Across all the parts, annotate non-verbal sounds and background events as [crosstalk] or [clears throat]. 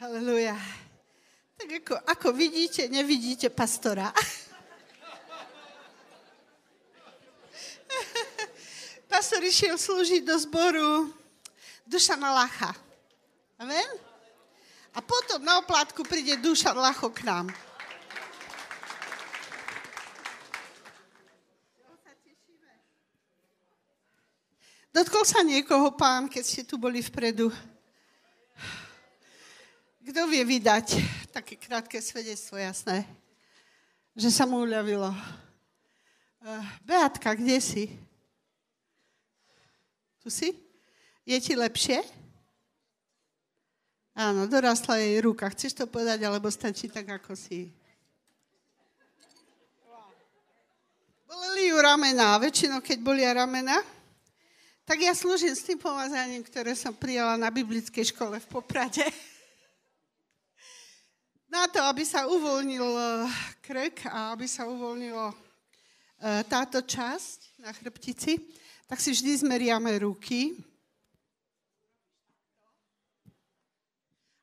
Haleluja. Tak ako, ako vidíte, nevidíte pastora. [laughs] Pastor išiel slúžiť do zboru Dušana Lacha. Amen? A potom na oplátku príde Dušan Lacho k nám. Dotkol sa niekoho pán, keď ste tu boli vpredu? Kto vie vydať také krátke svedectvo, jasné? Že sa mu uľavilo. Uh, Beatka, kde si? Tu si? Je ti lepšie? Áno, dorastla jej ruka. Chceš to povedať, alebo stačí tak, ako si? Boleli ju ramena. Väčšinou, keď bolia ramena, tak ja slúžim s tým pomazaním, ktoré som prijala na biblickej škole v Poprade [laughs] na to, aby sa uvoľnil e, krk a aby sa uvoľnilo e, táto časť na chrbtici, tak si vždy zmeriame ruky.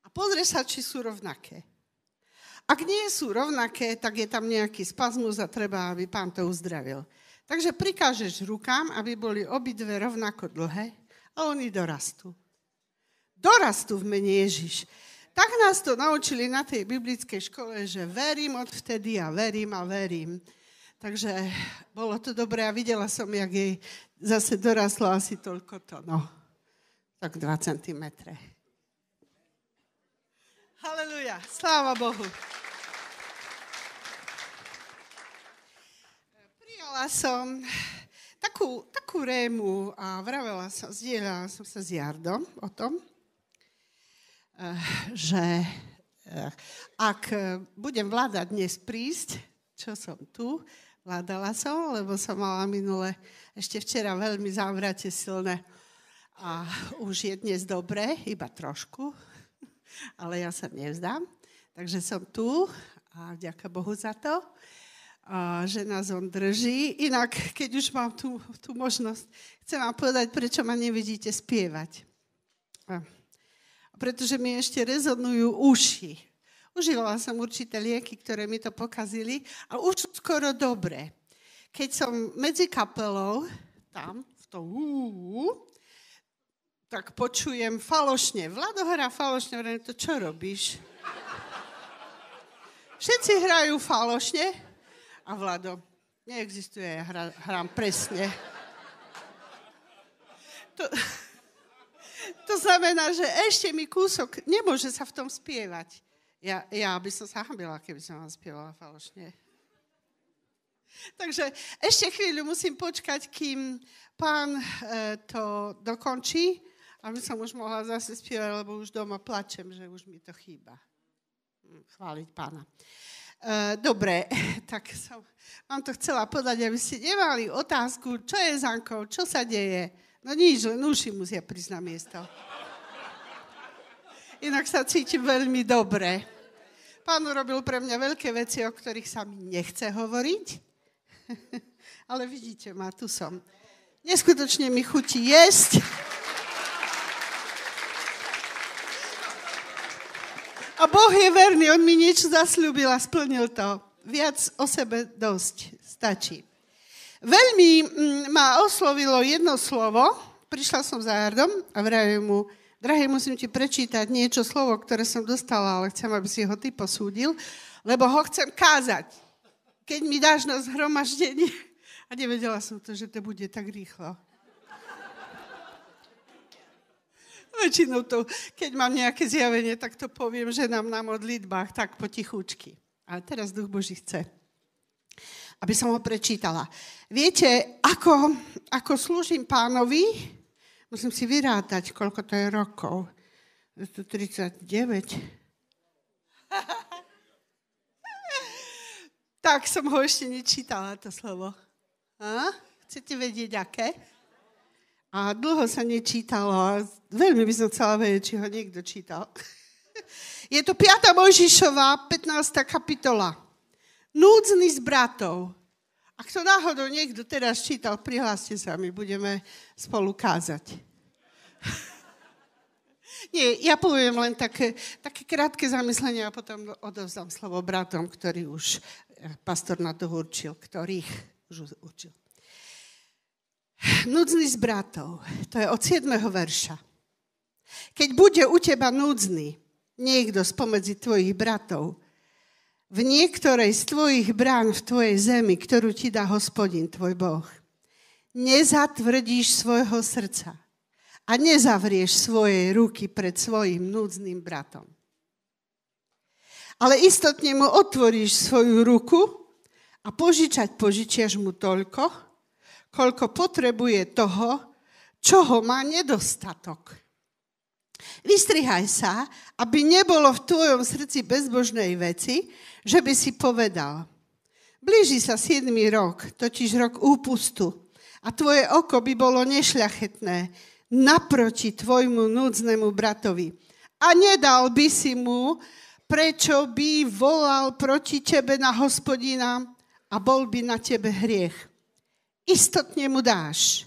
A pozrie sa, či sú rovnaké. Ak nie sú rovnaké, tak je tam nejaký spazmus a treba, aby pán to uzdravil. Takže prikážeš rukám, aby boli obidve rovnako dlhé a oni dorastú. Dorastú v mene Ježiš. Tak nás to naučili na tej biblickej škole, že verím odvtedy a verím a verím. Takže bolo to dobré a videla som, jak jej zase dorastlo asi toľko to, no, tak 2 cm. Haleluja, sláva Bohu. Prijala som takú, takú rému a vravela som, zdieľala som sa s Jardom o tom, že eh, ak budem vládať dnes prísť, čo som tu, vládala som, lebo som mala minule ešte včera veľmi závrate silné a už je dnes dobre, iba trošku, [laughs] ale ja sa nevzdám. Takže som tu a ďaká Bohu za to, že nás on drží. Inak, keď už mám tú, tú možnosť, chcem vám povedať, prečo ma nevidíte spievať pretože mi ešte rezonujú uši. Užívala som určité lieky, ktoré mi to pokazili a už skoro dobre. Keď som medzi kapelou, tam, v tom úú, tak počujem falošne. Vlado hrá falošne, hovorím, to čo robíš? Všetci hrajú falošne a Vlado, neexistuje, ja hrám presne. To, to znamená, že ešte mi kúsok, nemôže sa v tom spievať. Ja, ja by som sa hambila, keby som vám spievala falošne. Takže ešte chvíľu musím počkať, kým pán e, to dokončí, aby som už mohla zase spievať, lebo už doma plačem, že už mi to chýba. Hm, chváliť pána. E, dobre, [laughs] tak som vám to chcela podať, aby ste nemali otázku, čo je Zankou, čo sa deje. No nič, uši musia prísť na miesto. Inak sa cítim veľmi dobre. Pán urobil pre mňa veľké veci, o ktorých sa mi nechce hovoriť. [laughs] Ale vidíte ma, tu som. Neskutočne mi chutí jesť. A Boh je verný, On mi niečo zasľúbil a splnil to. Viac o sebe dosť stačí. Veľmi mm, ma oslovilo jedno slovo. Prišla som za Jardom a vravím mu, drahý, musím ti prečítať niečo slovo, ktoré som dostala, ale chcem, aby si ho ty posúdil, lebo ho chcem kázať. Keď mi dáš na zhromaždenie, a nevedela som to, že to bude tak rýchlo. Väčšinou to, keď mám nejaké zjavenie, tak to poviem, že nám na modlitbách tak potichúčky. Ale teraz Duch Boží chce aby som ho prečítala. Viete, ako, ako slúžim pánovi, musím si vyrátať, koľko to je rokov. Je to 39. [laughs] tak som ho ešte nečítala, to slovo. A? Chcete vedieť, aké? A dlho sa nečítalo veľmi by som chcela vedieť, či ho niekto čítal. [laughs] Je to 5. Mojžišová, 15. kapitola núdzny z bratov. Ak to náhodou niekto teraz čítal, prihláste sa, my budeme spolu kázať. [laughs] Nie, ja poviem len také, také krátke zamyslenie a potom odovzdám slovo bratom, ktorý už eh, pastor na to určil, ktorých už určil. Núdzny z bratov, to je od 7. verša. Keď bude u teba núdzny niekto spomedzi tvojich bratov, v niektorej z tvojich brán v tvojej zemi, ktorú ti dá hospodin, tvoj Boh, nezatvrdíš svojho srdca a nezavrieš svoje ruky pred svojim núdznym bratom. Ale istotne mu otvoríš svoju ruku a požičať požičiaš mu toľko, koľko potrebuje toho, čoho má nedostatok. Vystrihaj sa, aby nebolo v tvojom srdci bezbožnej veci, že by si povedal, blíži sa 7. rok, totiž rok úpustu, a tvoje oko by bolo nešľachetné naproti tvojmu núdznému bratovi. A nedal by si mu, prečo by volal proti tebe na hospodina a bol by na tebe hriech. Istotne mu dáš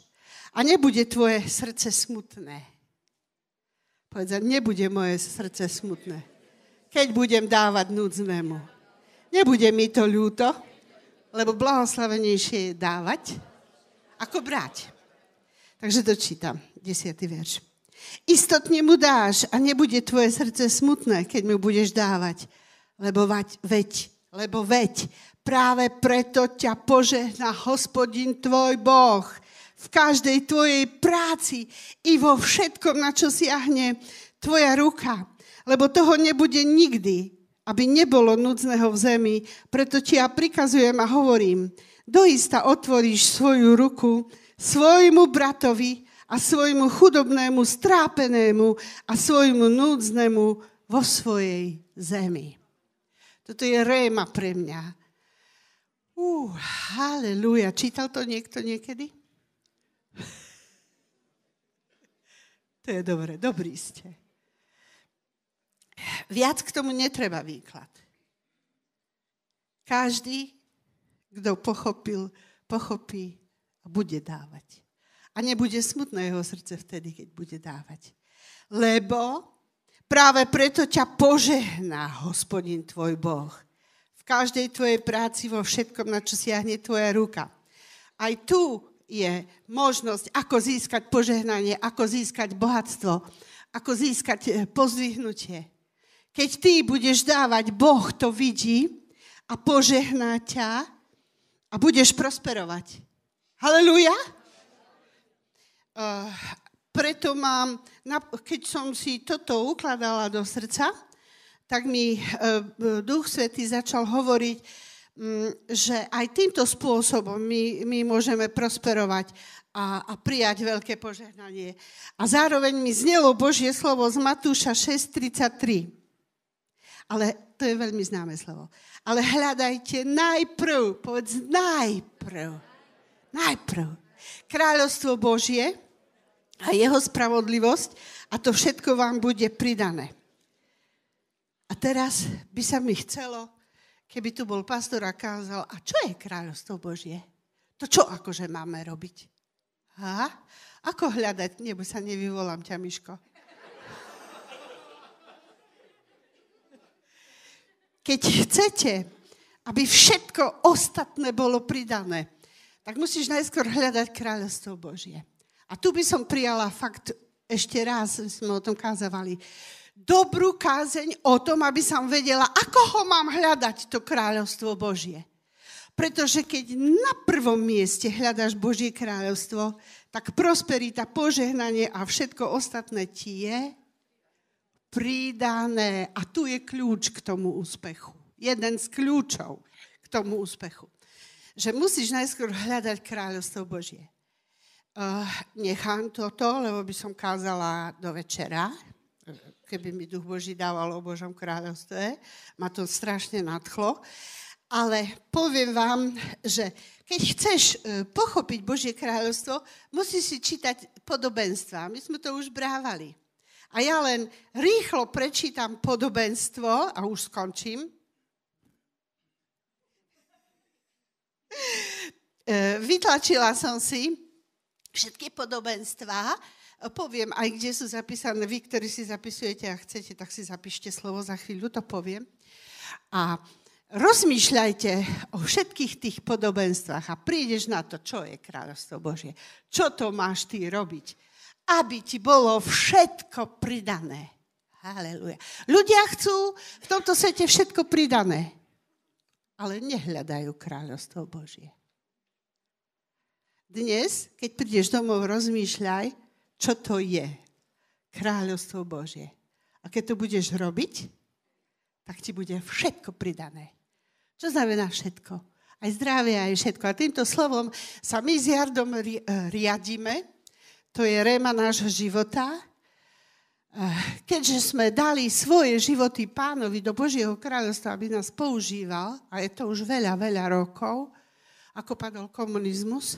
a nebude tvoje srdce smutné. Povedať, nebude moje srdce smutné, keď budem dávať núdznému. Nebude mi to ľúto, lebo blahoslavenejšie je dávať, ako brať. Takže dočítam, desiatý verš. Istotne mu dáš a nebude tvoje srdce smutné, keď mu budeš dávať, lebo vať, veď, lebo veď, práve preto ťa požehná hospodin tvoj Boh v každej tvojej práci i vo všetkom, na čo siahne tvoja ruka. Lebo toho nebude nikdy, aby nebolo núdzneho v zemi. Preto ti ja prikazujem a hovorím, doista otvoríš svoju ruku svojmu bratovi a svojmu chudobnému, strápenému a svojmu núdznemu vo svojej zemi. Toto je réma pre mňa. Uh, halleluja. Čítal to niekto niekedy? To je dobre, dobrý ste. Viac k tomu netreba výklad. Každý, kto pochopil, pochopí a bude dávať. A nebude smutné jeho srdce vtedy, keď bude dávať. Lebo práve preto ťa požehná hospodin tvoj Boh. V každej tvojej práci, vo všetkom, na čo siahne tvoja ruka. Aj tu je možnosť, ako získať požehnanie, ako získať bohatstvo, ako získať eh, pozdvihnutie. Keď ty budeš dávať, Boh to vidí a požehná ťa a budeš prosperovať. Halelúja? Uh, preto mám, keď som si toto ukladala do srdca, tak mi uh, Duch Svetý začal hovoriť, že aj týmto spôsobom my, my môžeme prosperovať a, a prijať veľké požehnanie. A zároveň mi znelo Božie slovo z Matúša 6.33. Ale to je veľmi známe slovo. Ale hľadajte najprv, povedz najprv, najprv kráľovstvo Božie a jeho spravodlivosť a to všetko vám bude pridané. A teraz by sa mi chcelo, keby tu bol pastor a kázal, a čo je kráľovstvo Božie? To čo akože máme robiť? Ha? Ako hľadať? Nebo sa nevyvolám ťa, Miško. keď chcete, aby všetko ostatné bolo pridané, tak musíš najskôr hľadať kráľovstvo Božie. A tu by som prijala fakt ešte raz, sme o tom kázavali, dobrú kázeň o tom, aby som vedela, ako ho mám hľadať, to kráľovstvo Božie. Pretože keď na prvom mieste hľadaš Božie kráľovstvo, tak prosperita, požehnanie a všetko ostatné ti je pridané. A tu je kľúč k tomu úspechu. Jeden z kľúčov k tomu úspechu. Že musíš najskôr hľadať kráľovstvo Božie. Uh, nechám toto, lebo by som kázala do večera, keby mi Duch Boží dával o Božom kráľovstve. Ma to strašne nadchlo. Ale poviem vám, že keď chceš e, pochopiť Božie kráľovstvo, musíš si čítať podobenstva. My sme to už brávali. A ja len rýchlo prečítam podobenstvo a už skončím. E, vytlačila som si všetky podobenstvá poviem aj, kde sú zapísané. Vy, ktorí si zapisujete a chcete, tak si zapíšte slovo za chvíľu, to poviem. A rozmýšľajte o všetkých tých podobenstvách a prídeš na to, čo je kráľovstvo Božie. Čo to máš ty robiť, aby ti bolo všetko pridané. Haleluja. Ľudia chcú v tomto svete všetko pridané, ale nehľadajú kráľovstvo Božie. Dnes, keď prídeš domov, rozmýšľaj, čo to je kráľovstvo Božie. A keď to budeš robiť, tak ti bude všetko pridané. Čo znamená všetko? Aj zdravie, aj všetko. A týmto slovom sa my s Jardom eh, riadíme. To je réma nášho života. Eh, keďže sme dali svoje životy pánovi do Božieho kráľovstva, aby nás používal, a je to už veľa, veľa rokov, ako padol komunizmus,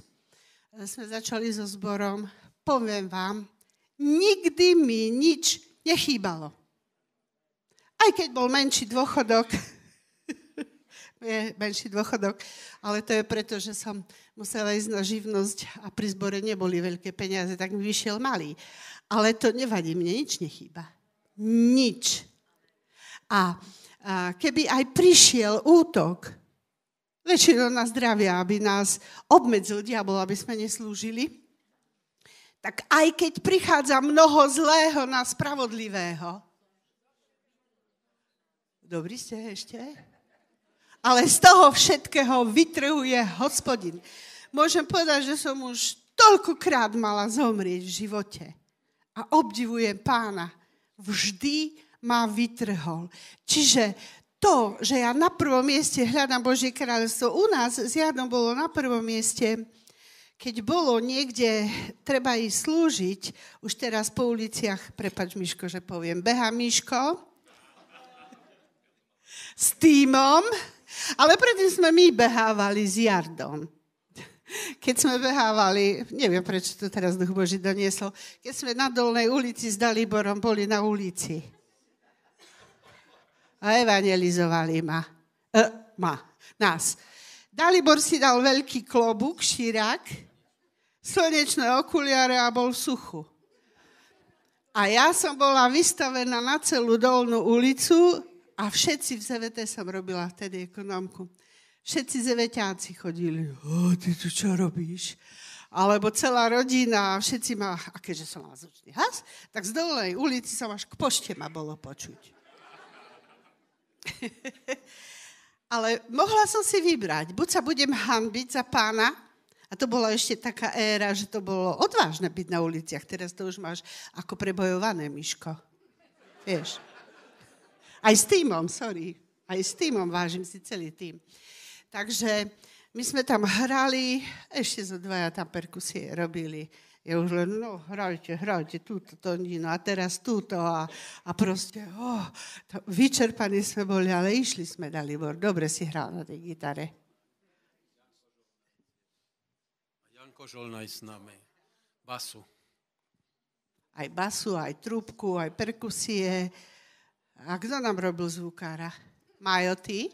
sme začali so zborom, poviem vám, nikdy mi nič nechýbalo. Aj keď bol menší dôchodok, [laughs] je menší dôchodok, ale to je preto, že som musela ísť na živnosť a pri zbore neboli veľké peniaze, tak mi vyšiel malý. Ale to nevadí, mne nič nechýba. Nič. A, a keby aj prišiel útok, väčšinou na zdravia, aby nás obmedzil diabol, aby sme neslúžili. Tak aj keď prichádza mnoho zlého na spravodlivého, dobrý ste ešte? Ale z toho všetkého vytrhuje hospodin. Môžem povedať, že som už toľkokrát mala zomrieť v živote. A obdivujem pána. Vždy ma vytrhol. Čiže to, že ja na prvom mieste hľadám Božie kráľovstvo, u nás s Jadom bolo na prvom mieste, keď bolo niekde, treba ísť slúžiť, už teraz po uliciach, prepač Miško, že poviem, beha Miško s týmom, ale predtým sme my behávali s Jardom. Keď sme behávali, neviem prečo to teraz Duch Boží doniesol, keď sme na Dolnej ulici s Daliborom boli na ulici a evangelizovali ma. E, ma, nás. Dalibor si dal veľký klobúk, šírak, slnečné okuliare a bol v suchu. A ja som bola vystavená na celú dolnú ulicu a všetci v ZVT som robila vtedy ekonomku. Všetci zeveťáci chodili, o, ty tu čo robíš? Alebo celá rodina, všetci ma, a keďže som mala zvučný has, tak z dolnej ulici som až k pošte ma bolo počuť. [laughs] Ale mohla som si vybrať. Buď sa budem hambiť za pána, a to bola ešte taká éra, že to bolo odvážne byť na uliciach. Teraz to už máš ako prebojované, Miško. Vieš. Aj s týmom, sorry. Aj s týmom, vážim si celý tým. Takže my sme tam hrali, ešte zo dvaja tam perkusie robili je už len, no, hrajte, hrajte túto toninu a teraz túto a, a proste, oh, to, vyčerpaní sme boli, ale išli sme, Dalibor, dobre si hral na tej gitare. Janko Žolnaj s nami, basu. Aj basu, aj trúbku, aj perkusie. A kto nám robil zvukára? Majo, ty?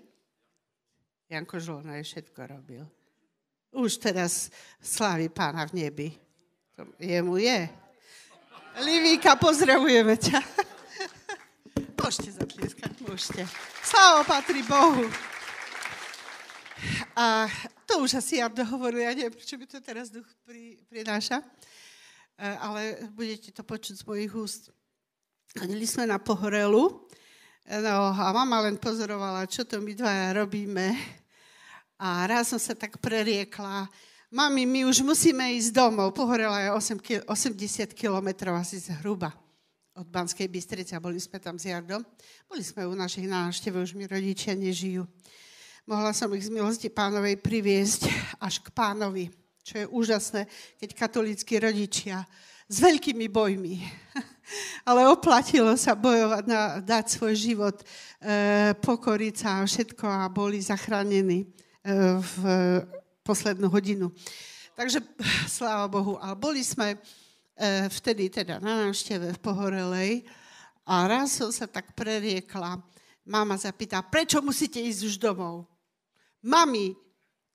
Janko Žolnaj všetko robil. Už teraz slaví pána v nebi. Jemu je. Livíka, pozdravujeme ťa. [laughs] Môžete zatlieskať, môžete. Sláva patrí Bohu. A to už asi Jardo hovoril, ja neviem, prečo by to teraz duch pri, prináša, e, ale budete to počuť z mojich úst. Chodili sme na pohorelu no, a mama len pozorovala, čo to my dvaja robíme. A raz som sa tak preriekla, mami, my už musíme ísť domov. Pohorela je 8, 80 kilometrov asi zhruba od Banskej Bystrice a boli sme tam s Jardom. Boli sme u našich návštev, už mi rodičia nežijú. Mohla som ich z milosti pánovej priviesť až k pánovi, čo je úžasné, keď katolíckí rodičia s veľkými bojmi. [laughs] Ale oplatilo sa bojovať, na, dať svoj život, e, pokoriť a všetko a boli zachránení e, v poslednú hodinu. Takže [sighs] sláva Bohu. A boli sme e, vtedy teda na návšteve v Pohorelej a raz som sa tak preriekla. Mama zapýta, prečo musíte ísť už domov? Mami,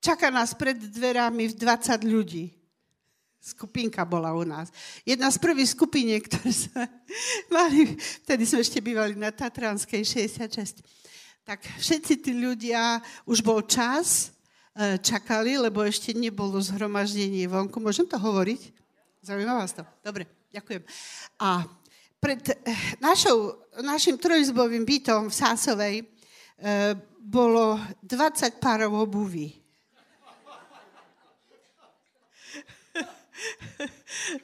čaká nás pred dverami 20 ľudí. skupinka bola u nás. Jedna z prvých skupiniek, ktoré sme [laughs] mali, vtedy sme ešte bývali na Tatranskej 66. Tak všetci tí ľudia, už bol čas, e, čakali, lebo ešte nebolo zhromaždenie vonku. Môžem to hovoriť? Zaujíma vás to? Dobre, ďakujem. A pred e, našou, našim trojizbovým bytom v Sásovej e, bolo 20 párov obuví.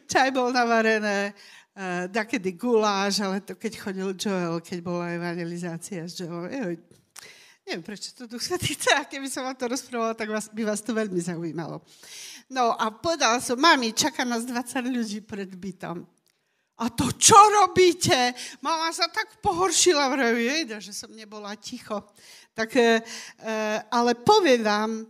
Čaj bol navarené, uh, dakedy guláš, ale to keď chodil Joel, keď bola evangelizácia s Joelom. Jo, neviem, prečo to Duch Svetý chce, a keby som vám to rozprávala, tak vás, by vás to veľmi zaujímalo. No a povedala som, mami, čaká nás 20 ľudí pred bytom. A to čo robíte? Mama sa tak pohoršila, vraví, že som nebola ticho. Tak, e, ale poviem vám,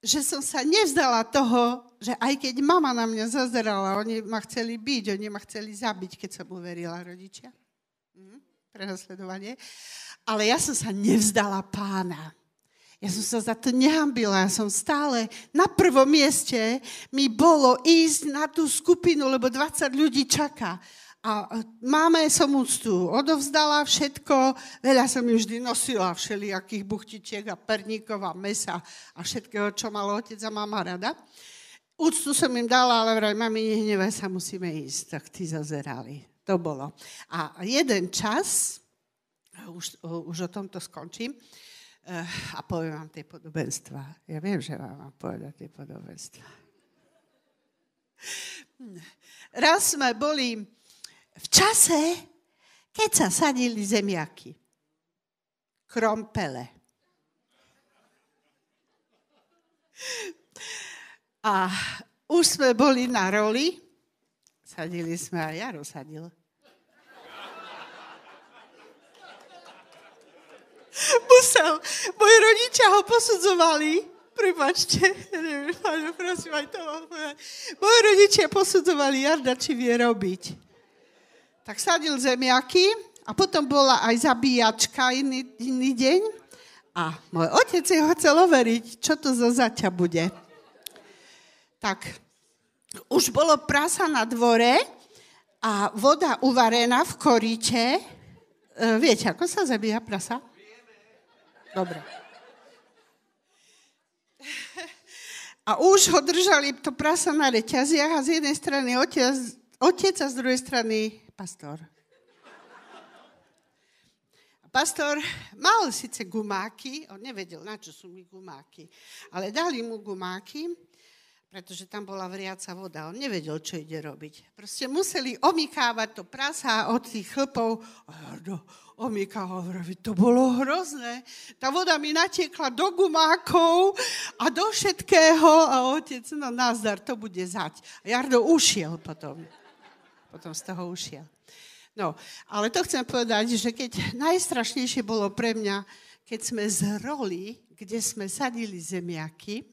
že som sa nevzdala toho, že aj keď mama na mňa zazerala, oni ma chceli byť, oni ma chceli zabiť, keď som uverila rodičia. Mhm, prenasledovanie. Ale ja som sa nevzdala pána. Ja som sa za to nehambila, ja som stále na prvom mieste mi bolo ísť na tú skupinu, lebo 20 ľudí čaká. A máme som úctu odovzdala všetko, veľa som ju vždy nosila, všelijakých buchtičiek a perníkov a mesa a všetkého, čo mal otec a mama rada. Úctu som im dala, ale vraj, mami, nehnevaj sa, musíme ísť. Tak tí zazerali. To bolo. A jeden čas, už, už o tomto skončím, eh, a poviem vám tie podobenstva. Ja viem, že vám mám povedať tie podobenstva. Hm. Raz sme boli v čase, keď sa sadili zemiaky. Krompele. A už sme boli na roli, sadili sme, a Jaro sadil. Musel, moji rodičia ho posudzovali, Prepačte, neviem, prosím, aj to mám povedať. Moji rodičia posudzovali Jarda, či vie robiť tak sadil zemiaky a potom bola aj zabíjačka iný, iný deň. A môj otec si ho chcel overiť, čo to za zaťa bude. Tak už bolo prasa na dvore a voda uvarená v koríte. E, viete, ako sa zabíja prasa? Dobre. A už ho držali to prasa na reťaziach a z jednej strany otec, otec a z druhej strany pastor. Pastor mal síce gumáky, on nevedel, na čo sú mi gumáky, ale dali mu gumáky, pretože tam bola vriaca voda. On nevedel, čo ide robiť. Proste museli omykávať to prasa od tých chlpov. Omykával, to bolo hrozné. Tá voda mi natiekla do gumákov a do všetkého a otec, no nazdar, to bude zať. A Jardo ušiel potom potom z toho ušiel. No, ale to chcem povedať, že keď najstrašnejšie bolo pre mňa, keď sme z roli, kde sme sadili zemiaky,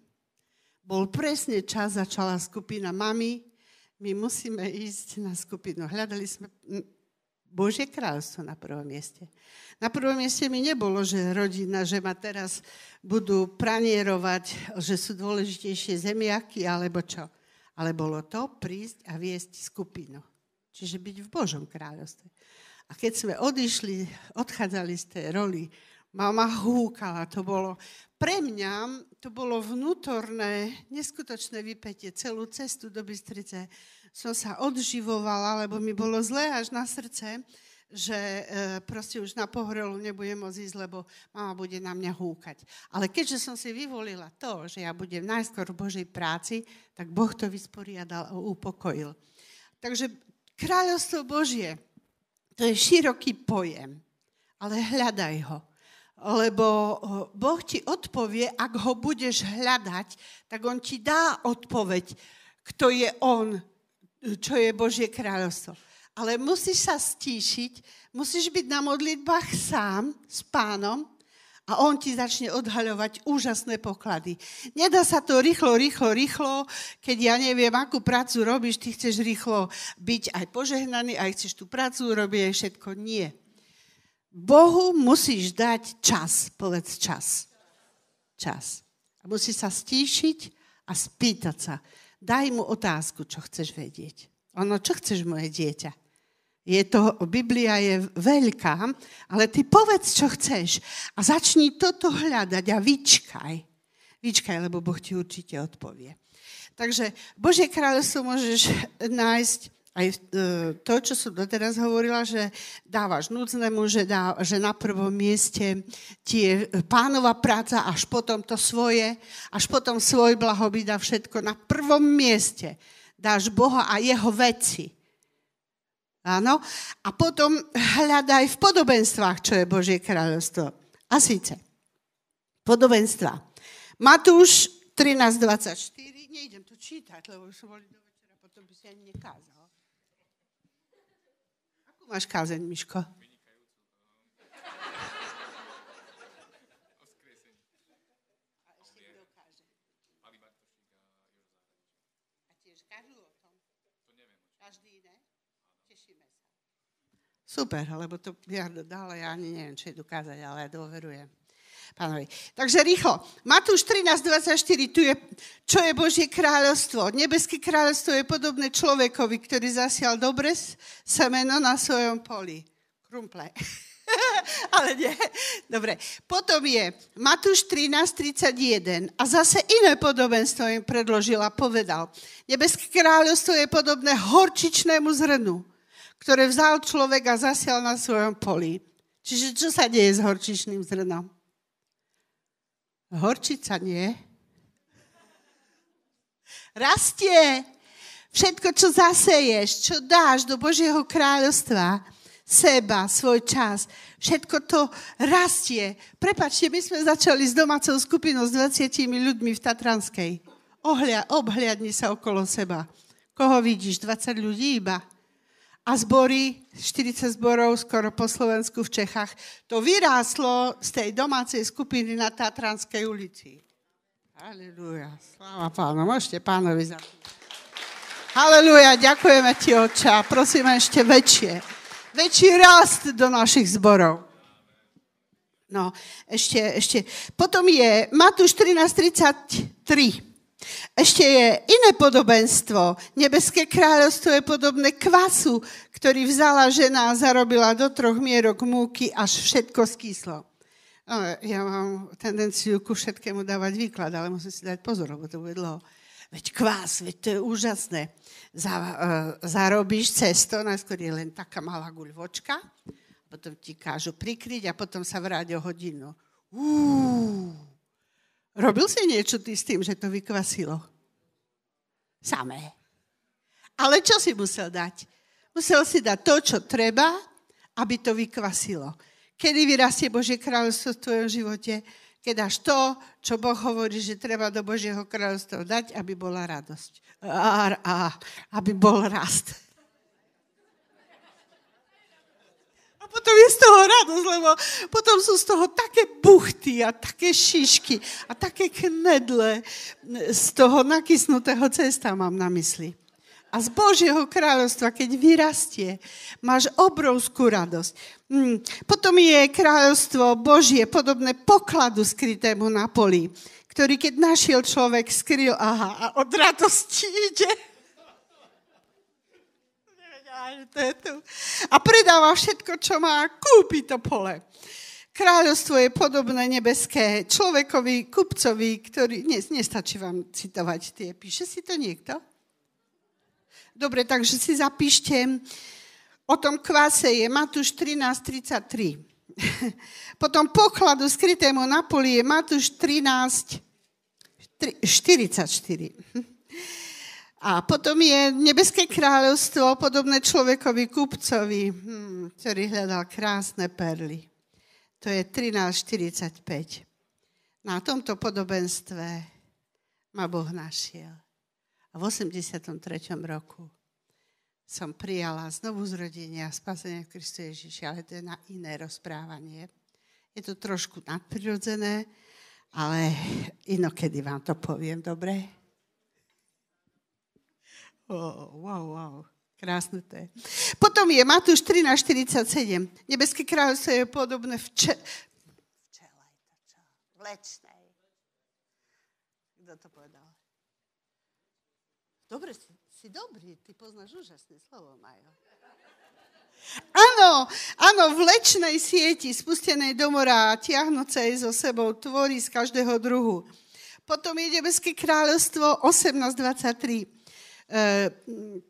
bol presne čas, začala skupina mami, my musíme ísť na skupinu. Hľadali sme Božie kráľstvo na prvom mieste. Na prvom mieste mi nebolo, že rodina, že ma teraz budú pranierovať, že sú dôležitejšie zemiaky, alebo čo. Ale bolo to prísť a viesť skupinu. Čiže byť v Božom kráľovstve. A keď sme odišli, odchádzali z tej roli, mama húkala, to bolo, pre mňa to bolo vnútorné, neskutočné vypetie. Celú cestu do Bystrice som sa odživovala, lebo mi bolo zlé až na srdce, že e, proste už na pohrelu nebudem môcť ísť, lebo mama bude na mňa húkať. Ale keďže som si vyvolila to, že ja budem najskôr v Božej práci, tak Boh to vysporiadal a upokojil. Takže Kráľovstvo Božie, to je široký pojem, ale hľadaj ho. Lebo Boh ti odpovie, ak ho budeš hľadať, tak on ti dá odpoveď, kto je on, čo je Božie kráľovstvo. Ale musíš sa stíšiť, musíš byť na modlitbách sám s pánom a on ti začne odhaľovať úžasné poklady. Nedá sa to rýchlo, rýchlo, rýchlo, keď ja neviem, akú prácu robíš, ty chceš rýchlo byť aj požehnaný, aj chceš tú prácu urobiť, aj všetko. Nie. Bohu musíš dať čas, povedz čas. Čas. A musíš sa stíšiť a spýtať sa. Daj mu otázku, čo chceš vedieť. Ono, čo chceš, moje dieťa? Je to, Biblia je veľká, ale ty povedz, čo chceš. A začni toto hľadať a vyčkaj. Vyčkaj, lebo Boh ti určite odpovie. Takže Božie kráľovstvo môžeš nájsť aj e, to, čo som doteraz hovorila, že dávaš núdznemu, že, dá, že na prvom mieste ti je pánova práca, až potom to svoje, až potom svoj blahobyt a všetko. Na prvom mieste dáš Boha a jeho veci. Áno? A potom hľadaj v podobenstvách, čo je Božie kráľovstvo. A síce, podobenstva. Matúš 13.24, nejdem to čítať, lebo som boli do večera, potom by si ani nekázal. Máš kázeň, Miško? Super, lebo to ja dále, ja ani neviem, čo idú kázať, ale ja dôverujem pánovi. Takže rýchlo. Matúš 13.24, tu je, čo je Božie kráľovstvo. Nebeské kráľovstvo je podobné človekovi, ktorý zasial dobre semeno na svojom poli. Krumple. [laughs] Ale nie. Dobre. Potom je Matúš 13.31 a zase iné podobenstvo im predložil a povedal. Nebeské kráľovstvo je podobné horčičnému zrnu, ktoré vzal človek a zasial na svojom poli. Čiže čo sa deje s horčičným zrnom? Horčica nie. Rastie. Všetko, čo zaseješ, čo dáš do Božieho kráľovstva, seba, svoj čas, všetko to rastie. Prepačte, my sme začali s domácou skupinou s 20 ľuďmi v Tatranskej. Ohľa, obhliadni sa okolo seba. Koho vidíš? 20 ľudí iba a zbory, 40 zborov skoro po Slovensku v Čechách, to vyrástlo z tej domácej skupiny na Tatranskej ulici. Halelúja, sláva pánu, môžete pánovi za Halelúja, ďakujeme ti, oče, a prosíme ešte väčšie, väčší rast do našich zborov. No, ešte, ešte. Potom je Matúš 13.33. Ešte je iné podobenstvo. Nebeské kráľovstvo je podobné kvasu, ktorý vzala žena a zarobila do troch mierok múky, až všetko skyslo. No, ja mám tendenciu ku všetkému dávať výklad, ale musím si dať pozor, lebo to bude dlho. Veď kvás, veď to je úžasné. Za, uh, zarobíš cesto, najskôr je len taká malá guľvočka, potom ti kážu prikryť a potom sa vráť o hodinu. Uuu. Robil si niečo ty s tým, že to vykvasilo? Samé. Ale čo si musel dať? Musel si dať to, čo treba, aby to vykvasilo. Kedy vyrastie Božie kráľovstvo v tvojom živote? Keď dáš to, čo Boh hovorí, že treba do Božieho kráľovstva dať, aby bola radosť. A, a, aby bol rast. Potom je z toho radosť, lebo potom sú z toho také buchty a také šišky a také knedle z toho nakysnutého cesta mám na mysli. A z Božieho kráľovstva, keď vyrastie, máš obrovskú radosť. Hmm. Potom je kráľovstvo Božie podobné pokladu skrytému na poli, ktorý keď našiel človek, skryl, aha, a od radosti ide a predáva všetko, čo má, kúpi to pole. Kráľovstvo je podobné nebeské človekovi, kupcovi, ktorý... Nie, nestačí vám citovať tie. Píše si to niekto? Dobre, takže si zapíšte. O tom kvase je Matúš 13.33. [laughs] Potom pokladu skrytému na poli je Matúš 13, 44. [laughs] A potom je nebeské kráľovstvo podobné človekovi kupcovi, hm, ktorý hľadal krásne perly. To je 13.45. Na tomto podobenstve ma Boh našiel. A v 83. roku som prijala znovu zrodenie a spasenie v Kristu Ježiši, ale to je na iné rozprávanie. Je to trošku nadprirodzené, ale inokedy vám to poviem, dobre? Oh, wow, wow. Krásne to je. Potom je Matúš 13.47. Nebeské kráľovstvo je podobné v če... Včelej to čo? Vlečnej. Kto to povedal? Dobre, si, si dobrý, ty poznáš úžasné slovo, Majo. Áno, áno, v lečnej sieti spustenej do mora a tiahnucej so sebou tvorí z každého druhu. Potom je nebeské kráľovstvo 1823. E,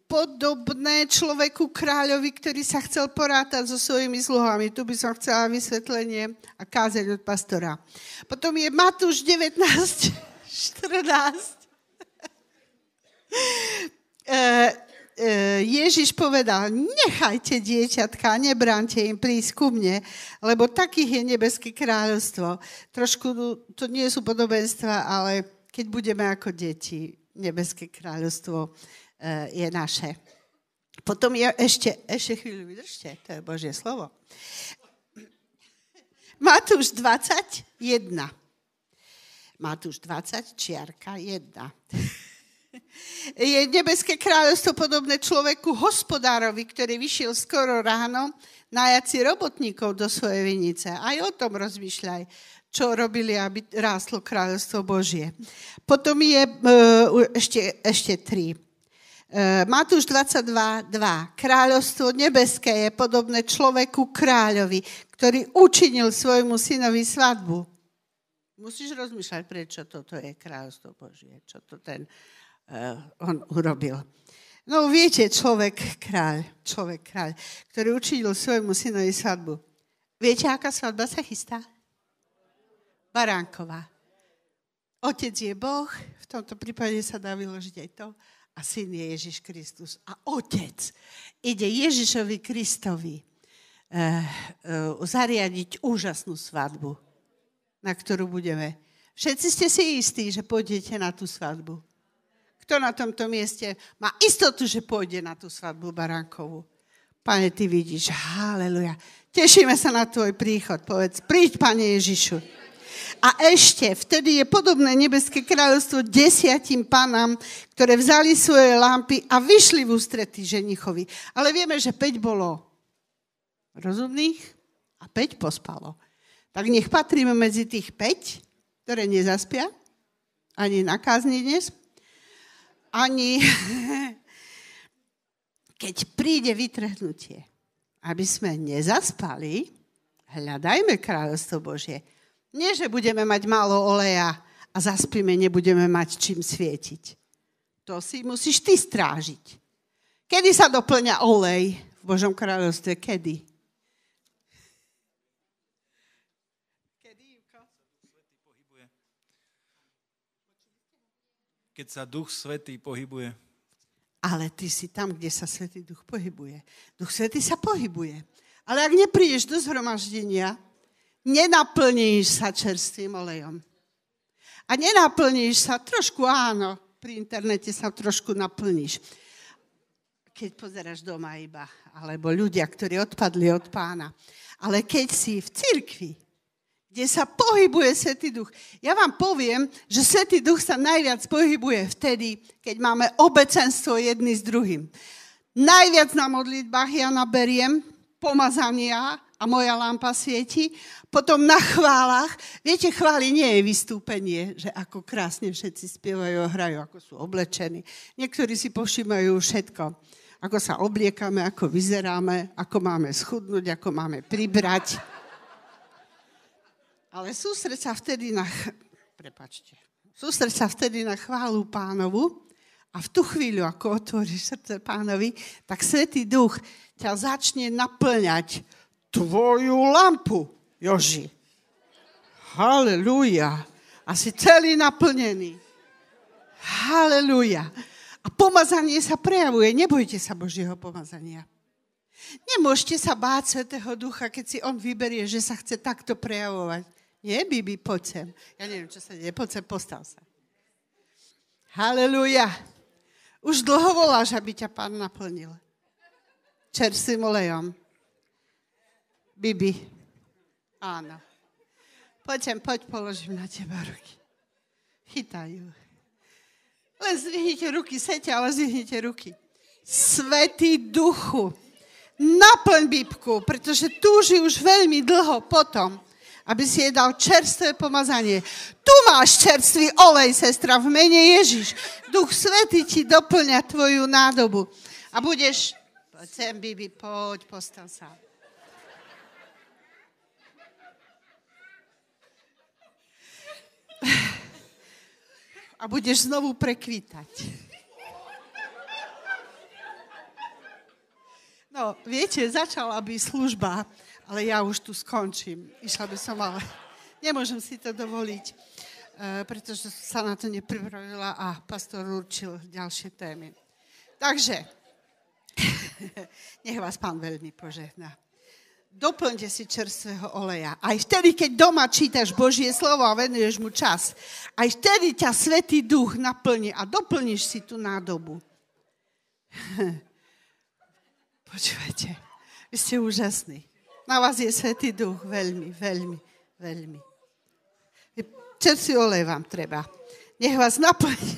podobné človeku kráľovi, ktorý sa chcel porátať so svojimi sluhami. Tu by som chcela vysvetlenie a kázať od pastora. Potom je Matúš 19, 14. E, Ježiš povedal, nechajte dieťatka, nebránte im prísť ku mne, lebo takých je nebeské kráľovstvo. Trošku to nie sú podobenstva, ale keď budeme ako deti, nebeské kráľovstvo e, je naše. Potom je ešte, ešte chvíľu vydržte, to je Božie slovo. Matúš 21. Matúš 20, čiarka 1 je nebeské kráľovstvo podobné človeku hospodárovi, ktorý vyšiel skoro ráno najať si robotníkov do svojej vinice. Aj o tom rozmýšľaj, čo robili, aby rástlo kráľovstvo Božie. Potom je uh, ešte, ešte tri. Uh, Matúš 22, 2. Kráľovstvo nebeské je podobné človeku kráľovi, ktorý učinil svojmu synovi svadbu. Musíš rozmýšľať, prečo toto je kráľovstvo Božie, čo to ten uh, on urobil. No viete, človek kráľ, človek kráľ, ktorý učinil svojmu synovi svadbu. Viete, aká svadba sa chystá? Baránková. Otec je Boh, v tomto prípade sa dá vyložiť aj to, a syn je Ježiš Kristus. A otec ide Ježišovi Kristovi uh, uh, zariadiť úžasnú svadbu, na ktorú budeme. Všetci ste si istí, že pôjdete na tú svadbu. Kto na tomto mieste má istotu, že pôjde na tú svadbu baránkovú? Pane, ty vidíš, haleluja. Tešíme sa na tvoj príchod. Povedz, príď, Pane Ježišu. A ešte, vtedy je podobné nebeské kráľovstvo desiatim panám, ktoré vzali svoje lampy a vyšli v ústretí ženichovi. Ale vieme, že 5 bolo rozumných a 5 pospalo. Tak nech patríme medzi tých 5, ktoré nezaspia, ani na kázni dnes, ani [laughs] keď príde vytrhnutie, aby sme nezaspali, hľadajme kráľovstvo Božie. Nie, že budeme mať málo oleja a zaspíme, nebudeme mať čím svietiť. To si musíš ty strážiť. Kedy sa doplňa olej v Božom kráľovstve? Kedy? keď sa Duch Svetý pohybuje. Ale ty si tam, kde sa Svetý Duch pohybuje. Duch Svetý sa pohybuje. Ale ak neprídeš do zhromaždenia, nenaplníš sa čerstvým olejom. A nenaplníš sa, trošku áno, pri internete sa trošku naplníš. Keď pozeráš doma iba, alebo ľudia, ktorí odpadli od pána. Ale keď si v cirkvi, kde sa pohybuje Svetý Duch. Ja vám poviem, že Svetý Duch sa najviac pohybuje vtedy, keď máme obecenstvo jedný s druhým. Najviac na modlitbách ja naberiem pomazania a moja lampa svieti. Potom na chválach, viete, chváli nie je vystúpenie, že ako krásne všetci spievajú a hrajú, ako sú oblečení. Niektorí si povšímajú všetko. Ako sa obliekame, ako vyzeráme, ako máme schudnúť, ako máme pribrať. Ale sústreď sa vtedy na... Prepačte. Sústreď sa vtedy na chválu pánovu a v tú chvíľu, ako otvoríš srdce pánovi, tak Svetý Duch ťa začne naplňať tvoju lampu, Joži. Halelúja. A si celý naplnený. Halelúja. A pomazanie sa prejavuje. Nebojte sa Božieho pomazania. Nemôžete sa báť Svetého Ducha, keď si on vyberie, že sa chce takto prejavovať. Nie, Bibi, poď sem. Ja neviem, čo sa deje. Poď sem, postav sa. Halelúja. Už dlho voláš, aby ťa pán naplnil. Čerstvým olejom. Bibi. Áno. Poď sem, poď, položím na teba ruky. Chytajú. Len zvihnite ruky, sete, ale zvihnite ruky. Svetý duchu, naplň Bibku, pretože túži už veľmi dlho potom, aby si jej dal čerstvé pomazanie. Tu máš čerstvý olej, sestra, v mene Ježiš. Duch Svetý ti doplňa tvoju nádobu. A budeš... Poď sem, Bibi, poď, postav sa. A budeš znovu prekvítať. No, viete, začala by služba, ale ja už tu skončím. Išla by som, ale nemôžem si to dovoliť, e, pretože sa na to nepripravila a pastor určil ďalšie témy. Takže, [laughs] nech vás pán veľmi požehná. Doplňte si čerstvého oleja. Aj vtedy, keď doma čítaš Božie slovo a venuješ mu čas, aj vtedy ťa Svetý Duch naplní a doplníš si tú nádobu. [laughs] Počúvajte, vy ste úžasní. Na vás je Svetý Duch veľmi, veľmi, veľmi. Čerstvý olej vám treba. Nech vás naplní.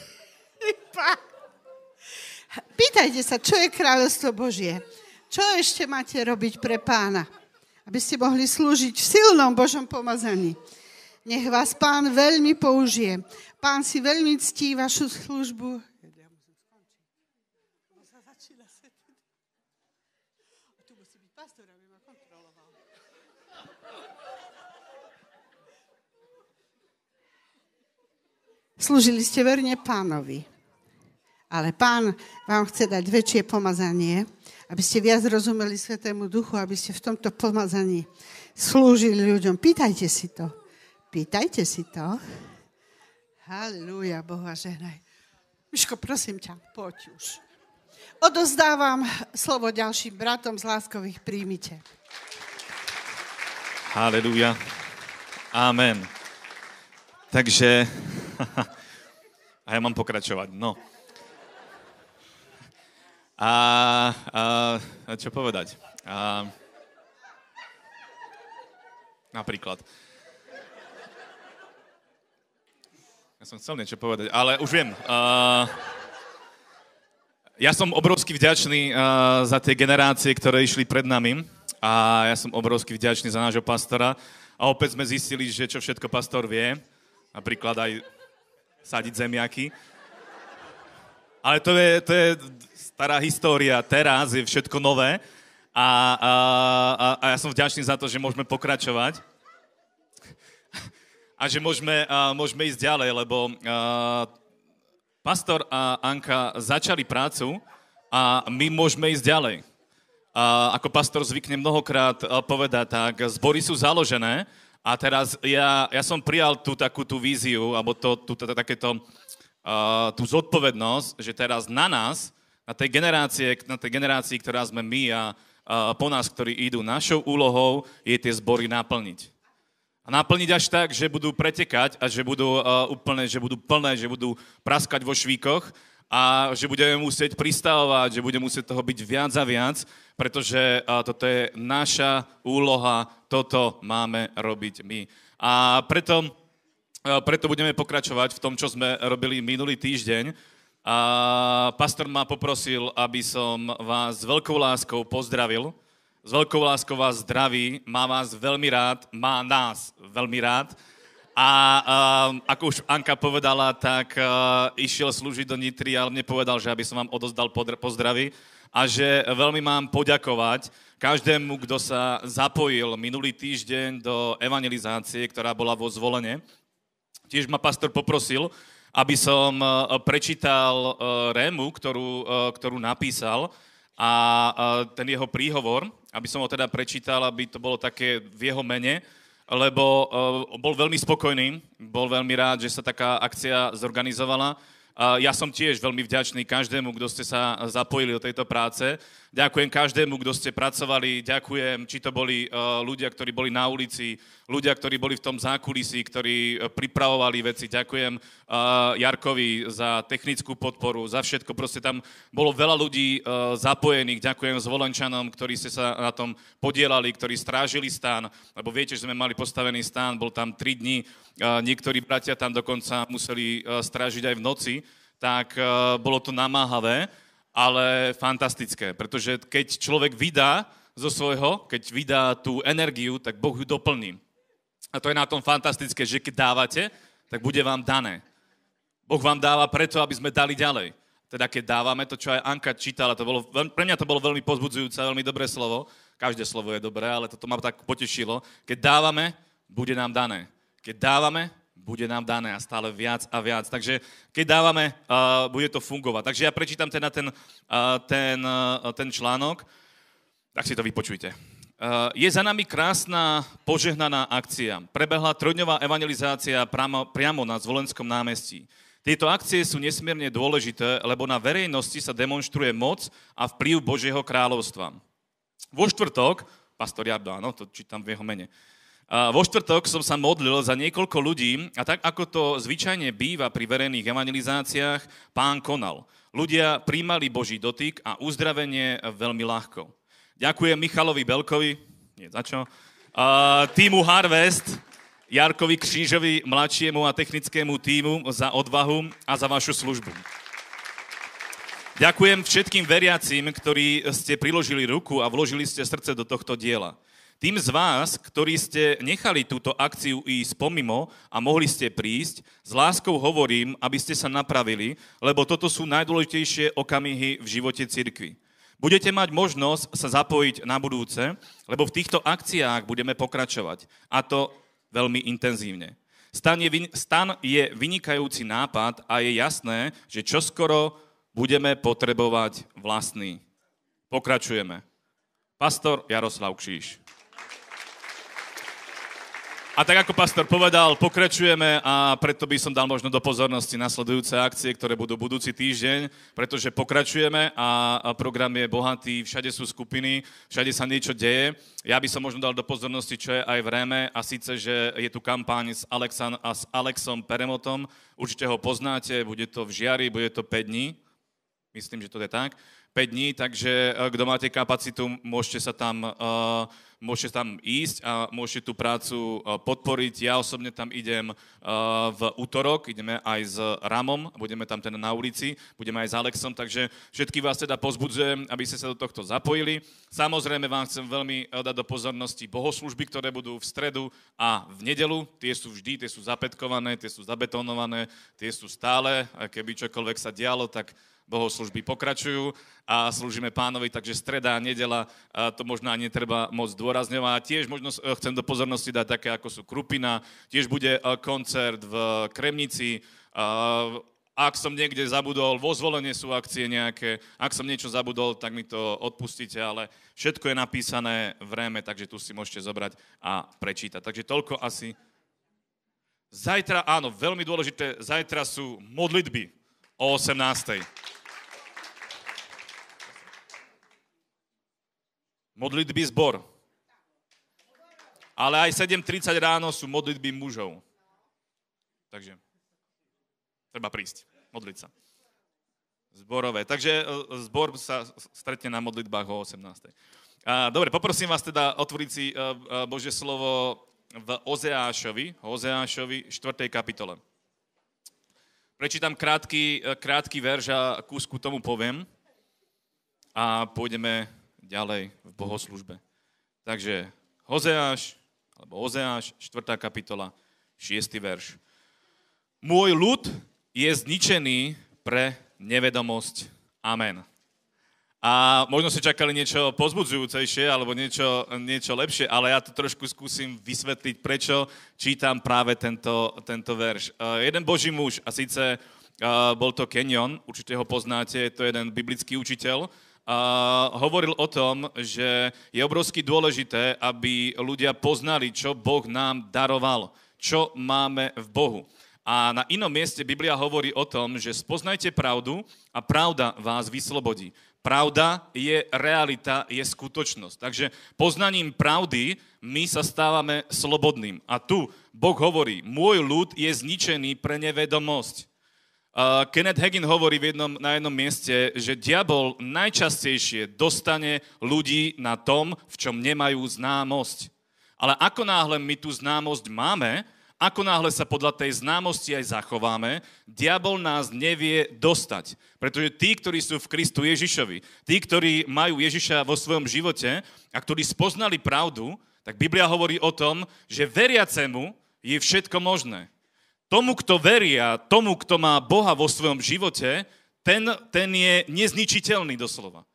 [laughs] Pýtajte sa, čo je kráľovstvo Božie? Čo ešte máte robiť pre pána? Aby ste mohli slúžiť v silnom Božom pomazaní. Nech vás pán veľmi použije. Pán si veľmi ctí vašu službu Slúžili ste verne pánovi. Ale pán vám chce dať väčšie pomazanie, aby ste viac rozumeli Svetému Duchu, aby ste v tomto pomazaní slúžili ľuďom. Pýtajte si to. Pýtajte si to. Halleluja, Boha ženaj. Miško, prosím ťa, poď už. Odozdávam slovo ďalším bratom z Láskových, príjmite. Halleluja. Amen. Takže [laughs] a ja mám pokračovať, no. A, a čo povedať? A, napríklad. Ja som chcel niečo povedať, ale už viem. A, ja som obrovsky vďačný uh, za tie generácie, ktoré išli pred nami a ja som obrovsky vďačný za nášho pastora a opäť sme zistili, že čo všetko pastor vie, napríklad aj sadiť zemiaky. Ale to je, to je stará história, teraz je všetko nové. A, a, a, a ja som vďačný za to, že môžeme pokračovať. A že môžeme, a, môžeme ísť ďalej, lebo a, pastor a Anka začali prácu a my môžeme ísť ďalej. A ako pastor zvykne mnohokrát povedať, tak zbory sú založené, a teraz ja, ja som prijal tú takú tú víziu, alebo to, tú, to, takéto, uh, tú zodpovednosť, že teraz na nás, na tej generácie, na tej generácii, ktorá sme my a po nás, ktorí idú, našou úlohou je tie zbory naplniť. A naplniť až tak, že budú pretekať a že budú uh, úplne, že budú plné, že budú praskať vo švíkoch a že budeme musieť pristavovať, že budeme musieť toho byť viac a viac, pretože toto je naša úloha, toto máme robiť my. A preto, preto budeme pokračovať v tom, čo sme robili minulý týždeň. A pastor ma poprosil, aby som vás s veľkou láskou pozdravil. S veľkou láskou vás zdraví, má vás veľmi rád, má nás veľmi rád. A uh, ako už Anka povedala, tak uh, išiel slúžiť do Nitry, ale mne povedal, že aby som vám odozdal pozdravy a že veľmi mám poďakovať každému, kto sa zapojil minulý týždeň do evangelizácie, ktorá bola vo zvolenie. Tiež ma pastor poprosil, aby som prečítal Rému, ktorú, ktorú napísal a ten jeho príhovor, aby som ho teda prečítal, aby to bolo také v jeho mene lebo bol veľmi spokojný, bol veľmi rád, že sa taká akcia zorganizovala. Ja som tiež veľmi vďačný každému, kto ste sa zapojili do tejto práce. Ďakujem každému, kto ste pracovali, ďakujem, či to boli uh, ľudia, ktorí boli na ulici, ľudia, ktorí boli v tom zákulisí, ktorí uh, pripravovali veci. Ďakujem uh, Jarkovi za technickú podporu, za všetko. Proste tam bolo veľa ľudí zapojených. Ďakujem zvolenčanom, ktorí ste sa na tom podielali, ktorí strážili stán, lebo viete, že sme mali postavený stán, bol tam tri dni, uh, niektorí bratia tam dokonca museli strážiť aj v noci, tak bolo to namáhavé ale fantastické, pretože keď človek vydá zo svojho, keď vydá tú energiu, tak Boh ju doplní. A to je na tom fantastické, že keď dávate, tak bude vám dané. Boh vám dáva preto, aby sme dali ďalej. Teda keď dávame, to čo aj Anka čítala, to bolo, pre mňa to bolo veľmi pozbudzujúce, veľmi dobré slovo. Každé slovo je dobré, ale toto ma tak potešilo. Keď dávame, bude nám dané. Keď dávame, bude nám dané a stále viac a viac. Takže keď dávame, uh, bude to fungovať. Takže ja prečítam teda ten, uh, ten, uh, ten článok, tak si to vypočujte. Uh, je za nami krásna, požehnaná akcia. Prebehla trojdňová evangelizácia priamo, priamo na Zvolenskom námestí. Tieto akcie sú nesmierne dôležité, lebo na verejnosti sa demonstruje moc a vplyv Božieho kráľovstva. Vo štvrtok, pastor Jardo, áno, to čítam v jeho mene, vo štvrtok som sa modlil za niekoľko ľudí a tak ako to zvyčajne býva pri verejných evangelizáciách, pán konal. Ľudia príjmali Boží dotyk a uzdravenie veľmi ľahko. Ďakujem Michalovi Belkovi, nie za čo, týmu Harvest, Jarkovi Křížovi, mladšiemu a technickému týmu za odvahu a za vašu službu. Ďakujem všetkým veriacím, ktorí ste priložili ruku a vložili ste srdce do tohto diela. Tým z vás, ktorí ste nechali túto akciu ísť pomimo a mohli ste prísť, s láskou hovorím, aby ste sa napravili, lebo toto sú najdôležitejšie okamihy v živote cirkvi. Budete mať možnosť sa zapojiť na budúce, lebo v týchto akciách budeme pokračovať. A to veľmi intenzívne. Stan je, stan je vynikajúci nápad a je jasné, že čoskoro budeme potrebovať vlastný. Pokračujeme. Pastor Jaroslav Kšíš. A tak ako pastor povedal, pokračujeme a preto by som dal možno do pozornosti nasledujúce akcie, ktoré budú budúci týždeň, pretože pokračujeme a program je bohatý, všade sú skupiny, všade sa niečo deje. Ja by som možno dal do pozornosti, čo je aj v Réme a síce, že je tu kampaň s, Alexan, a s Alexom Peremotom. Určite ho poznáte, bude to v Žiari, bude to 5 dní. Myslím, že to je tak. 5 dní, takže eh, kto máte kapacitu, môžete sa tam uh, môžete tam ísť a môžete tú prácu e, podporiť. Ja osobne tam idem e, v útorok, ideme aj s Ramom, budeme tam teda na ulici, budeme aj s Alexom, takže všetky vás teda pozbudzujem, aby ste sa do tohto zapojili. Samozrejme vám chcem veľmi e, dať do pozornosti bohoslužby, ktoré budú v stredu a v nedelu. Tie sú vždy, tie sú zapetkované, tie sú zabetonované, tie sú stále. A keby čokoľvek sa dialo, tak bohoslužby pokračujú a slúžime pánovi, takže streda a nedela to možno ani netreba moc dôrazňovať. Tiež možno e, chcem do pozornosti dať také, ako sú Krupina, tiež bude e, koncert v Kremnici, ak som niekde zabudol, vo zvolenie sú akcie nejaké, ak som niečo zabudol, tak mi to odpustíte, ale všetko je napísané v réme, takže tu si môžete zobrať a prečítať. Takže toľko asi. Zajtra, áno, veľmi dôležité, zajtra sú modlitby o 18. Modlitby zbor. Ale aj 7.30 ráno sú modlitby mužov. Takže treba prísť, modliť sa. Zborové. Takže e, zbor sa stretne na modlitbách o 18. Dobre, poprosím vás teda otvoriť si e, e, Božie slovo v Ozeášovi, Ozeášovi 4. kapitole. Prečítam krátky, krátky verš a kúsku tomu poviem a pôjdeme ďalej v bohoslužbe. Takže Hozeáš, alebo Ozeáš, 4. kapitola, 6. verš. Môj ľud je zničený pre nevedomosť. Amen. A možno si čakali niečo pozbudzujúcejšie alebo niečo, niečo lepšie, ale ja to trošku skúsim vysvetliť, prečo čítam práve tento, tento verš. Uh, jeden boží muž, a síce uh, bol to Kenyon, určite ho poznáte, je to jeden biblický učiteľ, a hovoril o tom, že je obrovsky dôležité, aby ľudia poznali, čo Boh nám daroval, čo máme v Bohu. A na inom mieste Biblia hovorí o tom, že spoznajte pravdu a pravda vás vyslobodí. Pravda je realita, je skutočnosť. Takže poznaním pravdy my sa stávame slobodným. A tu Boh hovorí, môj ľud je zničený pre nevedomosť. Uh, Kenneth Hagin hovorí v jednom, na jednom mieste, že diabol najčastejšie dostane ľudí na tom, v čom nemajú známosť. Ale ako náhle my tú známosť máme, ako náhle sa podľa tej známosti aj zachováme, diabol nás nevie dostať. Pretože tí, ktorí sú v Kristu Ježišovi, tí, ktorí majú Ježiša vo svojom živote a ktorí spoznali pravdu, tak Biblia hovorí o tom, že veriacemu je všetko možné. Tomu, kto veria, tomu, kto má Boha vo svojom živote, ten, ten je nezničiteľný doslova.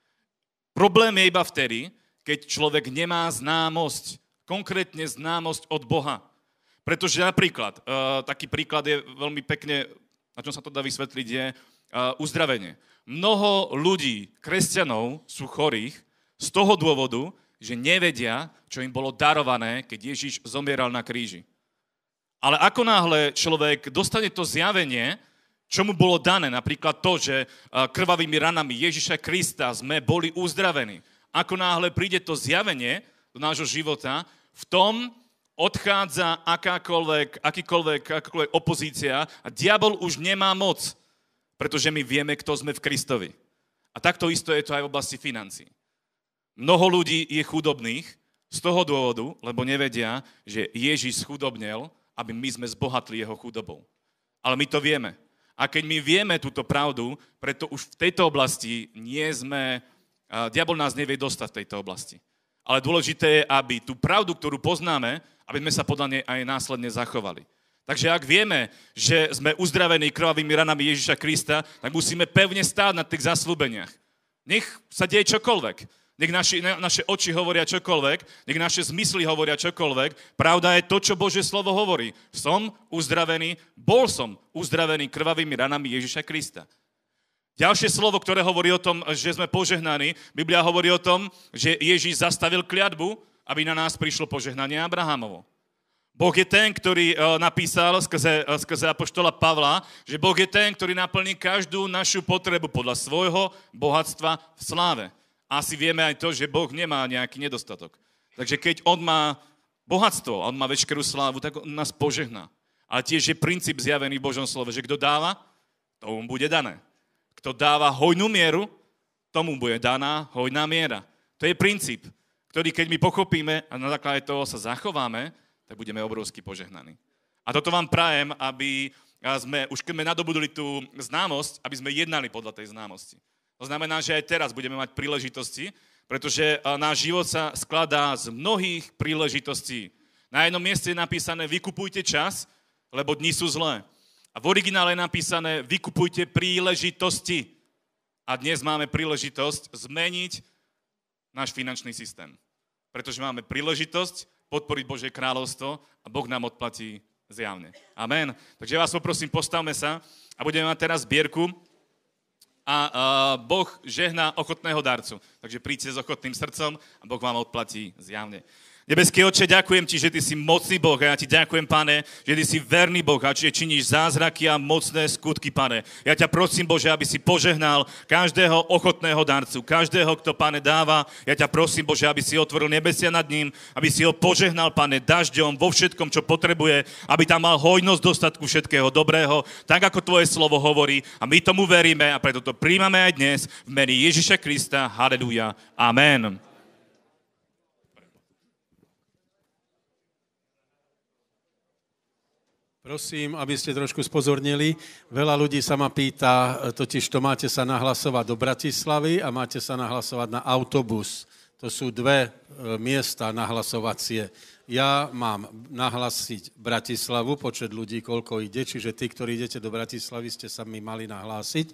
Problém je iba vtedy, keď človek nemá známosť, konkrétne známosť od Boha. Pretože napríklad, uh, taký príklad je veľmi pekne, na čom sa to dá vysvetliť, je uh, uzdravenie. Mnoho ľudí, kresťanov, sú chorých z toho dôvodu, že nevedia, čo im bolo darované, keď Ježiš zomieral na kríži. Ale ako náhle človek dostane to zjavenie, čo mu bolo dané, napríklad to, že krvavými ranami Ježiša Krista sme boli uzdravení. Ako náhle príde to zjavenie do nášho života, v tom odchádza akákoľvek, akýkoľvek, akákoľvek opozícia a diabol už nemá moc, pretože my vieme, kto sme v Kristovi. A takto isto je to aj v oblasti financií. Mnoho ľudí je chudobných z toho dôvodu, lebo nevedia, že Ježiš schudobnel, aby my sme zbohatli jeho chudobou. Ale my to vieme. A keď my vieme túto pravdu, preto už v tejto oblasti nie sme, diabol nás nevie dostať v tejto oblasti. Ale dôležité je, aby tú pravdu, ktorú poznáme, aby sme sa podľa nej aj následne zachovali. Takže ak vieme, že sme uzdravení krvavými ranami Ježiša Krista, tak musíme pevne stáť na tých zaslúbeniach. Nech sa deje čokoľvek. Nech naši, naše oči hovoria čokoľvek, nech naše zmysly hovoria čokoľvek. Pravda je to, čo Božie slovo hovorí. Som uzdravený, bol som uzdravený krvavými ranami Ježiša Krista. Ďalšie slovo, ktoré hovorí o tom, že sme požehnaní, Biblia hovorí o tom, že Ježiš zastavil kliatbu, aby na nás prišlo požehnanie Abrahamovo. Boh je ten, ktorý e, napísal skrze, e, skrze apoštola Pavla, že Boh je ten, ktorý naplní každú našu potrebu podľa svojho bohatstva v sláve asi vieme aj to, že Boh nemá nejaký nedostatok. Takže keď On má bohatstvo, On má veškerú slávu, tak On nás požehná. Ale tiež je princíp zjavený v Božom slove, že kto dáva, tomu bude dané. Kto dáva hojnú mieru, tomu bude daná hojná miera. To je princíp, ktorý keď my pochopíme a na základe toho sa zachováme, tak budeme obrovsky požehnaní. A toto vám prajem, aby sme, už keď sme nadobudli tú známosť, aby sme jednali podľa tej známosti. To znamená, že aj teraz budeme mať príležitosti, pretože náš život sa skladá z mnohých príležitostí. Na jednom mieste je napísané vykupujte čas, lebo dni sú zlé. A v originále je napísané vykupujte príležitosti. A dnes máme príležitosť zmeniť náš finančný systém. Pretože máme príležitosť podporiť Božie kráľovstvo a Boh nám odplatí zjavne. Amen. Takže vás poprosím, postavme sa a budeme mať teraz zbierku a Boh žehná ochotného darcu. Takže príďte s ochotným srdcom a Boh vám odplatí zjavne. Nebeský oče, ďakujem ti, že ty si mocný Boh a ja ti ďakujem, pane, že ty si verný Boh a že činíš zázraky a mocné skutky, pane. Ja ťa prosím, Bože, aby si požehnal každého ochotného darcu, každého, kto, pane, dáva. Ja ťa prosím, Bože, aby si otvoril nebesia nad ním, aby si ho požehnal, pane, dažďom vo všetkom, čo potrebuje, aby tam mal hojnosť dostatku všetkého dobrého, tak ako tvoje slovo hovorí. A my tomu veríme a preto to príjmame aj dnes v mene Ježiša Krista. Haleluja. Amen. Prosím, aby ste trošku spozornili. Veľa ľudí sa ma pýta, totiž to máte sa nahlasovať do Bratislavy a máte sa nahlasovať na autobus. To sú dve e, miesta nahlasovacie. Ja mám nahlasiť Bratislavu, počet ľudí, koľko ide, čiže tí, ktorí idete do Bratislavy, ste sa mi mali nahlásiť.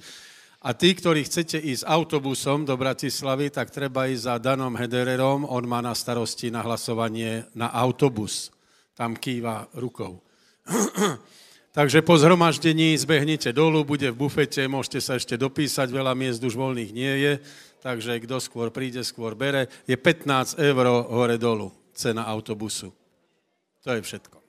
A tí, ktorí chcete ísť autobusom do Bratislavy, tak treba ísť za Danom Hedererom, on má na starosti nahlasovanie na autobus. Tam kýva rukou. [clears throat] Takže po zhromaždení zbehnite dolu, bude v bufete, môžete sa ešte dopísať, veľa miest už voľných nie je, takže kto skôr príde, skôr bere. Je 15 eur hore dolu cena autobusu. To je všetko.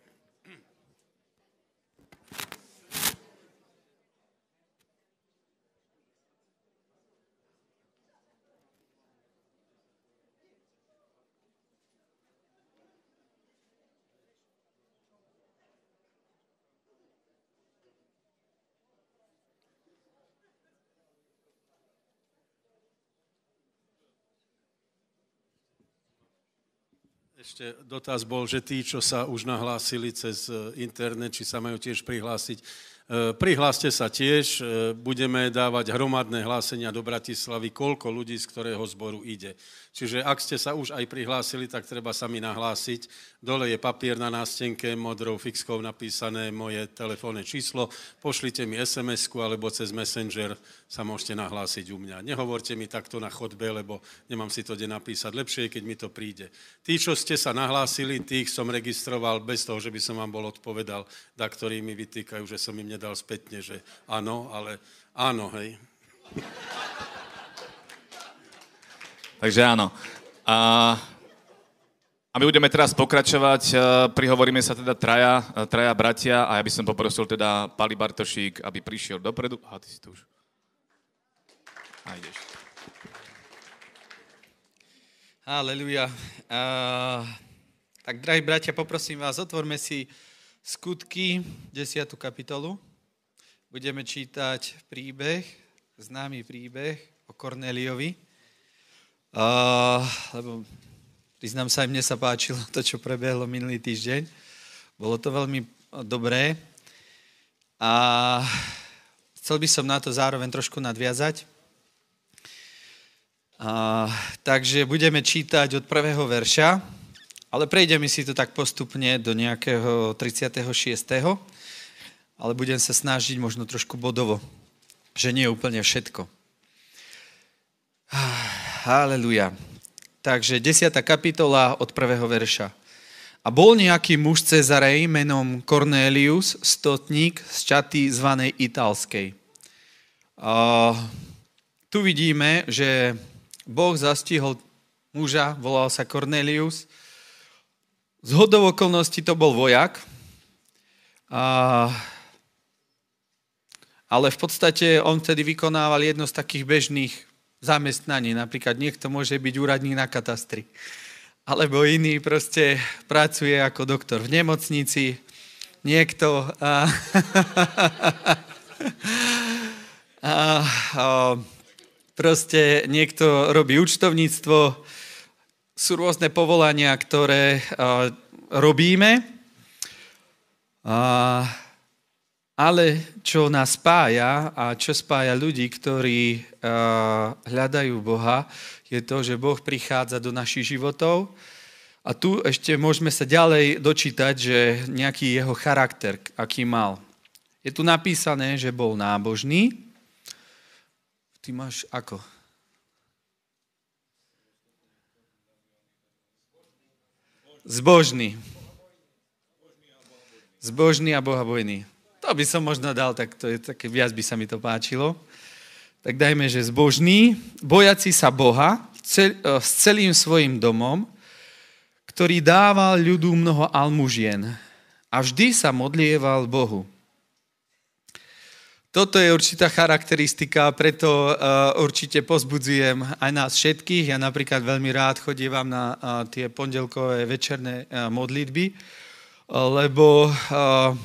Ešte dotaz bol, že tí, čo sa už nahlásili cez e, internet, či sa majú tiež prihlásiť Prihláste sa tiež, e, budeme dávať hromadné hlásenia do Bratislavy, koľko ľudí z ktorého zboru ide. Čiže ak ste sa už aj prihlásili, tak treba sa mi nahlásiť. Dole je papier na nástenke, modrou fixkou napísané moje telefónne číslo. Pošlite mi SMS-ku alebo cez Messenger sa môžete nahlásiť u mňa. Nehovorte mi takto na chodbe, lebo nemám si to kde napísať. Lepšie je, keď mi to príde. Tí, čo ste sa nahlásili, tých som registroval bez toho, že by som vám bol odpovedal, da ktorí mi vytýkajú, že som im nedal spätne, že áno, ale áno, hej. Takže áno. A, a my budeme teraz pokračovať. E, prihovoríme sa teda traja, e, traja bratia a ja by som poprosil teda Pali Bartošík, aby prišiel dopredu. Aha, ty si tu už. A ideš. Aleluja. Uh, tak, drahí bratia, poprosím vás, otvorme si skutky, 10. kapitolu. Budeme čítať príbeh, známy príbeh o Korneliovi. Uh, lebo priznám sa, aj mne sa páčilo to, čo prebehlo minulý týždeň. Bolo to veľmi dobré. A chcel by som na to zároveň trošku nadviazať. A, takže budeme čítať od prvého verša, ale prejdeme si to tak postupne do nejakého 36. Ale budem sa snažiť možno trošku bodovo, že nie je úplne všetko. Haleluja. Takže 10. kapitola od prvého verša. A bol nejaký muž Cezarej menom Cornelius, stotník z čaty zvanej Italskej. A tu vidíme, že Boh zastihol muža, volal sa Cornelius. Z hodov okolností to bol vojak, a, ale v podstate on vtedy vykonával jedno z takých bežných zamestnaní. Napríklad niekto môže byť úradník na katastri. Alebo iný proste pracuje ako doktor v nemocnici. Niekto... A, a, a, proste niekto robí účtovníctvo. Sú rôzne povolania, ktoré a, robíme. A, ale čo nás spája a čo spája ľudí, ktorí uh, hľadajú Boha, je to, že Boh prichádza do našich životov. A tu ešte môžeme sa ďalej dočítať, že nejaký jeho charakter, aký mal. Je tu napísané, že bol nábožný. Ty máš ako? Zbožný. Zbožný a bohabojný. To by som možno dal, tak to je také, viac by sa mi to páčilo. Tak dajme, že zbožný, bojaci sa Boha cel, e, s celým svojim domom, ktorý dával ľudu mnoho almužien a vždy sa modlieval Bohu. Toto je určitá charakteristika, preto uh, určite pozbudzujem aj nás všetkých. Ja napríklad veľmi rád chodívam na uh, tie pondelkové večerné uh, modlitby, lebo uh,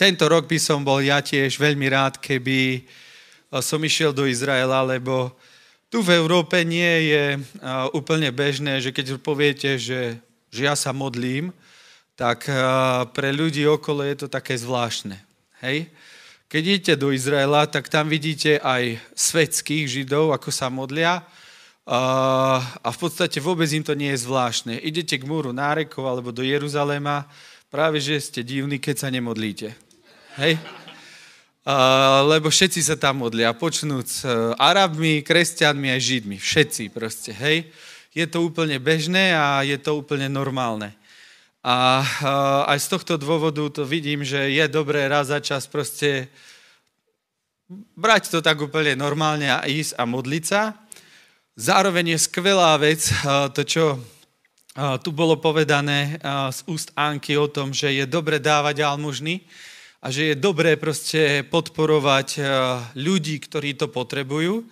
tento rok by som bol ja tiež veľmi rád, keby eh, som išiel do Izraela, lebo tu v Európe nie je eh, úplne bežné, že keď poviete, že, že ja sa modlím, tak eh, pre ľudí okolo je to také zvláštne. Hej? Keď idete do Izraela, tak tam vidíte aj svetských židov, ako sa modlia a v podstate vôbec im to nie je zvláštne. Idete k múru nárekov alebo do Jeruzalema, práve že ste divní, keď sa nemodlíte. Hej? Uh, lebo všetci sa tam modlia, počnúť s uh, Arabmi, kresťanmi aj Židmi. Všetci proste, hej? Je to úplne bežné a je to úplne normálne. A uh, aj z tohto dôvodu to vidím, že je dobré raz za čas proste brať to tak úplne normálne a ísť a modliť sa. Zároveň je skvelá vec uh, to, čo uh, tu bolo povedané z úst Anky o tom, že je dobre dávať almužny, a že je dobré proste podporovať eh, ľudí, ktorí to potrebujú.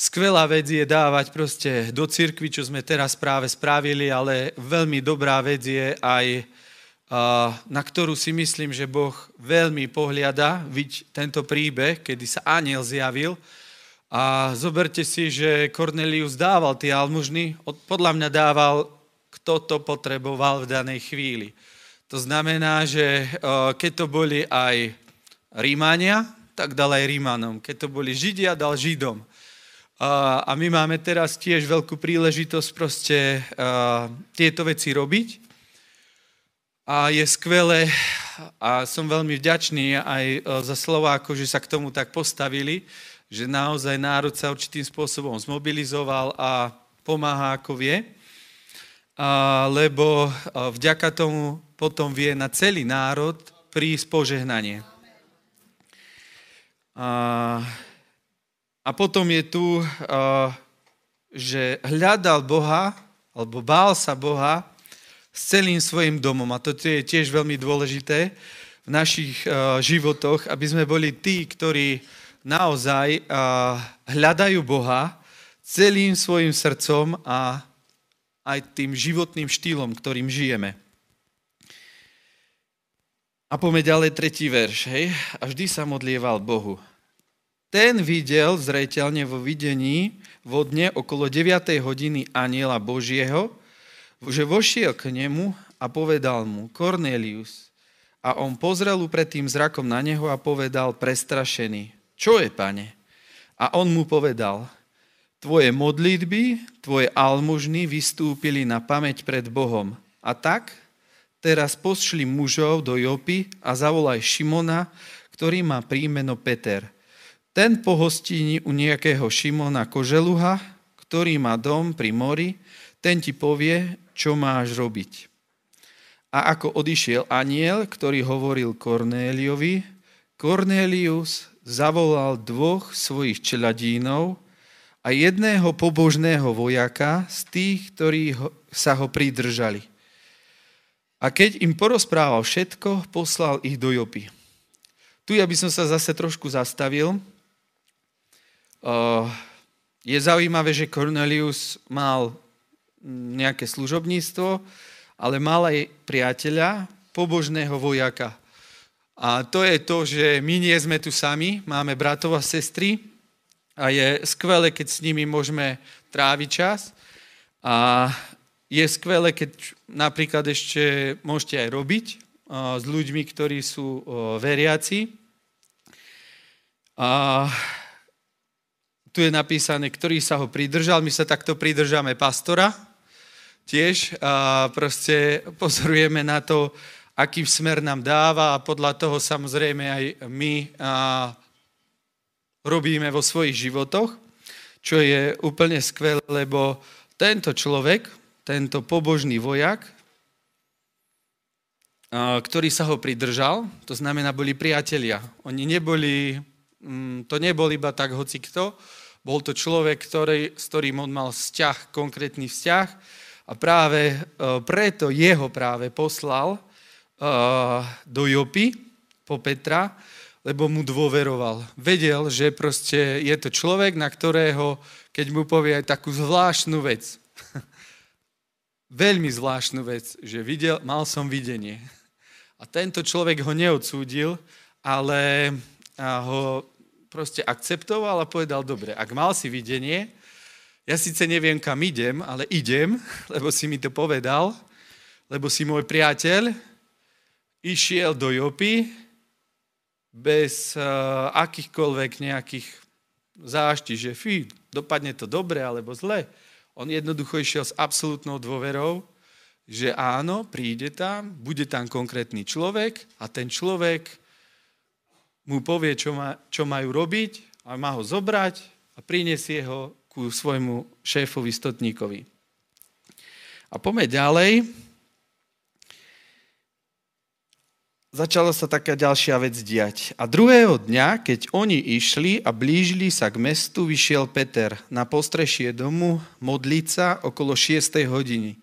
Skvelá vec je dávať proste do cirkvi, čo sme teraz práve spravili, ale veľmi dobrá vec je aj, eh, na ktorú si myslím, že Boh veľmi pohliada, viď tento príbeh, kedy sa aniel zjavil. A zoberte si, že Cornelius dával tie almužny, podľa mňa dával, kto to potreboval v danej chvíli. To znamená, že keď to boli aj Rímania, tak dal aj Rímanom. Keď to boli Židia, dal Židom. A my máme teraz tiež veľkú príležitosť proste tieto veci robiť. A je skvelé a som veľmi vďačný aj za Slováko, že sa k tomu tak postavili, že naozaj národ sa určitým spôsobom zmobilizoval a pomáha ako vie, lebo vďaka tomu potom vie na celý národ prísť požehnanie. A, a potom je tu, že hľadal Boha, alebo bál sa Boha s celým svojim domom. A toto je tiež veľmi dôležité v našich životoch, aby sme boli tí, ktorí naozaj hľadajú Boha celým svojim srdcom a aj tým životným štýlom, ktorým žijeme. A poďme ďalej tretí verš. Hej? A vždy sa modlieval Bohu. Ten videl zreteľne vo videní vodne okolo 9. hodiny aniela Božieho, že vošiel k nemu a povedal mu, Cornelius. A on pozrel tým zrakom na neho a povedal prestrašený, čo je, pane? A on mu povedal, tvoje modlitby, tvoje almužny vystúpili na pamäť pred Bohom. A tak teraz pošli mužov do Jopy a zavolaj Šimona, ktorý má príjmeno Peter. Ten pohostíni u nejakého Šimona Koželuha, ktorý má dom pri mori, ten ti povie, čo máš robiť. A ako odišiel aniel, ktorý hovoril Kornéliovi, Kornélius, zavolal dvoch svojich čeladínov a jedného pobožného vojaka z tých, ktorí ho, sa ho pridržali. A keď im porozprával všetko, poslal ich do Jopy. Tu ja by som sa zase trošku zastavil. Je zaujímavé, že Cornelius mal nejaké služobníctvo, ale mal aj priateľa, pobožného vojaka. A to je to, že my nie sme tu sami, máme bratov a sestry a je skvelé, keď s nimi môžeme tráviť čas. A je skvelé, keď napríklad ešte môžete aj robiť s ľuďmi, ktorí sú veriaci. A tu je napísané, ktorý sa ho pridržal. My sa takto pridržame pastora tiež. A proste pozorujeme na to, aký smer nám dáva a podľa toho samozrejme aj my robíme vo svojich životoch, čo je úplne skvelé, lebo tento človek, tento pobožný vojak, ktorý sa ho pridržal, to znamená, boli priatelia. Oni neboli, mm, to nebol iba tak hoci kto, bol to človek, ktorý, s ktorým on mal vzťah, konkrétny vzťah a práve e, preto jeho práve poslal do Jopy po Petra, lebo mu dôveroval. Vedel, že proste je to človek, na ktorého, keď mu povie aj takú zvláštnu vec, [laughs] veľmi zvláštnu vec, že videl, mal som videnie. A tento človek ho neodsúdil, ale ho proste akceptoval a povedal, dobre, ak mal si videnie, ja síce neviem, kam idem, ale idem, [laughs] lebo si mi to povedal, lebo si môj priateľ, išiel do Jopy bez uh, akýchkoľvek nejakých zášti, že fí, dopadne to dobre alebo zle. On jednoducho išiel s absolútnou dôverou, že áno, príde tam, bude tam konkrétny človek a ten človek mu povie, čo, má, čo majú robiť a má ho zobrať a prinesie ho ku svojmu šéfovi stotníkovi. A poďme ďalej. Začala sa taká ďalšia vec diať. A druhého dňa, keď oni išli a blížili sa k mestu, vyšiel Peter na postrešie domu modliť sa okolo 6. hodiny.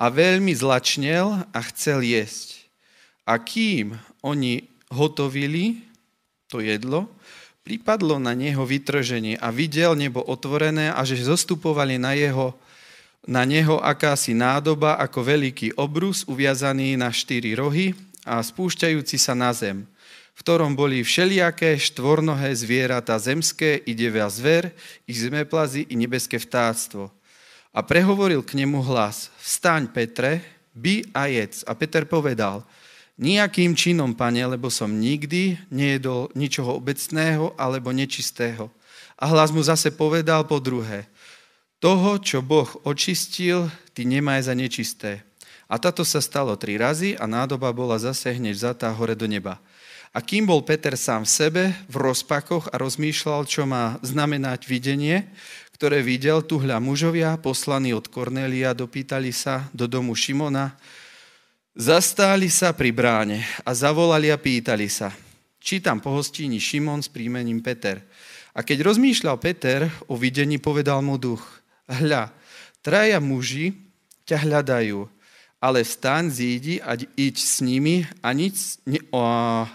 A veľmi zlačnel a chcel jesť. A kým oni hotovili to jedlo, pripadlo na neho vytrženie a videl nebo otvorené a že zostupovali na jeho na neho akási nádoba ako veľký obrus uviazaný na štyri rohy a spúšťajúci sa na zem, v ktorom boli všelijaké štvornohé zvieratá zemské i devia zver, i zemeplazy, i nebeské vtáctvo. A prehovoril k nemu hlas, vstaň Petre, by a jedz. A Peter povedal, Nijakým činom, pane, lebo som nikdy nejedol ničoho obecného alebo nečistého. A hlas mu zase povedal po druhé, toho, čo Boh očistil, ty nemaj za nečisté. A táto sa stalo tri razy a nádoba bola zase hneď zatá hore do neba. A kým bol Peter sám v sebe, v rozpakoch a rozmýšľal, čo má znamenať videnie, ktoré videl, tu hľa mužovia, poslaní od Kornélia, dopýtali sa do domu Šimona, Zastáli sa pri bráne a zavolali a pýtali sa, či tam pohostíni Šimon s príjmením Peter. A keď rozmýšľal Peter o videní, povedal mu duch, hľa, traja muži ťa hľadajú, ale vstaň, zídi a iď s nimi a nič, ne,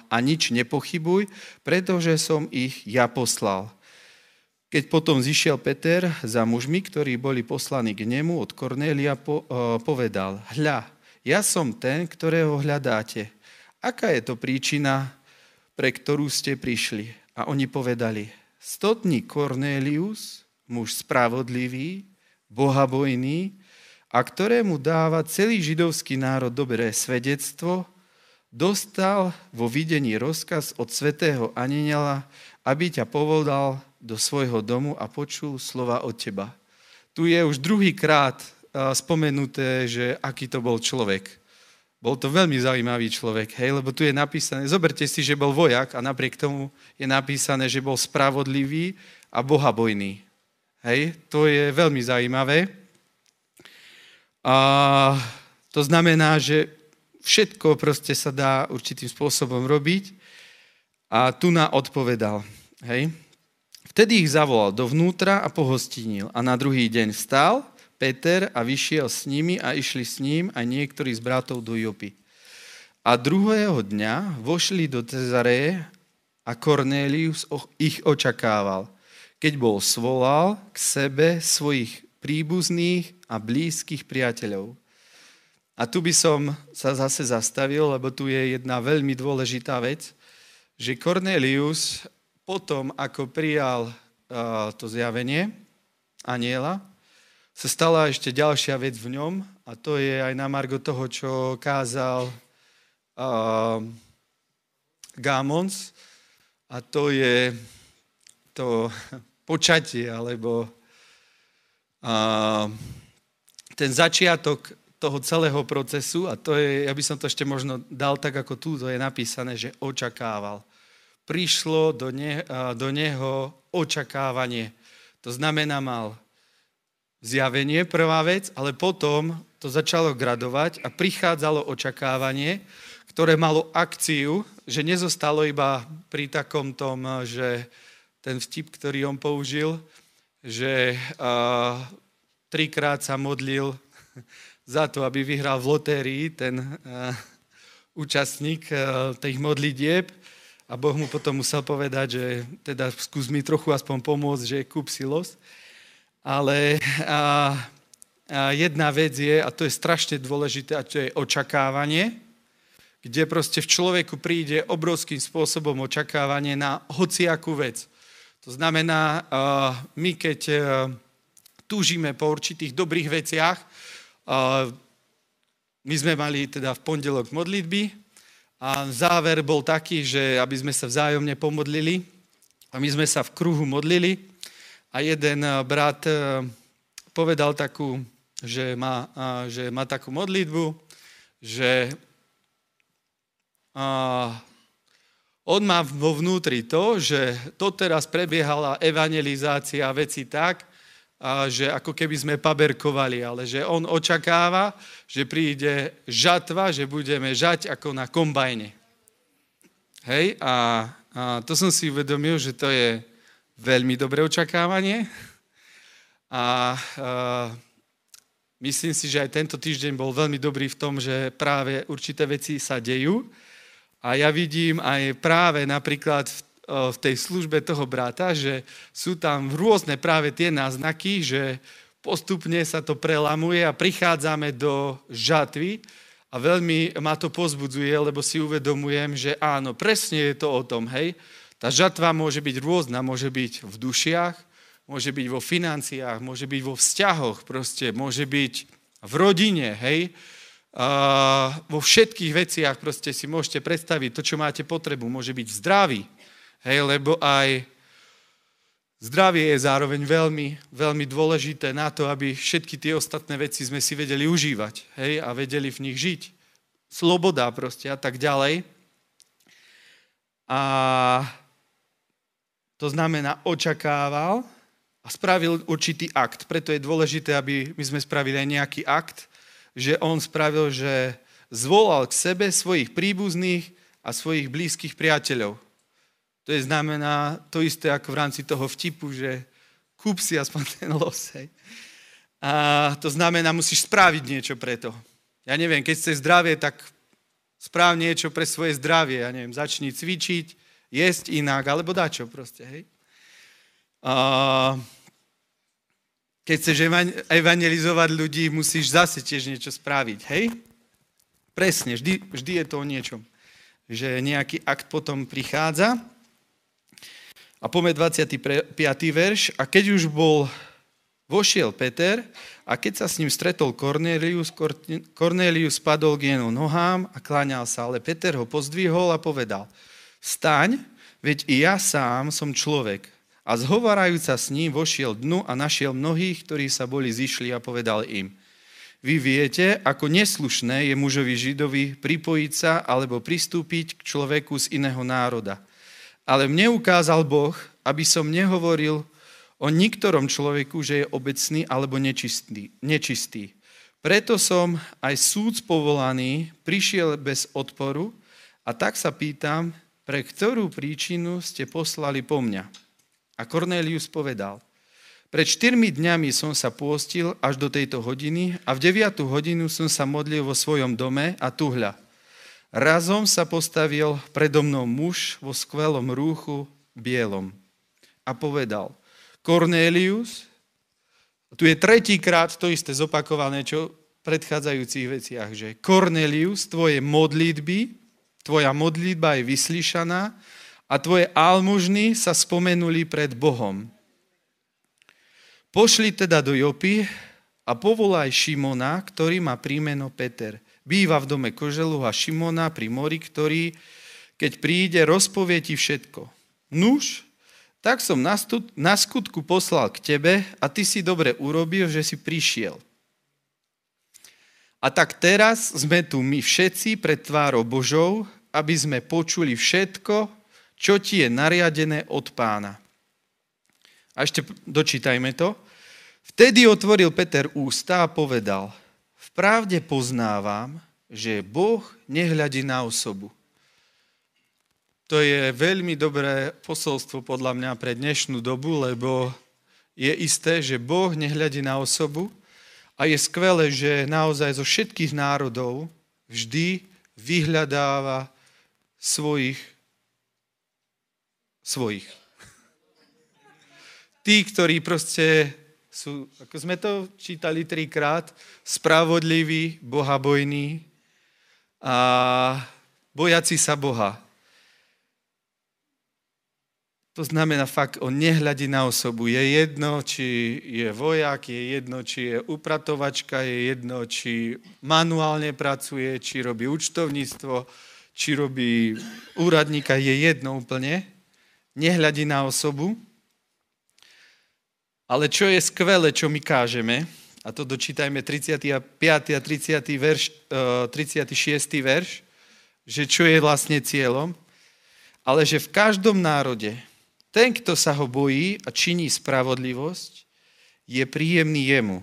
a nič nepochybuj, pretože som ich ja poslal. Keď potom zišiel Peter za mužmi, ktorí boli poslaní k nemu od Kornélia, po, povedal, hľa, ja som ten, ktorého hľadáte. Aká je to príčina, pre ktorú ste prišli? A oni povedali, stotný Cornelius, muž spravodlivý, bohabojný, a ktorému dáva celý židovský národ dobré svedectvo, dostal vo videní rozkaz od svetého aniela, aby ťa povodal do svojho domu a počul slova od teba. Tu je už druhý krát spomenuté, že aký to bol človek. Bol to veľmi zaujímavý človek, hej, lebo tu je napísané, zoberte si, že bol vojak a napriek tomu je napísané, že bol spravodlivý a bohabojný. Hej, to je veľmi zaujímavé. A to znamená, že všetko proste sa dá určitým spôsobom robiť. A tu na odpovedal. Hej. Vtedy ich zavolal dovnútra a pohostinil. A na druhý deň vstal Peter a vyšiel s nimi a išli s ním aj niektorí z bratov do Jopy. A druhého dňa vošli do Cezareje a Cornelius ich očakával, keď bol svolal k sebe svojich príbuzných a blízkych priateľov. A tu by som sa zase zastavil, lebo tu je jedna veľmi dôležitá vec, že Cornelius potom, ako prijal uh, to zjavenie aniela, sa stala ešte ďalšia vec v ňom a to je aj na margo toho, čo kázal uh, Gamons a to je to [laughs] počatie alebo ten začiatok toho celého procesu a to je, ja by som to ešte možno dal tak, ako tu to je napísané, že očakával. Prišlo do, ne, do neho očakávanie. To znamená, mal zjavenie, prvá vec, ale potom to začalo gradovať a prichádzalo očakávanie, ktoré malo akciu, že nezostalo iba pri takom tom, že ten vtip, ktorý on použil, že uh, trikrát sa modlil [laughs] za to, aby vyhral v lotérii ten uh, účastník uh, tých modlitieb a Boh mu potom musel povedať, že teda skús mi trochu aspoň pomôcť, že kúp si los. Ale a, a jedna vec je, a to je strašne dôležité, a to je očakávanie, kde proste v človeku príde obrovským spôsobom očakávanie na hociakú vec. To znamená, my keď túžime po určitých dobrých veciach, my sme mali teda v pondelok modlitby a záver bol taký, že aby sme sa vzájomne pomodlili a my sme sa v kruhu modlili a jeden eh, brat eh, povedal takú, že má, že má takú modlitbu, že on má vo vnútri to, že to teraz prebiehala evangelizácia veci tak, a že ako keby sme paberkovali, ale že on očakáva, že príde žatva, že budeme žať ako na kombajne. Hej, a, a to som si uvedomil, že to je veľmi dobré očakávanie. A uh, myslím si, že aj tento týždeň bol veľmi dobrý v tom, že práve určité veci sa dejú. A ja vidím aj práve napríklad v, uh, v tej službe toho brata, že sú tam rôzne práve tie náznaky, že postupne sa to prelamuje a prichádzame do žatvy a veľmi ma to pozbudzuje, lebo si uvedomujem, že áno, presne je to o tom, hej, tá žatva môže byť rôzna, môže byť v dušiach, môže byť vo financiách, môže byť vo vzťahoch, proste môže byť v rodine, hej. Vo všetkých veciach proste si môžete predstaviť to, čo máte potrebu. Môže byť zdravý, hej, lebo aj zdravie je zároveň veľmi, veľmi dôležité na to, aby všetky tie ostatné veci sme si vedeli užívať, hej, a vedeli v nich žiť. Sloboda proste a tak ďalej. A to znamená očakával a spravil určitý akt. Preto je dôležité, aby my sme spravili aj nejaký akt, že on spravil, že zvolal k sebe svojich príbuzných a svojich blízkych priateľov. To je znamená to isté ako v rámci toho vtipu, že kúp si aspoň ten los. Hej. A to znamená, musíš spraviť niečo preto. Ja neviem, keď chceš zdravie, tak správ niečo pre svoje zdravie. Ja neviem, začni cvičiť, jesť inak, alebo dačo proste, hej. A keď chceš evangelizovať ľudí, musíš zase tiež niečo spraviť, hej? Presne, vždy, vždy je to o niečom. Že nejaký akt potom prichádza. A pome 25. verš. A keď už bol, vošiel Peter a keď sa s ním stretol Cornelius, Cornelius spadol k jeho nohám a kláňal sa, ale Peter ho pozdvihol a povedal, staň, veď i ja sám som človek a zhovarajúca s ním vošiel dnu a našiel mnohých, ktorí sa boli zišli a povedal im, vy viete, ako neslušné je mužovi židovi pripojiť sa alebo pristúpiť k človeku z iného národa. Ale mne ukázal Boh, aby som nehovoril o niktorom človeku, že je obecný alebo nečistý. nečistý. Preto som aj súd povolaný prišiel bez odporu a tak sa pýtam, pre ktorú príčinu ste poslali po mňa. A Cornelius povedal, pred štyrmi dňami som sa pôstil až do tejto hodiny a v deviatú hodinu som sa modlil vo svojom dome a tuhľa. Razom sa postavil predo mnou muž vo skvelom rúchu bielom a povedal, Cornelius, tu je tretíkrát to isté zopakované, čo v predchádzajúcich veciach, že Cornelius, tvoje modlitby, tvoja modlitba je vyslyšaná a tvoje almužny sa spomenuli pred Bohom. Pošli teda do Jopy a povolaj Šimona, ktorý má prímeno Peter. Býva v dome Koželu a Šimona pri mori, ktorý, keď príde, rozpovie ti všetko. Nuž, tak som na skutku poslal k tebe a ty si dobre urobil, že si prišiel. A tak teraz sme tu my všetci pred tvárou Božou, aby sme počuli všetko, čo ti je nariadené od pána. A ešte dočítajme to. Vtedy otvoril Peter ústa a povedal, v pravde poznávam, že Boh nehľadí na osobu. To je veľmi dobré posolstvo podľa mňa pre dnešnú dobu, lebo je isté, že Boh nehľadí na osobu a je skvelé, že naozaj zo všetkých národov vždy vyhľadáva svojich svojich. Tí, ktorí proste sú, ako sme to čítali trikrát, spravodliví, bohabojní a bojaci sa Boha. To znamená fakt, on nehľadí na osobu. Je jedno, či je vojak, je jedno, či je upratovačka, je jedno, či manuálne pracuje, či robí účtovníctvo, či robí úradníka, je jedno úplne nehľadí na osobu. Ale čo je skvelé, čo my kážeme, a to dočítajme 35. a 30. Verš, 36. Eh, verš, že čo je vlastne cieľom, ale že v každom národe ten, kto sa ho bojí a činí spravodlivosť, je príjemný jemu.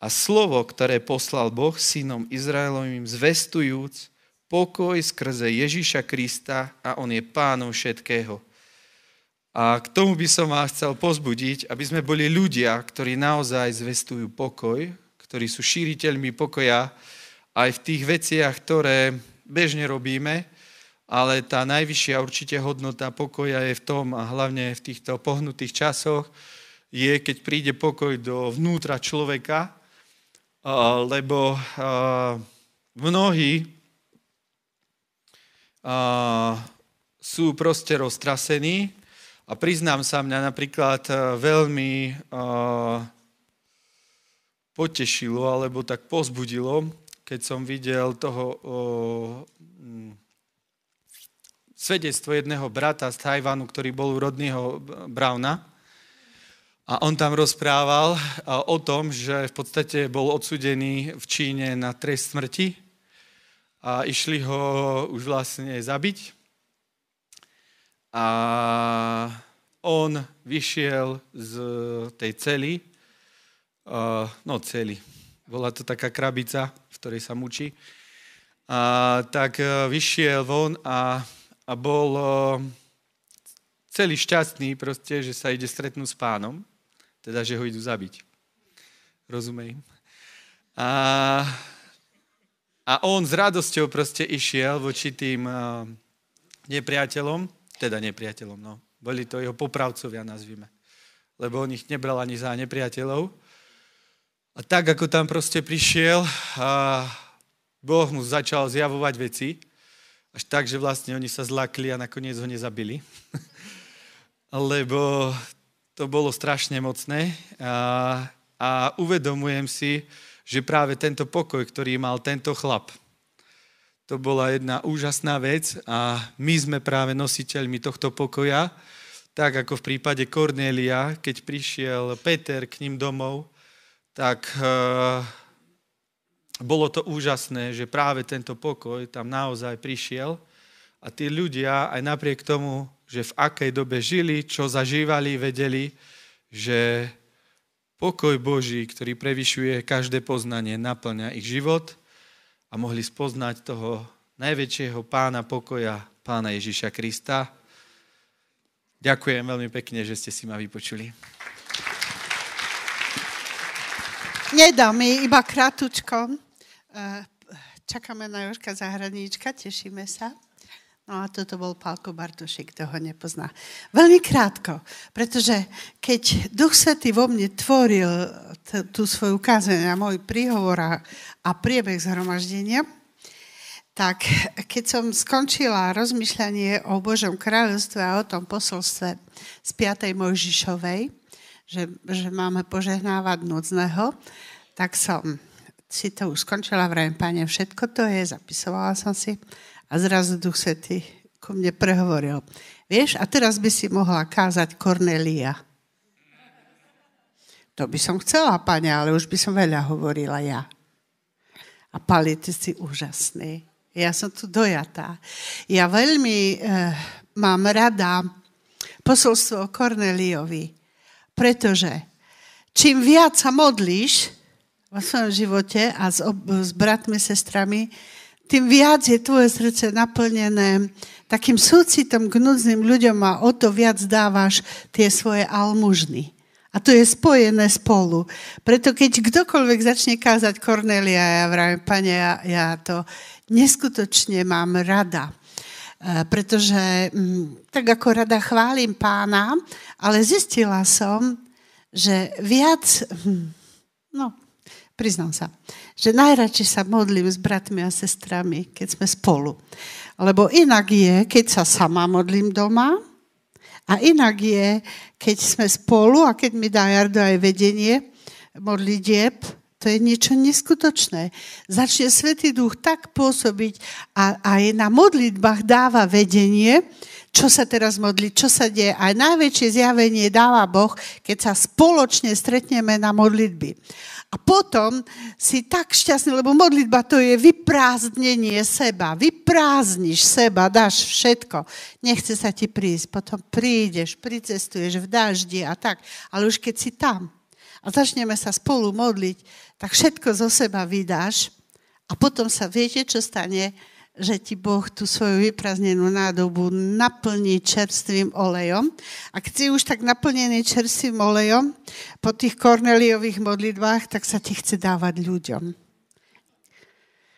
A slovo, ktoré poslal Boh synom Izraelovým, zvestujúc pokoj skrze Ježíša Krista a on je pánom všetkého. A k tomu by som vás chcel pozbudiť, aby sme boli ľudia, ktorí naozaj zvestujú pokoj, ktorí sú šíriteľmi pokoja aj v tých veciach, ktoré bežne robíme, ale tá najvyššia určite hodnota pokoja je v tom, a hlavne v týchto pohnutých časoch, je, keď príde pokoj do vnútra človeka, lebo mnohí sú proste roztrasení, a priznám sa, mňa napríklad eh, veľmi uh, potešilo alebo tak pozbudilo, keď som videl toho svedectvo jedného brata z Tajvanu, ktorý bol u rodného Brauna. A on tam rozprával o tom, že v podstate bol odsudený v Číne na trest smrti a išli ho už vlastne zabiť. A on vyšiel z tej cely, no cely, bola to taká krabica, v ktorej sa mučí, a tak e, vyšiel von a, a bol celý šťastný proste, že sa ide stretnúť s pánom, teda, že ho idú zabiť. Rozumej? A, a on s radosťou proste išiel voči tým nepriateľom, teda nepriateľom, no, boli to jeho popravcovia, nazvime. Lebo on ich nebral ani za nepriateľov. A tak, ako tam proste prišiel, a Boh mu začal zjavovať veci, až tak, že vlastne oni sa zlakli a nakoniec ho nezabili. [laughs] Lebo to bolo strašne mocné. A, a uvedomujem si, že práve tento pokoj, ktorý mal tento chlap, to bola jedna úžasná vec a my sme práve nositeľmi tohto pokoja. Tak ako v prípade Kornélia, keď prišiel Peter k ním domov, tak uh, bolo to úžasné, že práve tento pokoj tam naozaj prišiel. A tí ľudia aj napriek tomu, že v akej dobe žili, čo zažívali, vedeli, že pokoj Boží, ktorý prevyšuje každé poznanie, naplňa ich život a mohli spoznať toho najväčšieho pána pokoja, pána Ježiša Krista, Ďakujem veľmi pekne, že ste si ma vypočuli. Nedá mi, iba kratučko. Eh, čakáme na Jožka Zahradníčka, tešíme sa. No a toto bol Pálko Bartošek, kto ho nepozná. Veľmi krátko, pretože keď Duch Svetý vo mne tvoril t- tú svoju kázeň a môj príhovor a, a priebeh zhromaždenia, tak keď som skončila rozmýšľanie o Božom kráľovstve a o tom posolstve z 5. Mojžišovej, že, že máme požehnávať núdzneho, tak som si to už skončila, vrajím, pane, všetko to je, zapisovala som si a zrazu Duch Svetý ku mne prehovoril. Vieš, a teraz by si mohla kázať Kornelia. To by som chcela, pane, ale už by som veľa hovorila ja. A Pali, ty si úžasný. Ja som tu dojatá. Ja veľmi e, mám rada posolstvo o Korneliovi, pretože čím viac sa modlíš vo svojom živote a s, ob, s bratmi, sestrami, tým viac je tvoje srdce naplnené takým súcitom k núdznym ľuďom a o to viac dávaš tie svoje almužny. A to je spojené spolu. Preto keď kdokoľvek začne kázať Kornelia, ja vravím, pane, ja, ja to neskutočne mám rada. E, pretože mm, tak ako rada chválim pána, ale zistila som, že viac, hm, no, priznám sa, že najradšej sa modlím s bratmi a sestrami, keď sme spolu. Lebo inak je, keď sa sama modlím doma, a inak je, keď sme spolu a keď mi dá Jardo aj vedenie modlitieb, to je niečo neskutočné. Začne Svetý Duch tak pôsobiť a aj na modlitbách dáva vedenie, čo sa teraz modliť, čo sa deje. Aj najväčšie zjavenie dáva Boh, keď sa spoločne stretneme na modlitby. A potom si tak šťastný, lebo modlitba to je vyprázdnenie seba. Vyprázdniš seba, dáš všetko. Nechce sa ti prísť. Potom prídeš, pricestuješ v daždi a tak. Ale už keď si tam a začneme sa spolu modliť, tak všetko zo seba vydáš a potom sa viete, čo stane, že ti Boh tú svoju vyprázdnenú nádobu naplní čerstvým olejom. A keď si už tak naplnený čerstvým olejom po tých korneliových modlitbách, tak sa ti chce dávať ľuďom.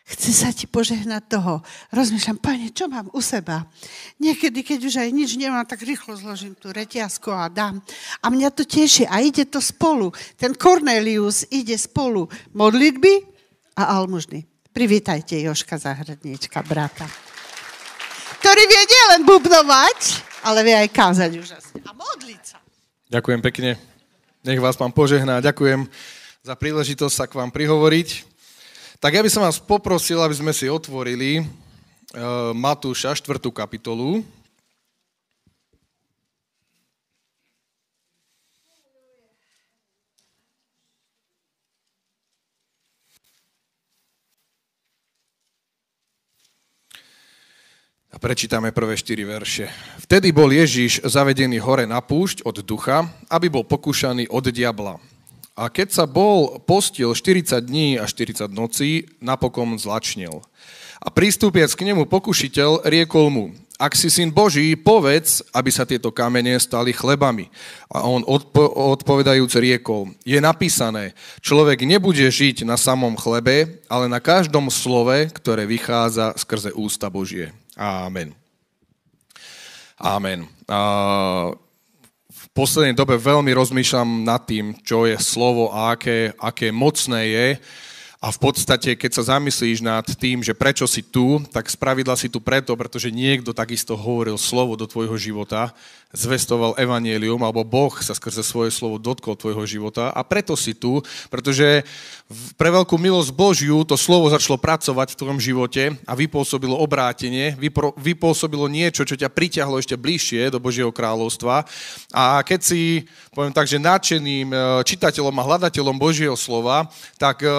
Chce sa ti požehnať toho. Rozmýšľam, pane, čo mám u seba? Niekedy, keď už aj nič nemám, tak rýchlo zložím tú reťazku a dám. A mňa to teší a ide to spolu. Ten Cornelius ide spolu. Modlitby a almužny. Privítajte Joška Zahradníčka, brata. Ktorý vie nielen bubnovať, ale vie aj kázať úžasne. A modliť sa. Ďakujem pekne. Nech vás pán požehná. Ďakujem za príležitosť sa k vám prihovoriť. Tak ja by som vás poprosil, aby sme si otvorili uh, Matúša 4. kapitolu. Prečítame prvé štyri verše. Vtedy bol Ježíš zavedený hore na púšť od ducha, aby bol pokúšaný od diabla. A keď sa bol postil 40 dní a 40 nocí, napokon zlačnil. A prístupiac k nemu pokušiteľ riekol mu, ak si syn Boží, povedz, aby sa tieto kamene stali chlebami. A on odpo- odpovedajúc riekol, je napísané, človek nebude žiť na samom chlebe, ale na každom slove, ktoré vychádza skrze ústa Božie. Amen. Amen. V poslednej dobe veľmi rozmýšľam nad tým, čo je slovo a aké, aké mocné je. A v podstate, keď sa zamyslíš nad tým, že prečo si tu, tak spravidla si tu preto, pretože niekto takisto hovoril slovo do tvojho života zvestoval evanielium, alebo Boh sa skrze svoje slovo dotkol tvojho života a preto si tu, pretože pre veľkú milosť Božiu to slovo začalo pracovať v tvojom živote a vypôsobilo obrátenie, vypôsobilo niečo, čo ťa priťahlo ešte bližšie do Božieho kráľovstva. A keď si, poviem tak, že nadšeným e, čitateľom a hľadateľom Božieho slova, tak e,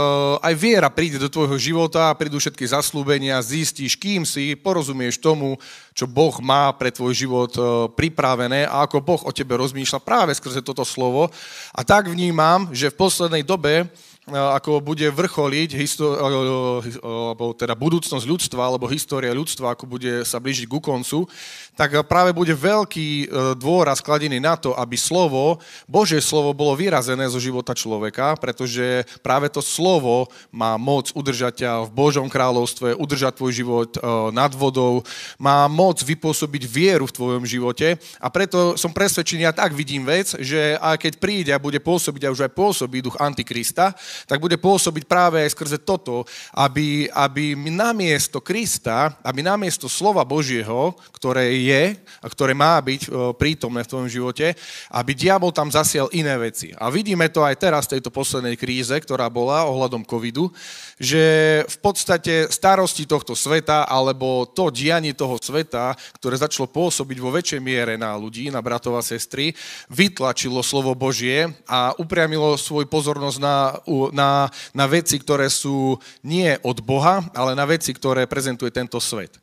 aj viera príde do tvojho života, prídu všetky zaslúbenia, zistíš, kým si, porozumieš tomu, čo Boh má pre tvoj život e, pripravené a ako Boh o tebe rozmýšľa práve skrze toto slovo. A tak vnímam, že v poslednej dobe ako bude vrcholiť histori- alebo teda budúcnosť ľudstva alebo história ľudstva, ako bude sa blížiť ku koncu, tak práve bude veľký e, dôraz kladený na to, aby slovo, Božie slovo bolo vyrazené zo života človeka, pretože práve to slovo má moc udržať ťa v Božom kráľovstve, udržať tvoj život e, nad vodou, má moc vypôsobiť vieru v tvojom živote. A preto som presvedčený, ja tak vidím vec, že aj keď príde a bude pôsobiť a už aj pôsobí duch Antikrista, tak bude pôsobiť práve aj skrze toto, aby, aby namiesto Krista, aby namiesto slova Božieho, ktoré je a ktoré má byť e, prítomné v tvojom živote, aby diabol tam zasiel iné veci. A vidíme to aj teraz v tejto poslednej kríze, ktorá bola ohľadom covidu, že v podstate starosti tohto sveta alebo to dianie toho sveta, ktoré začalo pôsobiť vo väčšej miere na ľudí, na bratov a sestry, vytlačilo slovo Božie a upriamilo svoj pozornosť na, na, na veci, ktoré sú nie od Boha, ale na veci, ktoré prezentuje tento svet.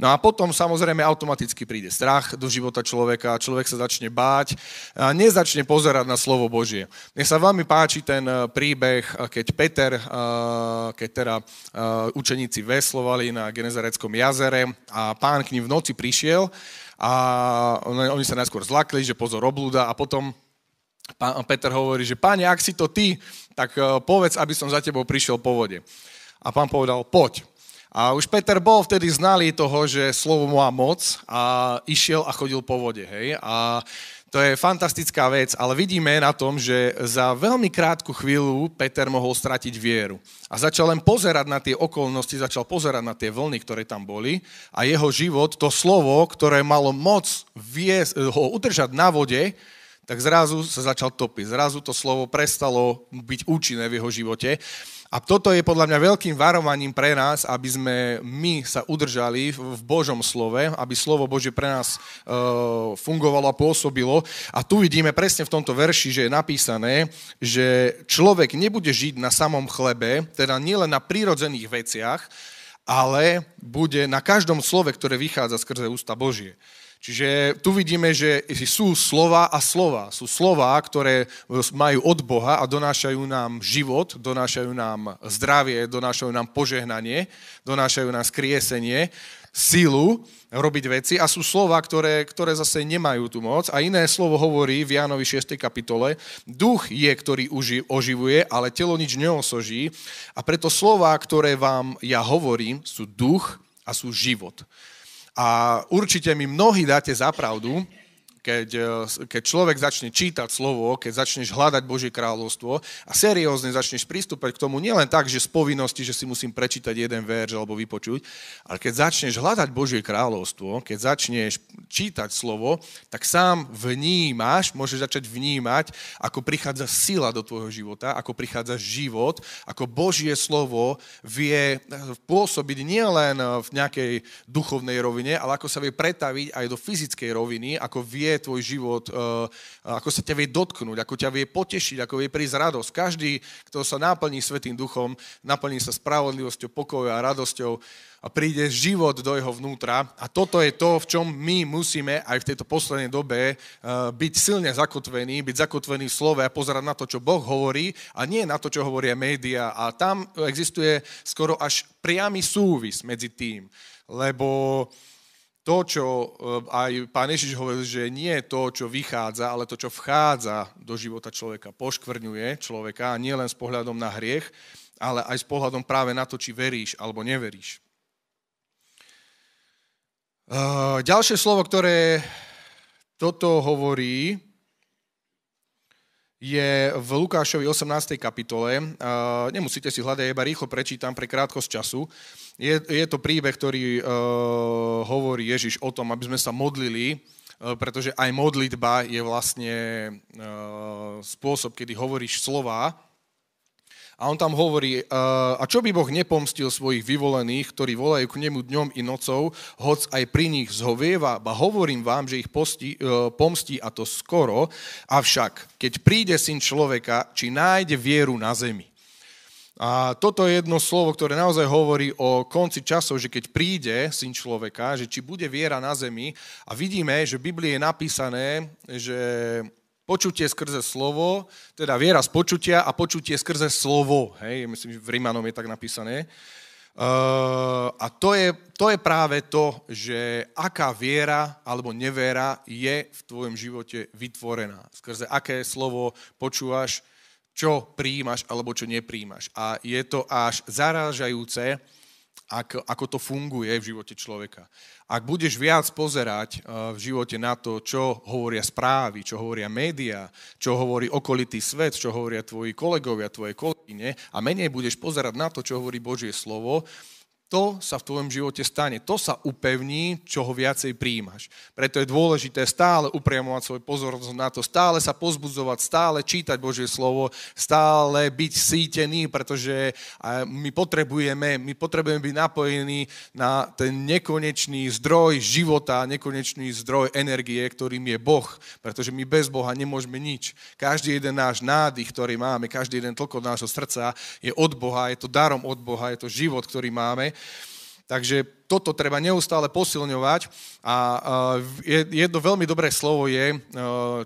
No a potom samozrejme automaticky príde strach do života človeka, človek sa začne báť a nezačne pozerať na slovo Božie. Mne sa veľmi páči ten eh, príbeh, eh, keď Peter, eh, keď teda učeníci veslovali na Genezareckom jazere a pán k ním v noci prišiel a oni sa najskôr zlakli, že pozor oblúda a potom Peter hovorí, že páne, ak si to ty, tak povedz, aby som za tebou prišiel po vode. A pán povedal, poď. A už Peter bol vtedy znalý toho, že slovo má moc a išiel a chodil po vode. Hej? A to je fantastická vec, ale vidíme na tom, že za veľmi krátku chvíľu Peter mohol stratiť vieru. A začal len pozerať na tie okolnosti, začal pozerať na tie vlny, ktoré tam boli a jeho život, to slovo, ktoré malo moc viesť, ho udržať na vode, tak zrazu sa začal topiť. Zrazu to slovo prestalo byť účinné v jeho živote. A toto je podľa mňa veľkým varovaním pre nás, aby sme my sa udržali v Božom slove, aby slovo Bože pre nás e, fungovalo a pôsobilo. A tu vidíme presne v tomto verši, že je napísané, že človek nebude žiť na samom chlebe, teda nielen na prírodzených veciach, ale bude na každom slove, ktoré vychádza skrze ústa Božie. Čiže tu vidíme, že sú slova a slova. Sú slova, ktoré majú od Boha a donášajú nám život, donášajú nám zdravie, donášajú nám požehnanie, donášajú nám skriesenie, sílu robiť veci a sú slova, ktoré, ktoré zase nemajú tú moc. A iné slovo hovorí v Jánovi 6. kapitole, duch je, ktorý oživuje, ale telo nič neosoží. A preto slova, ktoré vám ja hovorím, sú duch a sú život. A určite mi mnohí dáte za pravdu, keď, e, keď človek začne čítať slovo, keď začneš hľadať Božie kráľovstvo a seriózne začneš pristúpať k tomu nielen tak, že z povinnosti, že si musím prečítať jeden verš alebo vypočuť, ale keď začneš hľadať Božie kráľovstvo, keď začneš čítať slovo, tak sám vnímaš, môžeš začať vnímať, ako prichádza sila do tvojho života, ako prichádza život, ako Božie slovo vie pôsobiť nielen v nejakej duchovnej rovine, ale ako sa vie pretaviť aj do fyzickej roviny, ako vie tvoj život, eh, ako sa ťa vie dotknúť, ako ťa vie potešiť, ako vie prísť radosť. Každý, kto sa naplní Svetým duchom, naplní sa spravodlivosťou, pokojou a radosťou, a príde život do jeho vnútra. A toto je to, v čom my musíme aj v tejto poslednej dobe eh, byť silne zakotvení, byť zakotvení v slove a pozerať na to, čo Boh hovorí a nie na to, čo hovoria média. A tam existuje skoro až priamy súvis medzi tým. Lebo to, čo eh, aj pán Ježiš hovoril, že nie to, čo vychádza, ale to, čo vchádza do života človeka, poškvrňuje človeka, nie len s pohľadom na hriech, ale aj s pohľadom práve na to, či veríš alebo neveríš. Uh, ďalšie slovo, ktoré toto hovorí, je v Lukášovi 18. kapitole. Uh, nemusíte si hľadať, iba rýchlo prečítam pre krátkosť času. Je, je to príbeh, ktorý uh, hovorí Ježiš o tom, aby sme sa modlili, uh, pretože aj modlitba je vlastne spôsob, kedy hovoríš slova, a on tam hovorí, a čo by Boh nepomstil svojich vyvolených, ktorí volajú k nemu dňom i nocou, hoc aj pri nich zhovieva, ba hovorím vám, že ich posti, e, pomstí a to skoro, avšak keď príde syn človeka, či nájde vieru na zemi. A toto je jedno slovo, ktoré naozaj hovorí o konci časov, že keď príde syn človeka, že či bude viera na zemi a vidíme, že v Biblii je napísané, že Počutie skrze slovo, teda viera z počutia a počutie skrze slovo. Hej, myslím, že v Rímanom je tak napísané. Uh, a to je, to je práve to, že aká viera alebo neviera je v tvojom živote vytvorená. Skrze aké slovo počúvaš, čo príjimaš alebo čo nepríjimaš. A je to až zarážajúce, ako, ako to funguje v živote človeka. Ak budeš viac pozerať eh, v živote na to, čo hovoria správy, čo hovoria médiá, čo hovorí okolitý svet, čo hovoria tvoji kolegovia, tvoje kolegyne a menej budeš pozerať na to, čo hovorí Božie slovo, to sa v tvojom živote stane. To sa upevní, čo ho viacej príjmaš. Preto je dôležité stále upriamovať svoj pozornosť na to, stále sa pozbudzovať, stále čítať Božie slovo, stále byť sítený, pretože my potrebujeme, my potrebujeme byť napojení na ten nekonečný zdroj života, nekonečný zdroj energie, ktorým je Boh, pretože my bez Boha nemôžeme nič. Každý jeden náš nádych, ktorý máme, každý jeden tlko nášho srdca je od Boha, je to darom od Boha, je to život, ktorý máme Takže toto treba neustále posilňovať a jedno veľmi dobré slovo je,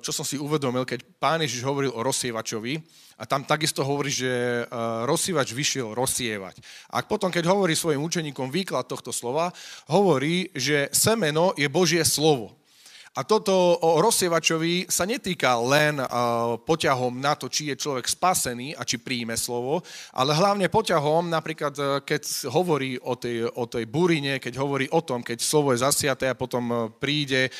čo som si uvedomil, keď pán Ježiš hovoril o rozsievačovi, a tam takisto hovorí, že rozsievač vyšiel rozsievať. A potom, keď hovorí svojim učeníkom výklad tohto slova, hovorí, že semeno je Božie slovo. A toto o rozsievačovi sa netýka len poťahom na to, či je človek spasený a či príjme slovo, ale hlavne poťahom, napríklad e, keď hovorí o tej, o tej burine, keď hovorí o tom, keď slovo je zasiaté a potom e, príde, e,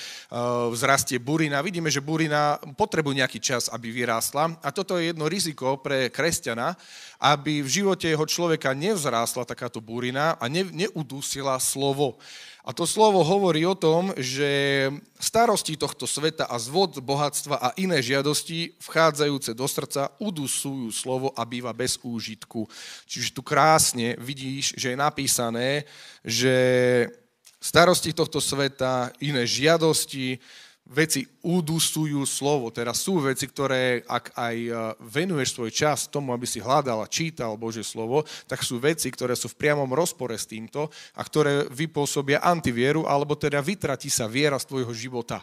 vzrastie burina. Vidíme, že burina potrebuje nejaký čas, aby vyrástla. A toto je jedno riziko pre kresťana, aby v živote jeho človeka nevzrástla takáto burina a ne, neudusila slovo. A to slovo hovorí o tom, že starosti tohto sveta a zvod bohatstva a iné žiadosti vchádzajúce do srdca udusujú slovo a býva bez úžitku. Čiže tu krásne vidíš, že je napísané, že starosti tohto sveta, iné žiadosti, veci udusujú slovo. Teraz sú veci, ktoré, ak aj e, venuješ svoj čas tomu, aby si hľadal a čítal Božie slovo, tak sú veci, ktoré sú v priamom rozpore s týmto a ktoré vypôsobia antivieru, alebo teda vytratí sa viera z tvojho života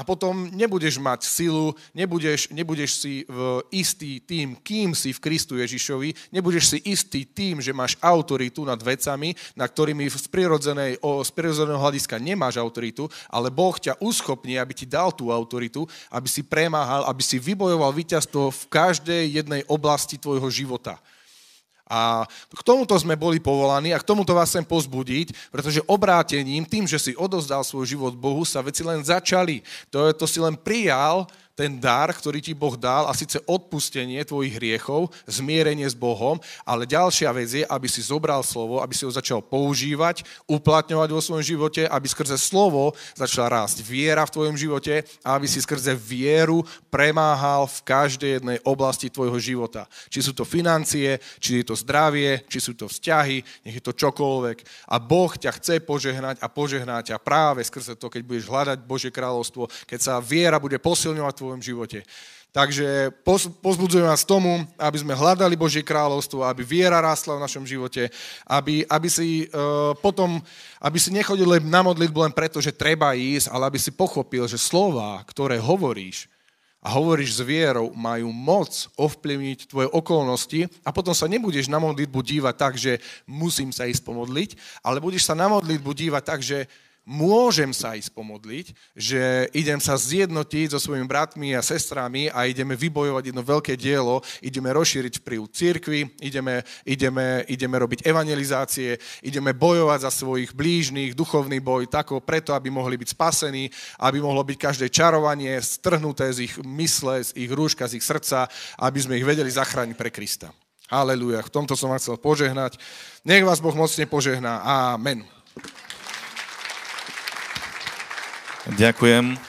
a potom nebudeš mať silu, nebudeš, nebudeš si v istý tým, kým si v Kristu Ježišovi, nebudeš si istý tým, že máš autoritu nad vecami, na ktorými z, prirodzenej, o, z prirodzeného hľadiska nemáš autoritu, ale Boh ťa uschopní, aby ti dal tú autoritu, aby si premáhal, aby si vybojoval víťazstvo v každej jednej oblasti tvojho života. A k tomuto sme boli povolaní a k tomuto vás chcem pozbudiť, pretože obrátením, tým, že si odozdal svoj život Bohu, sa veci len začali. To, to si len prijal ten dar, ktorý ti Boh dal, a síce odpustenie tvojich hriechov, zmierenie s Bohom, ale ďalšia vec je, aby si zobral slovo, aby si ho začal používať, uplatňovať vo svojom živote, aby skrze slovo začala rásť viera v tvojom živote a aby si skrze vieru premáhal v každej jednej oblasti tvojho života. Či sú to financie, či je to zdravie, či sú to vzťahy, nech je to čokoľvek. A Boh ťa chce požehnať a požehnať ťa práve skrze to, keď budeš hľadať Božie kráľovstvo, keď sa viera bude posilňovať tvojom živote. Takže pozbudzujem vás tomu, aby sme hľadali Božie kráľovstvo, aby viera rástla v našom živote, aby, aby si uh, potom, aby si nechodil len na modlitbu len preto, že treba ísť, ale aby si pochopil, že slova, ktoré hovoríš a hovoríš s vierou, majú moc ovplyvniť tvoje okolnosti a potom sa nebudeš na modlitbu dívať tak, že musím sa ísť pomodliť, ale budeš sa na modlitbu dívať tak, že môžem sa ísť pomodliť, že idem sa zjednotiť so svojimi bratmi a sestrami a ideme vybojovať jedno veľké dielo, ideme rozšíriť vplyv církvy, ideme, ideme, ideme robiť evangelizácie, ideme bojovať za svojich blížnych, duchovný boj, tako preto, aby mohli byť spasení, aby mohlo byť každé čarovanie strhnuté z ich mysle, z ich rúška, z ich srdca, aby sme ich vedeli zachrániť pre Krista. Haleluja. V tomto som vás chcel požehnať. Nech vás Boh mocne požehná. Amen. Ďakujem.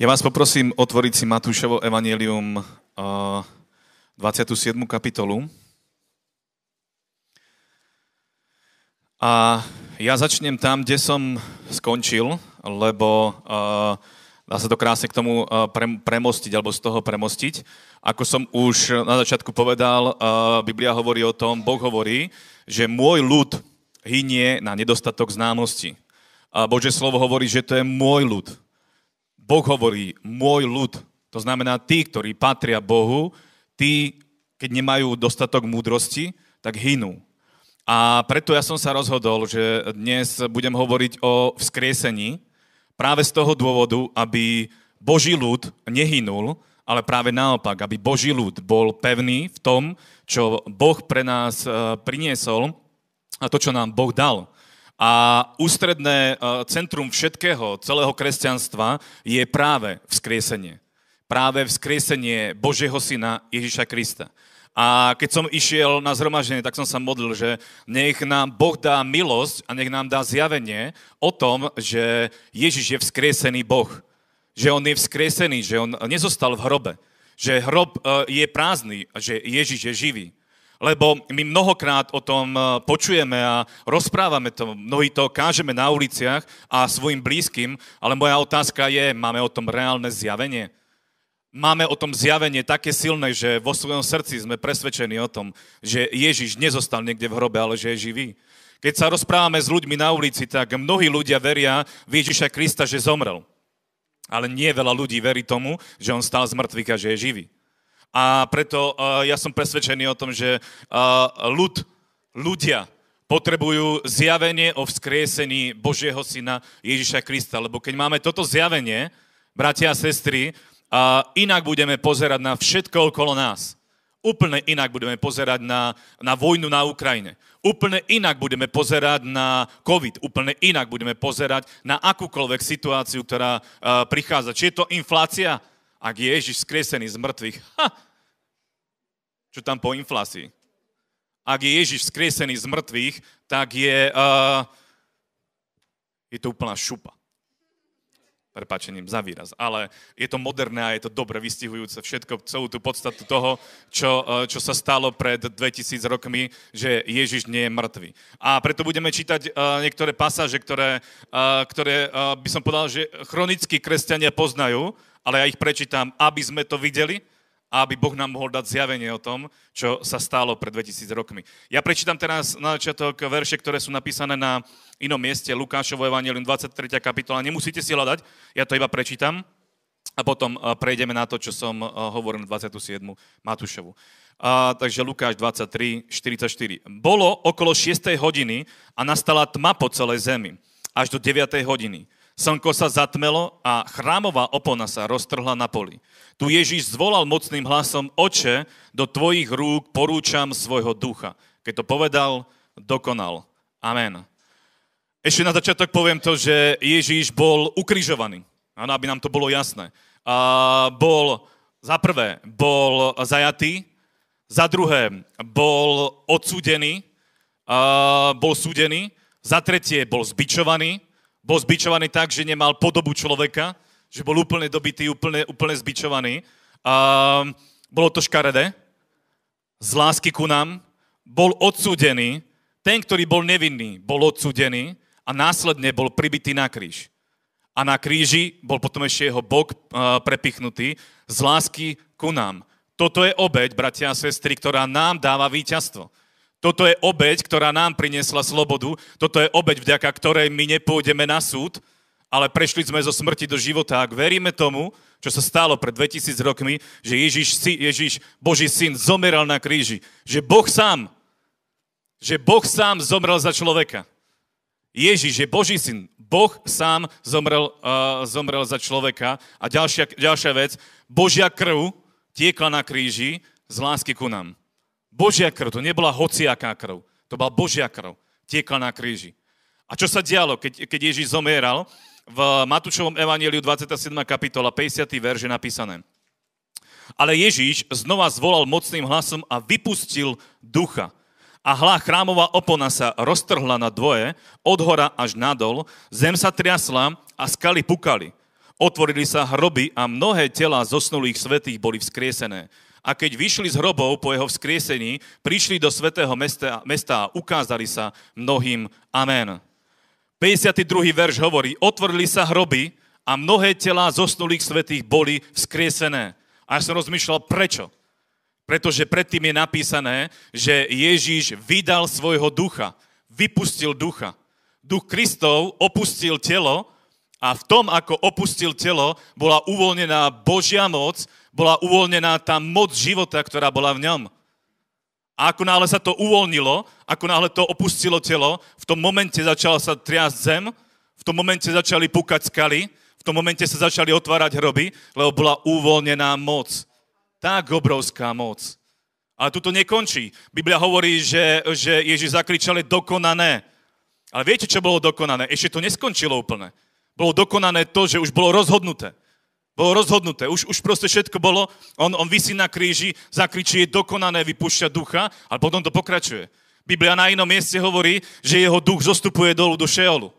Ja vás poprosím otvoriť si Matúšovo evanelium 27. kapitolu. A ja začnem tam, kde som skončil, lebo dá sa to krásne k tomu premostiť, alebo z toho premostiť. Ako som už na začiatku povedal, Biblia hovorí o tom, Boh hovorí, že môj ľud hynie na nedostatok známosti. A Bože slovo hovorí, že to je môj ľud. Boh hovorí, môj ľud. To znamená tí, ktorí patria Bohu, tí, keď nemajú dostatok múdrosti, tak hynú. A preto ja som sa rozhodol, že dnes budem hovoriť o vzkriesení práve z toho dôvodu, aby Boží ľud nehynul, ale práve naopak, aby Boží ľud bol pevný v tom, čo Boh pre nás eh, priniesol a to, čo nám Boh dal. A ústredné e, centrum všetkého, celého kresťanstva je práve vzkriesenie. Práve vzkriesenie Božieho Syna Ježiša Krista. A keď som išiel na zhromaždenie, tak som sa modlil, že nech nám Boh dá milosť a nech nám dá zjavenie o tom, že Ježiš je vzkriesený Boh. Že on je vzkriesený, že on nezostal v hrobe. Že hrob e, je prázdny, že Ježiš je živý. Lebo my mnohokrát o tom e, počujeme a rozprávame to, mnohí to kážeme na uliciach a svojim blízkym, ale moja otázka je, máme o tom reálne zjavenie? Máme o tom zjavenie také silné, že vo svojom srdci sme presvedčení o tom, že Ježiš nezostal niekde v hrobe, ale že je živý. Keď sa rozprávame s ľuďmi na ulici, tak mnohí ľudia veria v Ježiša Krista, že zomrel. Ale nie veľa ľudí verí tomu, že on stál z mŕtvych a že je živý. A preto uh, ja som presvedčený o tom, že uh, ľud, ľudia potrebujú zjavenie o vzkriesení Božieho Syna Ježiša Krista. Lebo keď máme toto zjavenie, bratia a sestry, uh, inak budeme pozerať na všetko okolo nás. Úplne inak budeme pozerať na, na vojnu na Ukrajine. Úplne inak budeme pozerať na COVID. Úplne inak budeme pozerať na akúkoľvek situáciu, ktorá uh, prichádza. Či je to inflácia, ak je Ježiš skriesený z mŕtvych, ha, čo tam po inflácii? Ak je Ježiš skriesený z mŕtvych, tak je, uh, je to úplná šupa. Prepačením za výraz. Ale je to moderné a je to dobre vystihujúce všetko, celú tú podstatu toho, čo, uh, čo sa stalo pred 2000 rokmi, že Ježiš nie je mŕtvý. A preto budeme čítať uh, niektoré pasáže, ktoré, uh, ktoré uh, by som povedal, že chronickí kresťania poznajú, ale ja ich prečítam, aby sme to videli a aby Boh nám mohol dať zjavenie o tom, čo sa stalo pred 2000 rokmi. Ja prečítam teraz na začiatok verše, ktoré sú napísané na inom mieste, Lukášovo Evangelium 23. kapitola. Nemusíte si hľadať, ja to iba prečítam a potom prejdeme na to, čo som hovoril 27. Matúšovu. A, takže Lukáš 23, 44. Bolo okolo 6. hodiny a nastala tma po celej zemi, až do 9. hodiny. Slnko sa zatmelo a chrámová opona sa roztrhla na poli. Tu Ježíš zvolal mocným hlasom, oče, do tvojich rúk porúčam svojho ducha. Keď to povedal, dokonal. Amen. Ešte na začiatok poviem to, že Ježíš bol ukrižovaný. Áno, aby nám to bolo jasné. Uh, bol, za prvé, bol zajatý, za druhé, bol odsúdený, uh, bol súdený, za tretie, bol zbičovaný, bol zbičovaný tak, že nemal podobu človeka, že bol úplne dobitý, úplne, úplne zbičovaný. Uh, bolo to škaredé, z lásky ku nám, bol odsúdený, ten, ktorý bol nevinný, bol odsúdený a následne bol pribitý na kríž a na kríži bol potom ešte jeho bok prepichnutý z lásky ku nám. Toto je obeď, bratia a sestry, ktorá nám dáva víťazstvo. Toto je obeď, ktorá nám priniesla slobodu. Toto je obeď, vďaka ktorej my nepôjdeme na súd, ale prešli sme zo smrti do života. Ak veríme tomu, čo sa stalo pred 2000 rokmi, že Ježiš, Ježiš Boží syn, zomeral na kríži. Že Boh sám, že Boh sám zomrel za človeka. Ježiš je Boží syn. Boh sám zomrel, uh, zomrel za človeka. A ďalšia, ďalšia vec, Božia krv tiekla na kríži z lásky ku nám. Božia krv, to nebola hociaká krv. To bola Božia krv. Tiekla na kríži. A čo sa dialo, keď, keď Ježiš zomieral? V Matúšovom evaníliu 27. kapitola, 50. verže napísané. Ale Ježíš znova zvolal mocným hlasom a vypustil ducha a hla chrámová opona sa roztrhla na dvoje, od hora až nadol, zem sa triasla a skaly pukali. Otvorili sa hroby a mnohé tela zosnulých svetých boli vzkriesené. A keď vyšli z hrobov po jeho vzkriesení, prišli do svetého mesta, mesta a ukázali sa mnohým. Amen. 52. verš hovorí, otvorili sa hroby a mnohé tela zosnulých svetých boli vzkriesené. A ja som rozmýšľal, prečo? Pretože predtým je napísané, že Ježíš vydal svojho ducha, vypustil ducha. Duch Kristov opustil telo a v tom, ako opustil telo, bola uvoľnená Božia moc, bola uvoľnená tá moc života, ktorá bola v ňom. A ako náhle sa to uvoľnilo, ako náhle to opustilo telo, v tom momente začala sa triasť zem, v tom momente začali pukať skaly, v tom momente sa začali otvárať hroby, lebo bola uvoľnená moc tak obrovská moc. Ale tu to nekončí. Biblia hovorí, že, že Ježiš zakričal, dokonané. Ale viete, čo bolo dokonané? Ešte to neskončilo úplne. Bolo dokonané to, že už bolo rozhodnuté. Bolo rozhodnuté. Už, už proste všetko bolo. On, on vysí na kríži, zakričí, je dokonané, vypúšťa ducha, ale potom to pokračuje. Biblia na inom mieste hovorí, že jeho duch zostupuje dolu do Šeolu.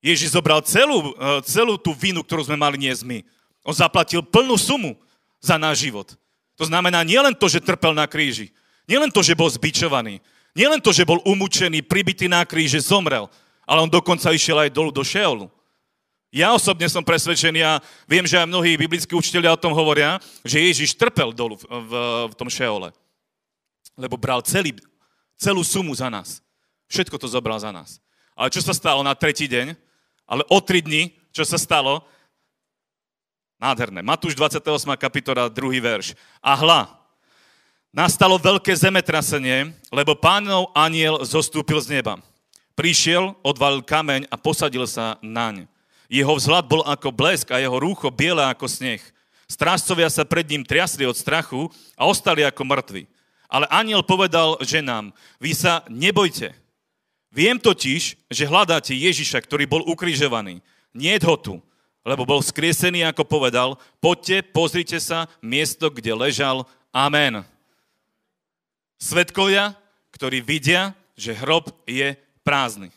Ježiš zobral celú, eh, celú tú vinu, ktorú sme mali nie my. On zaplatil plnú sumu za náš život. To znamená nielen to, že trpel na kríži, nielen to, že bol zbičovaný, nielen to, že bol umúčený, pribitý na kríži, zomrel, ale on dokonca išiel aj dolu do Šeolu. Ja osobne som presvedčený a viem, že aj mnohí biblickí učiteľia o tom hovoria, že Ježiš trpel dolu v, v, v tom Šeole. Lebo bral celý, celú sumu za nás. Všetko to zobral za nás. Ale čo sa stalo na tretí deň? Ale o tri dni, čo sa stalo? Nádherné. Matúš 28. kapitola, 2. verš. A hla, nastalo veľké zemetrasenie, lebo pánov aniel zostúpil z neba. Prišiel, odvalil kameň a posadil sa naň. Jeho vzhľad bol ako blesk a jeho rúcho biele ako sneh. Strážcovia sa pred ním triasli od strachu a ostali ako mŕtvi. Ale aniel povedal ženám, vy sa nebojte. Viem totiž, že hľadáte Ježiša, ktorý bol ukrižovaný. Nie ho tu, lebo bol skriesený, ako povedal, poďte, pozrite sa, miesto, kde ležal. Amen. Svetkovia, ktorí vidia, že hrob je prázdny.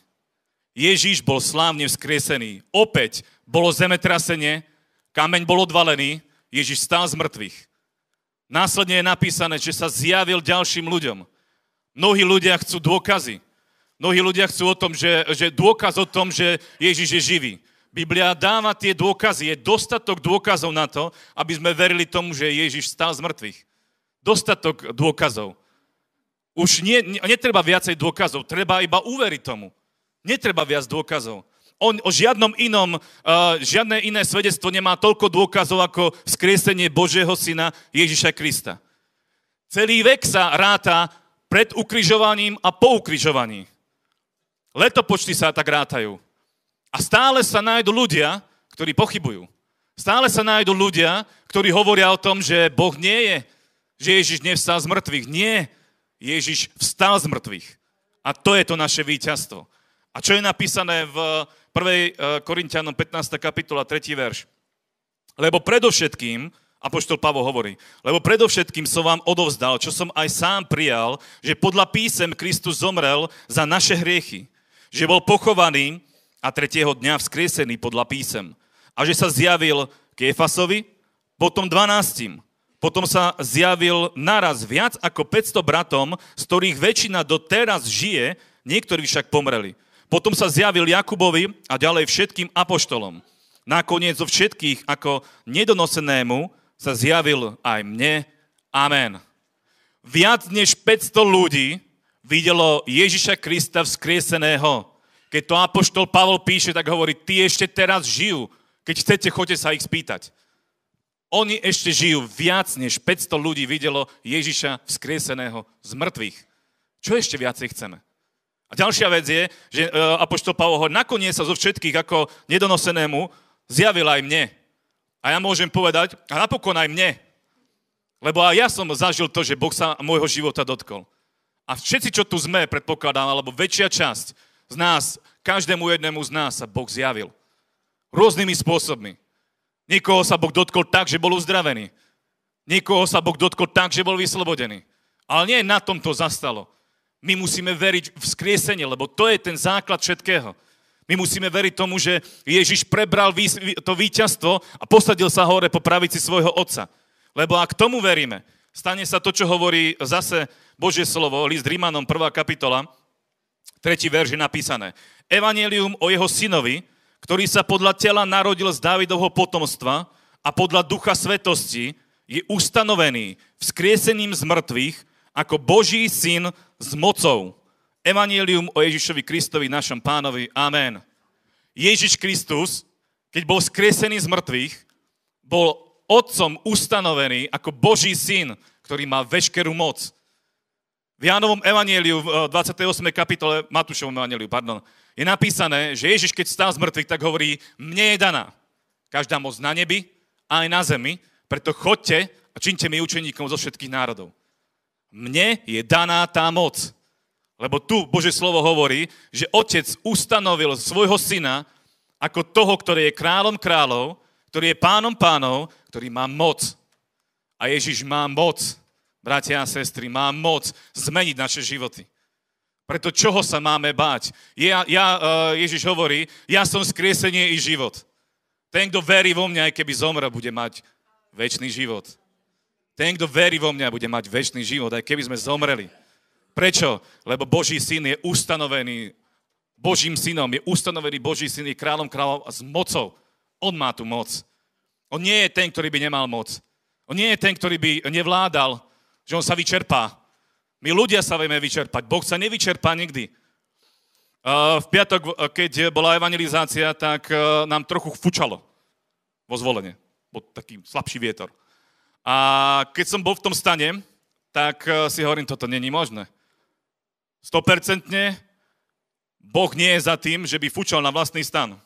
Ježíš bol slávne vzkriesený. Opäť bolo zemetrasenie, kameň bol odvalený, Ježíš stál z mŕtvych. Následne je napísané, že sa zjavil ďalším ľuďom. Mnohí ľudia chcú dôkazy. Mnohí ľudia chcú o tom, že, že dôkaz o tom, že Ježiš je živý. Biblia dáva tie dôkazy, je dostatok dôkazov na to, aby sme verili tomu, že Ježiš stál z mŕtvych. Dostatok dôkazov. Už nie, netreba viacej dôkazov, treba iba uveriť tomu. Netreba viac dôkazov. On o žiadnom inom, uh, žiadne iné svedectvo nemá toľko dôkazov ako skriesenie Božieho syna Ježiša Krista. Celý vek sa ráta pred ukrižovaním a po ukrižovaní. Letopočty sa tak rátajú. A stále sa nájdu ľudia, ktorí pochybujú. Stále sa nájdu ľudia, ktorí hovoria o tom, že Boh nie je, že Ježiš nevstal z mŕtvych. Nie, Ježiš vstal z mŕtvych. A to je to naše víťazstvo. A čo je napísané v 1. Korintianom 15. kapitola 3. verš? Lebo predovšetkým, Apoštol Pavo hovorí, lebo predovšetkým som vám odovzdal, čo som aj sám prijal, že podľa písem Kristus zomrel za naše hriechy, že bol pochovaný a tretieho dňa vzkriesený podľa písem a že sa zjavil Kéfasovi, potom 12. Potom sa zjavil naraz viac ako 500 bratom, z ktorých väčšina doteraz žije, niektorí však pomreli. Potom sa zjavil Jakubovi a ďalej všetkým apoštolom. Nakoniec zo všetkých ako nedonosenému sa zjavil aj mne. Amen. Viac než 500 ľudí videlo Ježiša Krista vzkrieseného. Keď to apoštol Pavol píše, tak hovorí, ty ešte teraz žijú. Keď chcete, choďte sa ich spýtať. Oni ešte žijú. Viac než 500 ľudí videlo Ježiša vzkrieseného z mŕtvych. Čo ešte viacej chceme? A ďalšia vec je, že e, Apoštol Pavol hovorí, nakoniec sa zo všetkých ako nedonosenému zjavil aj mne. A ja môžem povedať, a napokon aj mne. Lebo aj ja som zažil to, že Boh sa môjho života dotkol. A všetci, čo tu sme, predpokladám, alebo väčšia časť z nás, každému jednému z nás sa Boh zjavil. Rôznymi spôsobmi. Niekoho sa Boh dotkol tak, že bol uzdravený. Niekoho sa Boh dotkol tak, že bol vyslobodený. Ale nie na tom to zastalo. My musíme veriť v skriesenie, lebo to je ten základ všetkého. My musíme veriť tomu, že Ježiš prebral to víťazstvo a posadil sa hore po pravici svojho otca. Lebo ak tomu veríme, stane sa to, čo hovorí zase Božie slovo, list Rímanom 1. kapitola, 3. verž je napísané. Evangelium o jeho synovi, ktorý sa podľa tela narodil z Dávidovho potomstva a podľa ducha svetosti je ustanovený vzkriesením z mŕtvych ako Boží syn s mocou Evangelium o Ježišovi Kristovi, našom pánovi. Amen. Ježiš Kristus, keď bol skresený z mŕtvych, bol otcom ustanovený ako Boží syn, ktorý má veškerú moc. V Jánovom Evangeliu v 28. Eh, kapitole, Matúšovom Evangeliu, pardon, je napísané, že Ježiš, keď stál z mŕtvych, tak hovorí, mne je daná každá moc na nebi a aj na zemi, preto chodte a činte mi učeníkom zo všetkých národov. Mne je daná tá moc. Lebo tu Bože slovo hovorí, že otec ustanovil svojho syna ako toho, ktorý je kráľom kráľov, ktorý je pánom pánov, ktorý má moc. A Ježiš má moc, bratia a sestry, má moc zmeniť naše životy. Preto čoho sa máme báť? Ja, ja, e, Ježiš hovorí, ja som skriesenie i život. Ten, kto verí vo mňa, aj keby zomrel, bude mať väčší život. Ten, kto verí vo mňa, bude mať väčší život, aj keby sme zomreli. Prečo? Lebo Boží syn je ustanovený Božím synom, je ustanovený Boží syn, je kráľom kráľov a s mocou. On má tú moc. On nie je ten, ktorý by nemal moc. On nie je ten, ktorý by nevládal, že on sa vyčerpá. My ľudia sa vieme vyčerpať. Boh sa nevyčerpá nikdy. V piatok, keď bola evangelizácia, tak nám trochu fučalo vo zvolenie. Bol taký slabší vietor. A keď som bol v tom stane, tak si hovorím, toto není možné. 100% Boh nie je za tým, že by fučal na vlastný stan.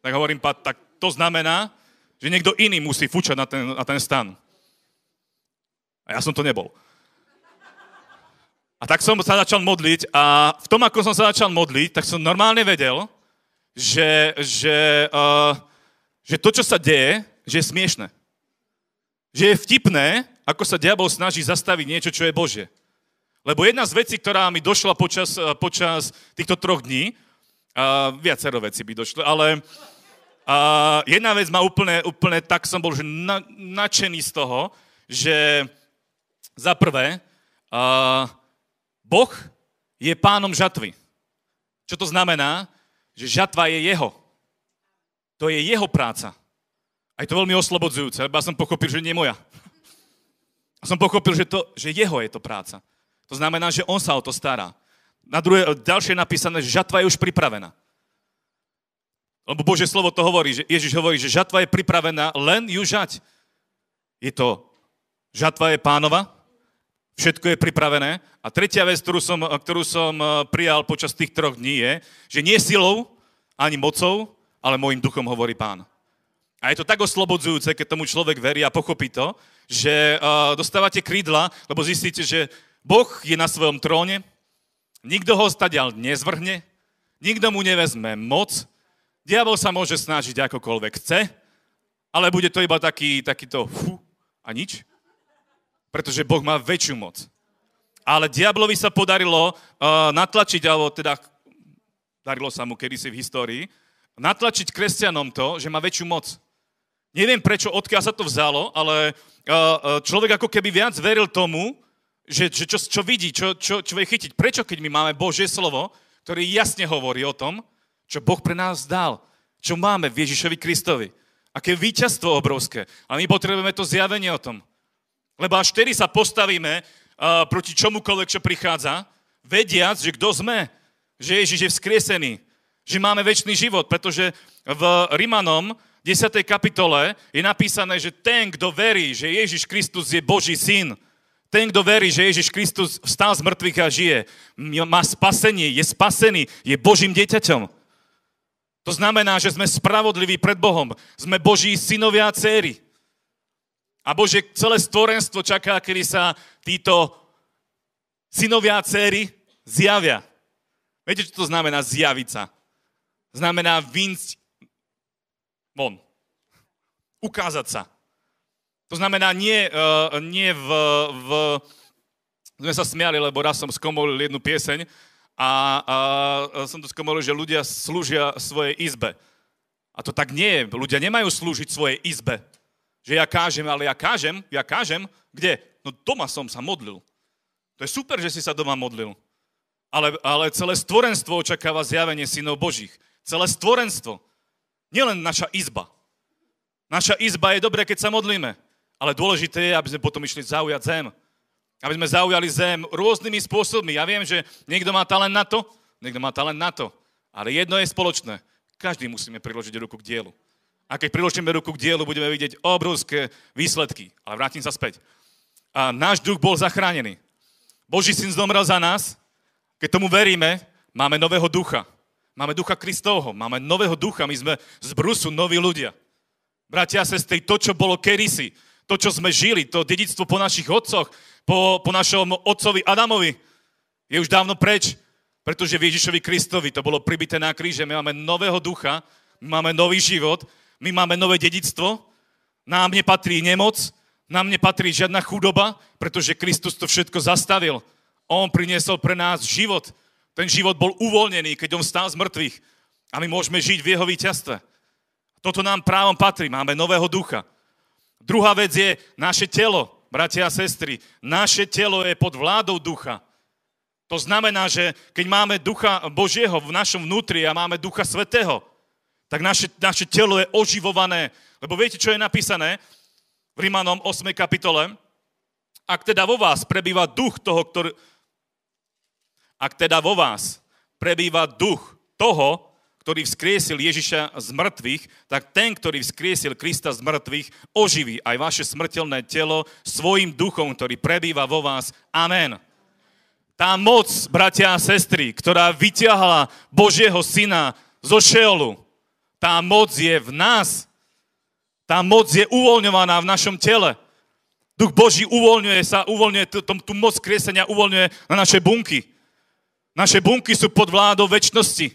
Tak hovorím, tak to znamená, že niekto iný musí fučať na ten, na ten stan. A ja som to nebol. A tak som sa začal modliť a v tom, ako som sa začal modliť, tak som normálne vedel, že, že, uh, že to, čo sa deje, že je smiešne. Že je vtipné, ako sa diabol snaží zastaviť niečo, čo je Božie. Lebo jedna z vecí, ktorá mi došla počas, eh, počas týchto troch dní, uh, viacero vecí by došlo, ale uh, jedna vec ma úplne, úplne tak som bol že na, nadšený z toho, že za prvé, uh, Boh je pánom žatvy. Čo to znamená? Že žatva je jeho. To je jeho práca. A je to veľmi oslobodzujúce, lebo ja som pochopil, že nie moja. A som pochopil, že, to, že jeho je to práca. To znamená, že on sa o to stará. Na druhé, ďalšie je napísané, že žatva je už pripravená. Lebo Bože slovo to hovorí, že Ježiš hovorí, že žatva je pripravená, len ju žať. Je to, žatva je pánova, všetko je pripravené. A tretia vec, ktorú som, ktorú som eh, prijal počas tých troch dní je, že nie silou, ani mocou, ale môjim duchom hovorí pán. A je to tak oslobodzujúce, keď tomu človek verí a pochopí to, že uh, dostávate krídla, lebo zistíte, že Boh je na svojom tróne, nikto ho stadial nezvrhne, nikto mu nevezme moc, diabol sa môže snažiť akokoľvek chce, ale bude to iba taký, takýto fu a nič, pretože Boh má väčšiu moc. Ale diablovi sa podarilo uh, natlačiť, alebo teda darilo sa mu kedysi v histórii, natlačiť kresťanom to, že má väčšiu moc. Neviem prečo, odkiaľ sa to vzalo, ale uh, uh, človek ako keby viac veril tomu, že, že čo, čo vidí, čo, čo, čo vie chytiť. Prečo, keď my máme Božie slovo, ktoré jasne hovorí o tom, čo Boh pre nás dal, čo máme v Ježišovi Kristovi. Aké víťazstvo obrovské. A my potrebujeme to zjavenie o tom. Lebo až vtedy sa postavíme uh, proti čomukoľvek, čo prichádza, vediac, že kto sme, že Ježiš je vzkriesený, že máme väčší život, pretože v Rimanom 10. kapitole je napísané, že ten, kto verí, že Ježiš Kristus je Boží syn, ten, kto verí, že Ježiš Kristus vstal z mŕtvych a žije, má spasenie, je spasený, je Božím dieťaťom. To znamená, že sme spravodliví pred Bohom. Sme Boží synovia a céry. A Bože, celé stvorenstvo čaká, kedy sa títo synovia a céry zjavia. Viete, čo to znamená zjaviť sa? Znamená vynsť von. Ukázať sa. To znamená, nie, uh, nie v, v... Sme sa smiali, lebo raz som skomolil jednu pieseň a, a, a som to skomolil, že ľudia slúžia svojej izbe. A to tak nie je. Ľudia nemajú slúžiť svojej izbe. Že ja kážem, ale ja kážem, ja kážem, kde? No doma som sa modlil. To je super, že si sa doma modlil. Ale, ale celé stvorenstvo očakáva zjavenie synov Božích. Celé stvorenstvo. Nielen naša izba. Naša izba je dobré, keď sa modlíme. Ale dôležité je, aby sme potom išli zaujať zem. Aby sme zaujali zem rôznymi spôsobmi. Ja viem, že niekto má talent na to, niekto má talent na to. Ale jedno je spoločné. Každý musíme priložiť ruku k dielu. A keď priložíme ruku k dielu, budeme vidieť obrovské výsledky. Ale vrátim sa späť. A náš duch bol zachránený. Boží syn zomrel za nás. Keď tomu veríme, máme nového ducha. Máme ducha Kristovho, máme nového ducha, my sme z brusu noví ľudia. Bratia a sestry, to, čo bolo kedysi, to, čo sme žili, to dedictvo po našich otcoch, po, po našom otcovi Adamovi, je už dávno preč, pretože v Ježišovi Kristovi to bolo pribité na kríže. My máme nového ducha, máme nový život, my máme nové dedictvo, nám nepatrí nemoc, nám nepatrí žiadna chudoba, pretože Kristus to všetko zastavil. On priniesol pre nás život. Ten život bol uvoľnený, keď on stál z mŕtvych. A my môžeme žiť v jeho víťazstve. Toto nám právom patrí. Máme nového ducha. Druhá vec je naše telo, bratia a sestry. Naše telo je pod vládou ducha. To znamená, že keď máme ducha Božieho v našom vnútri a máme ducha svetého, tak naše, naše telo je oživované. Lebo viete, čo je napísané v Rímanom 8. kapitole? Ak teda vo vás prebýva duch toho, ktorý... Ak teda vo vás prebýva duch toho, ktorý vzkriesil Ježiša z mŕtvych, tak ten, ktorý vzkriesil Krista z mŕtvych, oživí aj vaše smrteľné telo svojim duchom, ktorý prebýva vo vás. Amen. Tá moc, bratia a sestry, ktorá vyťahla Božieho syna zo Šeolu, tá moc je v nás. Tá moc je uvoľňovaná v našom tele. Duch Boží uvoľňuje sa, uvoľňuje tú, moc kriesenia, uvoľňuje na naše bunky. Naše bunky sú pod vládou väčšnosti.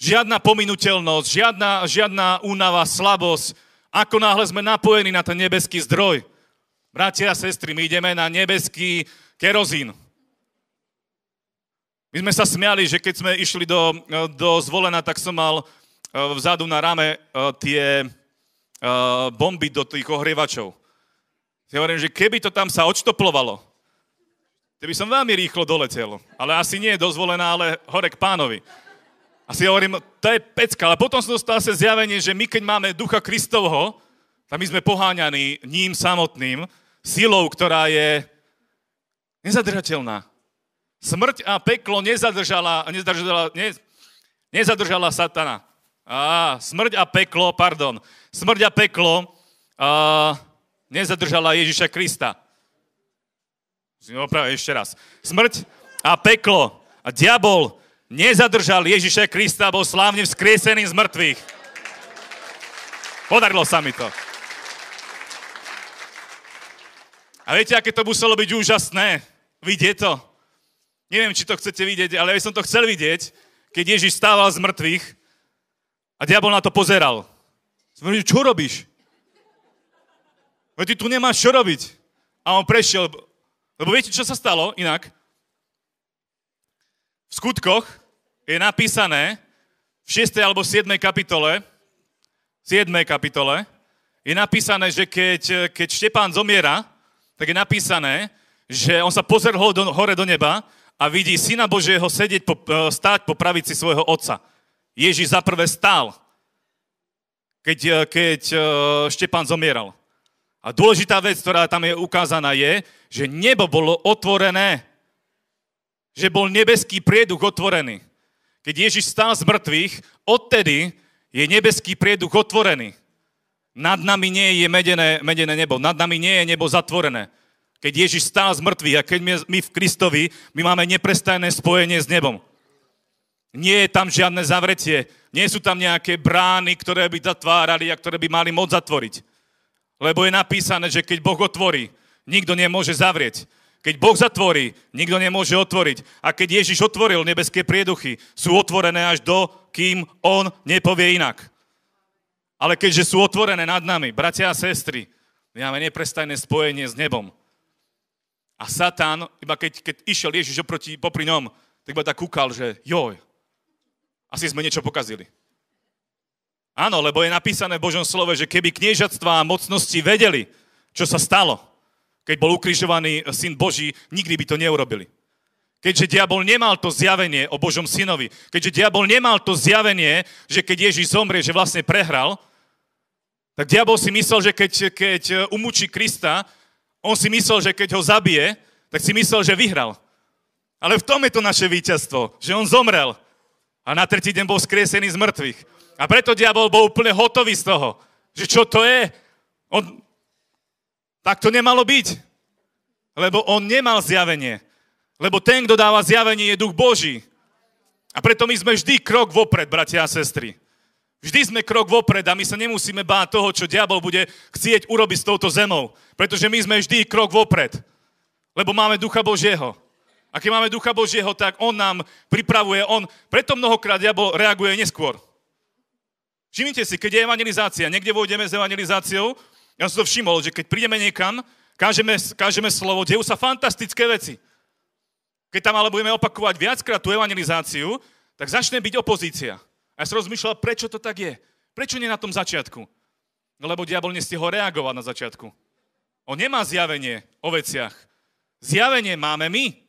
Žiadna pominuteľnosť, žiadna, žiadna únava, slabosť. Ako náhle sme napojení na ten nebeský zdroj. Bratia a sestry, my ideme na nebeský kerozín. My sme sa smiali, že keď sme išli do, do zvolena, tak som mal vzadu na rame e, tie e, bomby do tých ohrievačov. Ja hovorím, že keby to tam sa odštoplovalo, to by som veľmi rýchlo doletel. Ale asi nie je dozvolená, ale hore k pánovi. A si hovorím, to je pecka. Ale potom som dostal sa zjavenie, že my keď máme ducha Kristovho, tak my sme poháňaní ním samotným, silou, ktorá je nezadržateľná. Smrť a peklo nezadržala, nezadržala, ne, nezadržala satana. Á, smrť a peklo, pardon. Smrť a peklo á, nezadržala Ježiša Krista. Opravím ešte raz. Smrť a peklo a diabol nezadržal Ježiša Krista, bol slávne vzkriesený z mŕtvych. Podarilo sa mi to. A viete, aké to muselo byť úžasné? Vidieť to? Neviem, či to chcete vidieť, ale ja som to chcel vidieť, keď Ježiš stával z mŕtvych a diabol na to pozeral. Čo robíš? Veď ty tu nemáš čo robiť. A on prešiel, lebo viete, čo sa stalo inak? V skutkoch je napísané v 6. alebo 7. kapitole, 7. kapitole, je napísané, že keď, keď Štepán zomiera, tak je napísané, že on sa pozrhol do, hore do neba a vidí Syna Božieho sedieť po, e, stáť po pravici svojho otca. Ježiš zaprvé stál, keď, e, keď e, Štepán zomieral. A dôležitá vec, ktorá tam je ukázaná, je, že nebo bolo otvorené. Že bol nebeský prieduch otvorený. Keď Ježiš stál z mŕtvych, odtedy je nebeský prieduch otvorený. Nad nami nie je medené, medené nebo, nad nami nie je nebo zatvorené. Keď Ježiš stál z mŕtvych a keď my v Kristovi, my máme neprestajné spojenie s nebom. Nie je tam žiadne zavretie, nie sú tam nejaké brány, ktoré by zatvárali a ktoré by mali moc zatvoriť. Lebo je napísané, že keď Boh otvorí, nikto nemôže zavrieť. Keď Boh zatvorí, nikto nemôže otvoriť. A keď Ježiš otvoril nebeské prieduchy, sú otvorené až do, kým On nepovie inak. Ale keďže sú otvorené nad nami, bratia a sestry, my máme neprestajné spojenie s nebom. A Satan, iba keď, keď išiel Ježiš oproti, popri ňom, tak iba tak kúkal, že joj, asi sme niečo pokazili. Áno, lebo je napísané v Božom slove, že keby kniežatstva a mocnosti vedeli, čo sa stalo, keď bol ukrižovaný syn Boží, nikdy by to neurobili. Keďže diabol nemal to zjavenie o Božom synovi, keďže diabol nemal to zjavenie, že keď Ježiš zomrie, že vlastne prehral, tak diabol si myslel, že keď, keď umúči Krista, on si myslel, že keď ho zabije, tak si myslel, že vyhral. Ale v tom je to naše víťazstvo, že on zomrel a na tretí deň bol skriesený z mŕtvych. A preto diabol bol úplne hotový z toho, že čo to je. On... Tak to nemalo byť. Lebo on nemal zjavenie. Lebo ten, kto dáva zjavenie, je duch Boží. A preto my sme vždy krok vopred, bratia a sestry. Vždy sme krok vopred a my sa nemusíme báť toho, čo diabol bude chcieť urobiť s touto zemou. Pretože my sme vždy krok vopred. Lebo máme Ducha Božieho. A keď máme Ducha Božieho, tak On nám pripravuje, On, preto mnohokrát diabol reaguje neskôr. Všimnite si, keď je evangelizácia, niekde vôjdeme s evangelizáciou, ja som to všimol, že keď prídeme niekam, kážeme, kážeme slovo, dejú sa fantastické veci. Keď tam ale budeme opakovať viackrát tú evangelizáciu, tak začne byť opozícia. A ja som rozmýšľal, prečo to tak je. Prečo nie na tom začiatku? No lebo diabol nestihol reagovať na začiatku. On nemá zjavenie o veciach. Zjavenie máme my.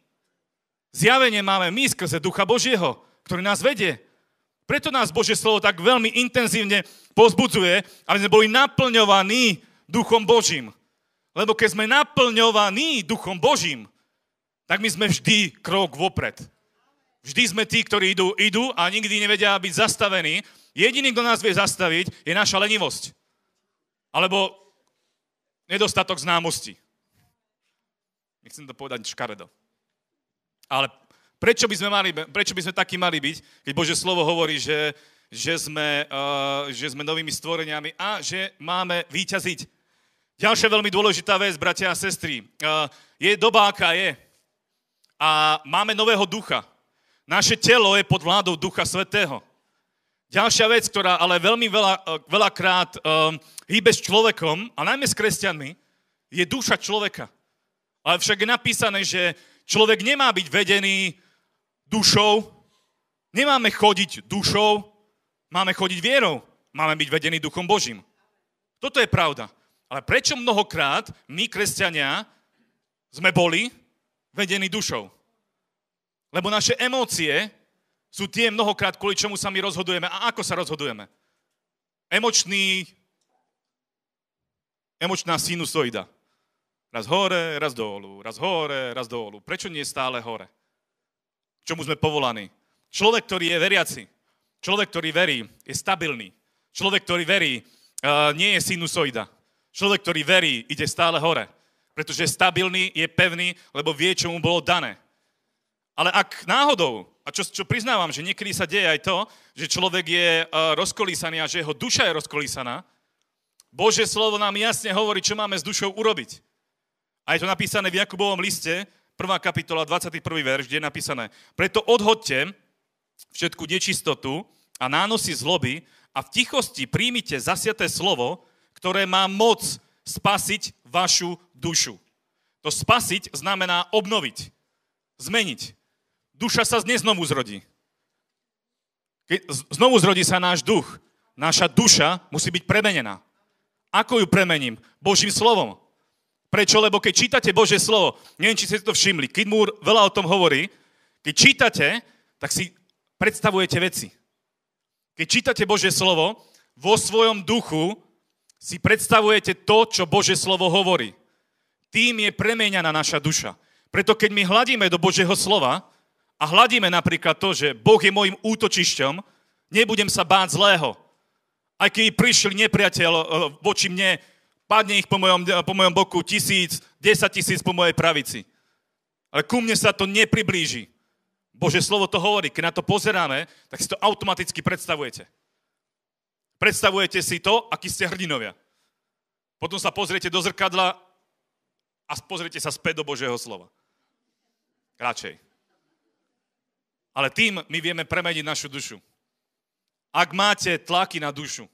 Zjavenie máme my skrze Ducha Božieho, ktorý nás vedie. Preto nás Božie slovo tak veľmi intenzívne pozbudzuje, aby sme boli naplňovaní Duchom Božím. Lebo keď sme naplňovaní Duchom Božím, tak my sme vždy krok vopred. Vždy sme tí, ktorí idú, idú a nikdy nevedia byť zastavení. Jediný, kto nás vie zastaviť, je naša lenivosť. Alebo nedostatok známosti. Nechcem to povedať škaredo. Ale prečo by sme, mali, prečo by sme takí mali byť, keď Bože slovo hovorí, že, že, sme, uh, že sme novými stvoreniami a že máme výťaziť. Ďalšia veľmi dôležitá vec, bratia a sestry. Uh, je doba, aká je. A máme nového ducha. Naše telo je pod vládou Ducha Svetého. Ďalšia vec, ktorá ale veľmi veľa, eh, veľakrát um, hýbe s človekom, a najmä s kresťanmi, je duša človeka. Ale však je napísané, že človek nemá byť vedený dušou, nemáme chodiť dušou, máme chodiť vierou, máme byť vedení duchom Božím. Toto je pravda. Ale prečo mnohokrát my, kresťania, sme boli vedení dušou? Lebo naše emócie sú tie mnohokrát, kvôli čomu sa my rozhodujeme a ako sa rozhodujeme. Emočný, emočná sinusoida. Raz hore, raz dolu, raz hore, raz dolu. Prečo nie stále hore? K čomu sme povolaní? Človek, ktorý je veriaci, človek, ktorý verí, je stabilný. Človek, ktorý verí, uh, nie je sinusoida. Človek, ktorý verí, ide stále hore. Pretože je stabilný, je pevný, lebo vie, čo mu bolo dané. Ale ak náhodou, a čo, čo priznávam, že niekedy sa deje aj to, že človek je uh, rozkolísaný a že jeho duša je rozkolísaná, Bože slovo nám jasne hovorí, čo máme s dušou urobiť. A je to napísané v Jakubovom liste, 1. kapitola, 21. verš, kde je napísané, preto odhodte všetku nečistotu a nánosy zloby a v tichosti príjmite zasiaté slovo, ktoré má moc spasiť vašu dušu. To spasiť znamená obnoviť, zmeniť. Duša sa neznovu zrodí. Znovu zrodí sa náš duch, naša duša musí byť premenená. Ako ju premením? Božím slovom. Prečo? Lebo keď čítate Božie slovo, neviem, či ste to všimli, mu veľa o tom hovorí, keď čítate, tak si predstavujete veci. Keď čítate Božie slovo, vo svojom duchu si predstavujete to, čo Božie slovo hovorí. Tým je premeňaná naša duša. Preto keď my hladíme do Božieho slova a hladíme napríklad to, že Boh je môjim útočišťom, nebudem sa báť zlého. Aj keď prišiel nepriateľ e, voči mne, padne ich po mojom, po mojom boku tisíc, desať tisíc po mojej pravici. Ale ku mne sa to nepriblíži. Bože slovo to hovorí. Keď na to pozeráme, tak si to automaticky predstavujete. Predstavujete si to, akí ste hrdinovia. Potom sa pozriete do zrkadla a pozriete sa späť do Božieho slova. Radšej. Ale tým my vieme premeniť našu dušu. Ak máte tlaky na dušu,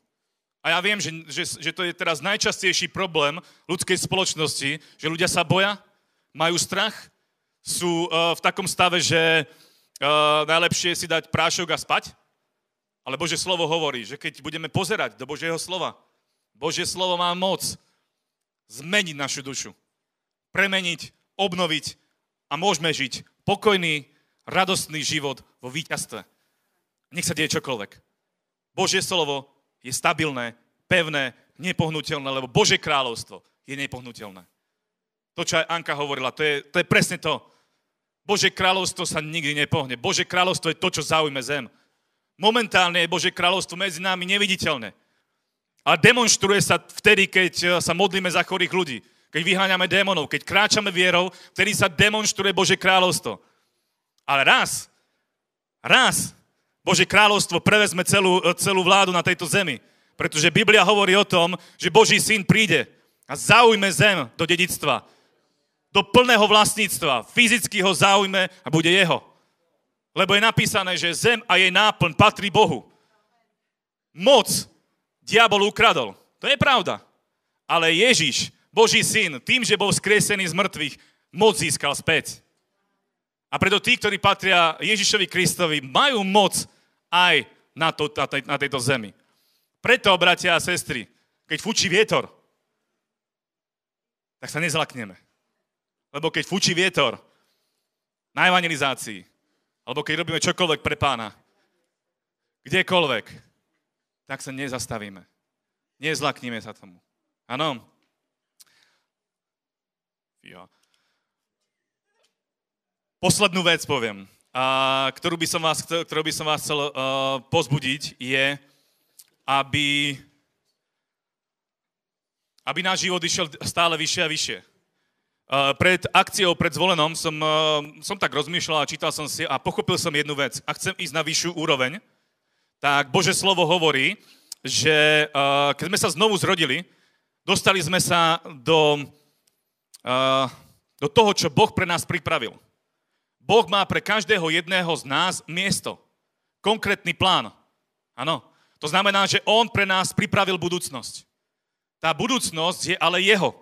a ja viem, že, že, že to je teraz najčastejší problém ľudskej spoločnosti, že ľudia sa boja, majú strach, sú uh, v takom stave, že uh, najlepšie je si dať prášok a spať. Ale Bože slovo hovorí, že keď budeme pozerať do Božieho slova, Božie slovo má moc zmeniť našu dušu, premeniť, obnoviť a môžeme žiť pokojný, radostný život vo víťazstve. Nech sa deje čokoľvek. Božie slovo je stabilné, pevné, nepohnutelné, lebo Bože kráľovstvo je nepohnutelné. To, čo aj Anka hovorila, to je, to je presne to. Bože kráľovstvo sa nikdy nepohne. Bože kráľovstvo je to, čo zaujme zem. Momentálne je Bože kráľovstvo medzi nami neviditeľné. A demonstruje sa vtedy, keď eh, sa modlíme za chorých ľudí. Keď vyháňame démonov, keď kráčame vierou, vtedy sa demonstruje Bože kráľovstvo. Ale raz, raz Bože kráľovstvo prevezme celú, celú vládu na tejto zemi. Pretože Biblia hovorí o tom, že Boží syn príde a zaujme zem do dedictva. Do plného vlastníctva. Fyzicky ho zaujme a bude jeho. Lebo je napísané, že zem a jej náplň patrí Bohu. Moc diabol ukradol. To je pravda. Ale Ježiš, Boží syn, tým, že bol skresený z mŕtvych, moc získal späť. A preto tí, ktorí patria Ježišovi Kristovi, majú moc aj na, to, na, tej, na tejto zemi. Preto, bratia a sestry, keď fúči vietor, tak sa nezlakneme. Lebo keď fúči vietor na evangelizácii, alebo keď robíme čokoľvek pre pána, kdekoľvek, tak sa nezastavíme. Nezlakníme sa tomu. Áno? Poslednú vec poviem a, ktorú, by som vás, ktorú by som vás chcel uh, pozbudiť, je, aby, aby náš život išiel stále vyššie a vyššie. Uh, pred akciou, pred zvolenom som, uh, som tak rozmýšľal a čítal som si a pochopil som jednu vec. Ak chcem ísť na vyššiu úroveň, tak Bože slovo hovorí, že keď sme sa znovu zrodili, dostali sme sa do, do toho, čo Boh pre nás pripravil. Boh má pre každého jedného z nás miesto. Konkrétny plán. Áno. To znamená, že On pre nás pripravil budúcnosť. Tá budúcnosť je ale Jeho.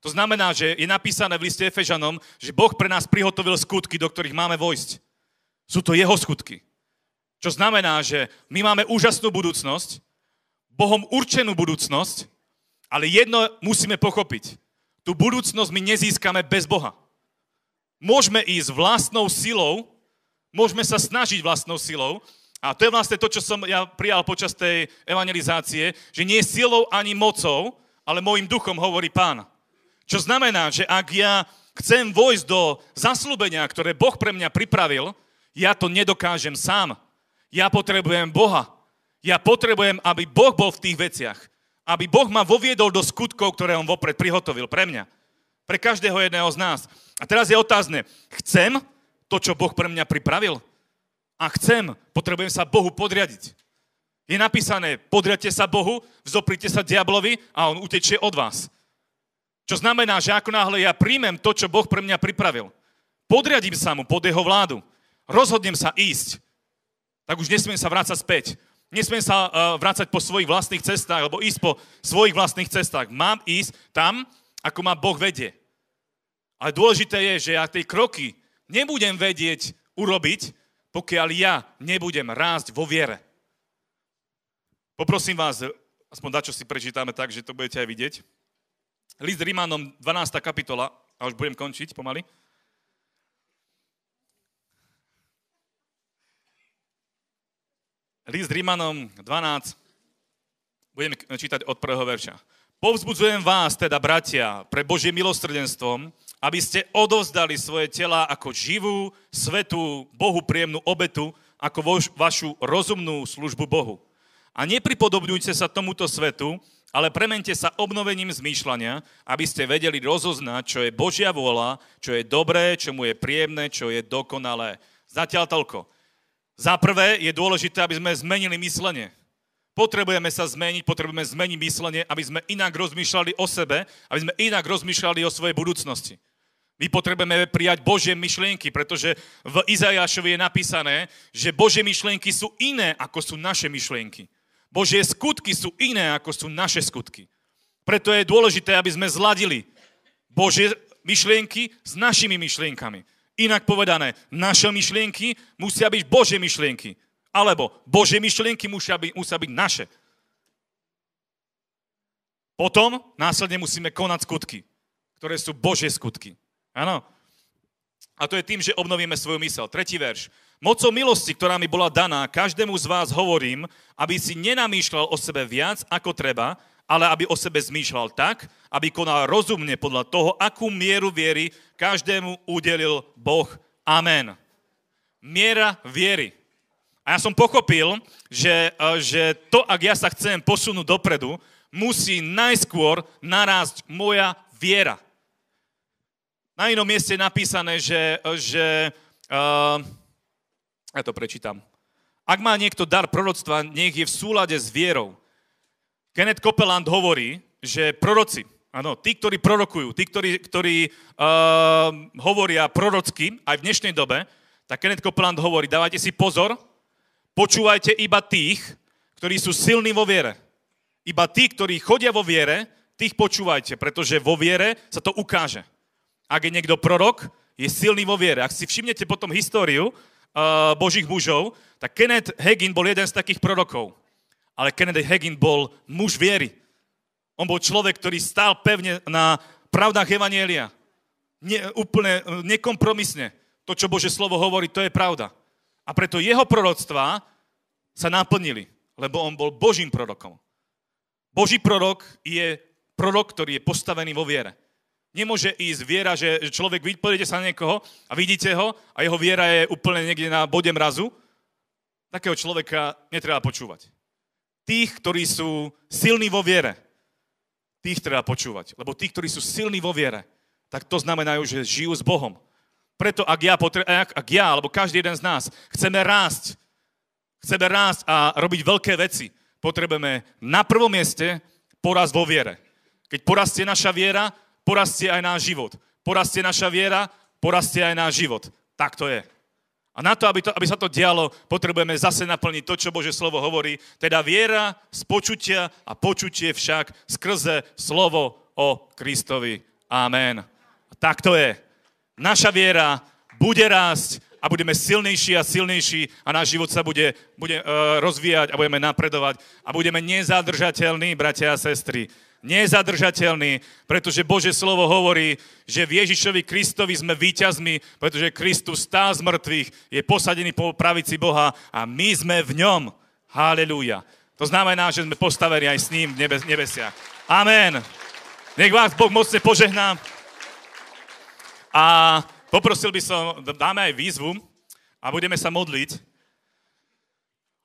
To znamená, že je napísané v liste Efežanom, že Boh pre nás prihotovil skutky, do ktorých máme vojsť. Sú to Jeho skutky. Čo znamená, že my máme úžasnú budúcnosť, Bohom určenú budúcnosť, ale jedno musíme pochopiť. Tú budúcnosť my nezískame bez Boha. Môžeme ísť vlastnou silou, môžeme sa snažiť vlastnou silou, a to je vlastne to, čo som ja prijal počas tej evangelizácie, že nie silou ani mocou, ale môjim duchom hovorí pán. Čo znamená, že ak ja chcem vojsť do zaslúbenia, ktoré Boh pre mňa pripravil, ja to nedokážem sám. Ja potrebujem Boha. Ja potrebujem, aby Boh bol v tých veciach. Aby Boh ma voviedol do skutkov, ktoré On vopred prihotovil pre mňa. Pre každého jedného z nás. A teraz je otázne, chcem to, čo Boh pre mňa pripravil? A chcem, potrebujem sa Bohu podriadiť. Je napísané, podriadte sa Bohu, vzoprite sa diablovi a on utečie od vás. Čo znamená, že ako náhle ja príjmem to, čo Boh pre mňa pripravil, podriadím sa mu pod jeho vládu, rozhodnem sa ísť, tak už nesmiem sa vrácať späť. Nesmiem sa uh, vrácať po svojich vlastných cestách, alebo ísť po svojich vlastných cestách. Mám ísť tam, ako ma Boh vedie. Ale dôležité je, že ja tej kroky nebudem vedieť urobiť, pokiaľ ja nebudem rásť vo viere. Poprosím vás, aspoň čo si prečítame tak, že to budete aj vidieť. List Rímanom, 12. kapitola, a už budem končiť pomaly. List Rímanom 12, budeme čítať od prvého verša. Povzbudzujem vás, teda bratia, pre Božie milostrdenstvom, aby ste odovzdali svoje tela ako živú, svetú, Bohu príjemnú obetu, ako vašu rozumnú službu Bohu. A nepripodobňujte sa tomuto svetu, ale premente sa obnovením zmýšľania, aby ste vedeli rozoznať, čo je Božia vôľa, čo je dobré, čo mu je príjemné, čo je dokonalé. Zatiaľ toľko. Za prvé je dôležité, aby sme zmenili myslenie. Potrebujeme sa zmeniť, potrebujeme zmeniť myslenie, aby sme inak rozmýšľali o sebe, aby sme inak rozmýšľali o svojej budúcnosti. My potrebujeme prijať Božie myšlienky, pretože v Izajašovi je napísané, že Božie myšlienky sú iné, ako sú naše myšlienky. Božie skutky sú iné, ako sú naše skutky. Preto je dôležité, aby sme zladili Božie myšlienky s našimi myšlienkami. Inak povedané, naše myšlienky musia byť Božie myšlienky. Alebo Božie myšlienky musia byť, musia byť naše. Potom následne musíme konať skutky, ktoré sú Božie skutky. Áno. A to je tým, že obnovíme svoju mysel. Tretí verš. Mocou milosti, ktorá mi bola daná, každému z vás hovorím, aby si nenamýšľal o sebe viac ako treba, ale aby o sebe zmýšľal tak, aby konal rozumne podľa toho, akú mieru viery každému udelil Boh. Amen. Miera viery. A ja som pochopil, že, e, že to, ak ja sa chcem posunúť dopredu, musí najskôr narásť moja viera. Na inom mieste je napísané, že, že uh, ja to prečítam. Ak má niekto dar proroctva, nech je v súlade s vierou. Kenneth Copeland hovorí, že proroci, áno, tí, ktorí prorokujú, tí, ktorí, ktorí uh, hovoria prorocky aj v dnešnej dobe, tak Kenneth Copeland hovorí, dávajte si pozor, počúvajte iba tých, ktorí sú silní vo viere. Iba tí, ktorí chodia vo viere, tých počúvajte, pretože vo viere sa to ukáže. Ak je niekto prorok, je silný vo viere. Ak si všimnete potom históriu, uh, Božích mužov, tak Kenneth Hagin bol jeden z takých prorokov. Ale Kenneth Hagin bol muž viery. On bol človek, ktorý stál pevne na pravdách Evanielia. Ne, úplne nekompromisne. To, čo Bože slovo hovorí, to je pravda. A preto jeho proroctvá sa naplnili, lebo on bol Božím prorokom. Boží prorok je prorok, ktorý je postavený vo viere. Nemôže ísť viera, že človek, vy sa na niekoho a vidíte ho a jeho viera je úplne niekde na bode mrazu. Takého človeka netreba počúvať. Tých, ktorí sú silní vo viere, tých treba počúvať. Lebo tí, ktorí sú silní vo viere, tak to znamenajú, že žijú s Bohom. Preto ak ja, potre- ak, ak ja alebo každý jeden z nás chceme rásť, chceme rásť a robiť veľké veci, potrebujeme na prvom mieste poraz vo viere. Keď porastie naša viera, porastie aj náš život. Porastie naša viera, porastie aj náš život. Tak to je. A na to aby, to, aby sa to dialo, potrebujeme zase naplniť to, čo Bože slovo hovorí, teda viera z počutia a počutie však skrze slovo o Kristovi. Amen. A tak to je. Naša viera bude rásť a budeme silnejší a silnejší a náš život sa bude, bude uh, rozvíjať a budeme napredovať a budeme nezadržateľní, bratia a sestry nezadržateľný, pretože Bože slovo hovorí, že v Ježišovi Kristovi sme víťazmi, pretože Kristus stál z mŕtvych, je posadený po pravici Boha a my sme v ňom. Halelúja. To znamená, že sme postavení aj s ním v nebes- nebesiach. Amen. Nech vás Boh mocne požehná. A poprosil by som, dáme aj výzvu a budeme sa modliť.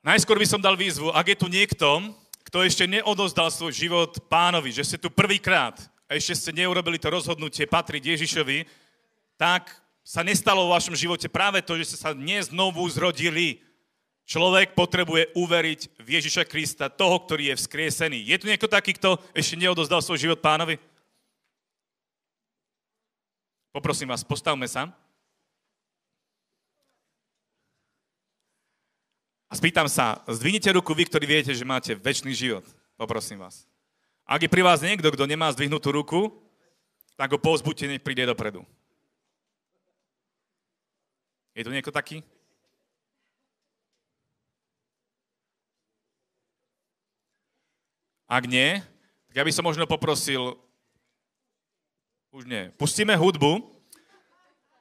Najskôr by som dal výzvu, ak je tu niekto, kto ešte neodozdal svoj život pánovi, že ste tu prvýkrát a ešte ste neurobili to rozhodnutie patriť Ježišovi, tak sa nestalo vo vašom živote práve to, že ste sa dnes znovu zrodili. Človek potrebuje uveriť v Ježiša Krista, toho, ktorý je vzkriesený. Je tu niekto taký, kto ešte neodozdal svoj život pánovi? Poprosím vás, postavme sa. Spýtam sa, zdvihnite ruku vy, ktorí viete, že máte väčší život. Poprosím vás. Ak je pri vás niekto, kto nemá zdvihnutú ruku, tak ho povzbuďte, nech príde dopredu. Je tu niekto taký? Ak nie, tak ja by som možno poprosil, už nie, pustíme hudbu,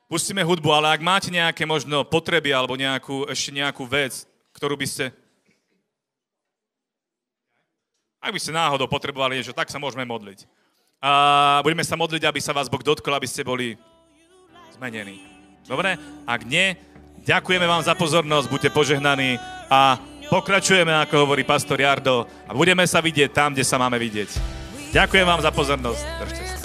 pustíme hudbu, ale ak máte nejaké možno potreby alebo nejakú, ešte nejakú vec, ktorú by ste... Ak by ste náhodou potrebovali niečo, tak sa môžeme modliť. A budeme sa modliť, aby sa vás Boh dotkol, aby ste boli zmenení. Dobre? Ak nie, ďakujeme vám za pozornosť, buďte požehnaní a pokračujeme, ako hovorí pastor Jardo, a budeme sa vidieť tam, kde sa máme vidieť. Ďakujem vám za pozornosť. Držte sa.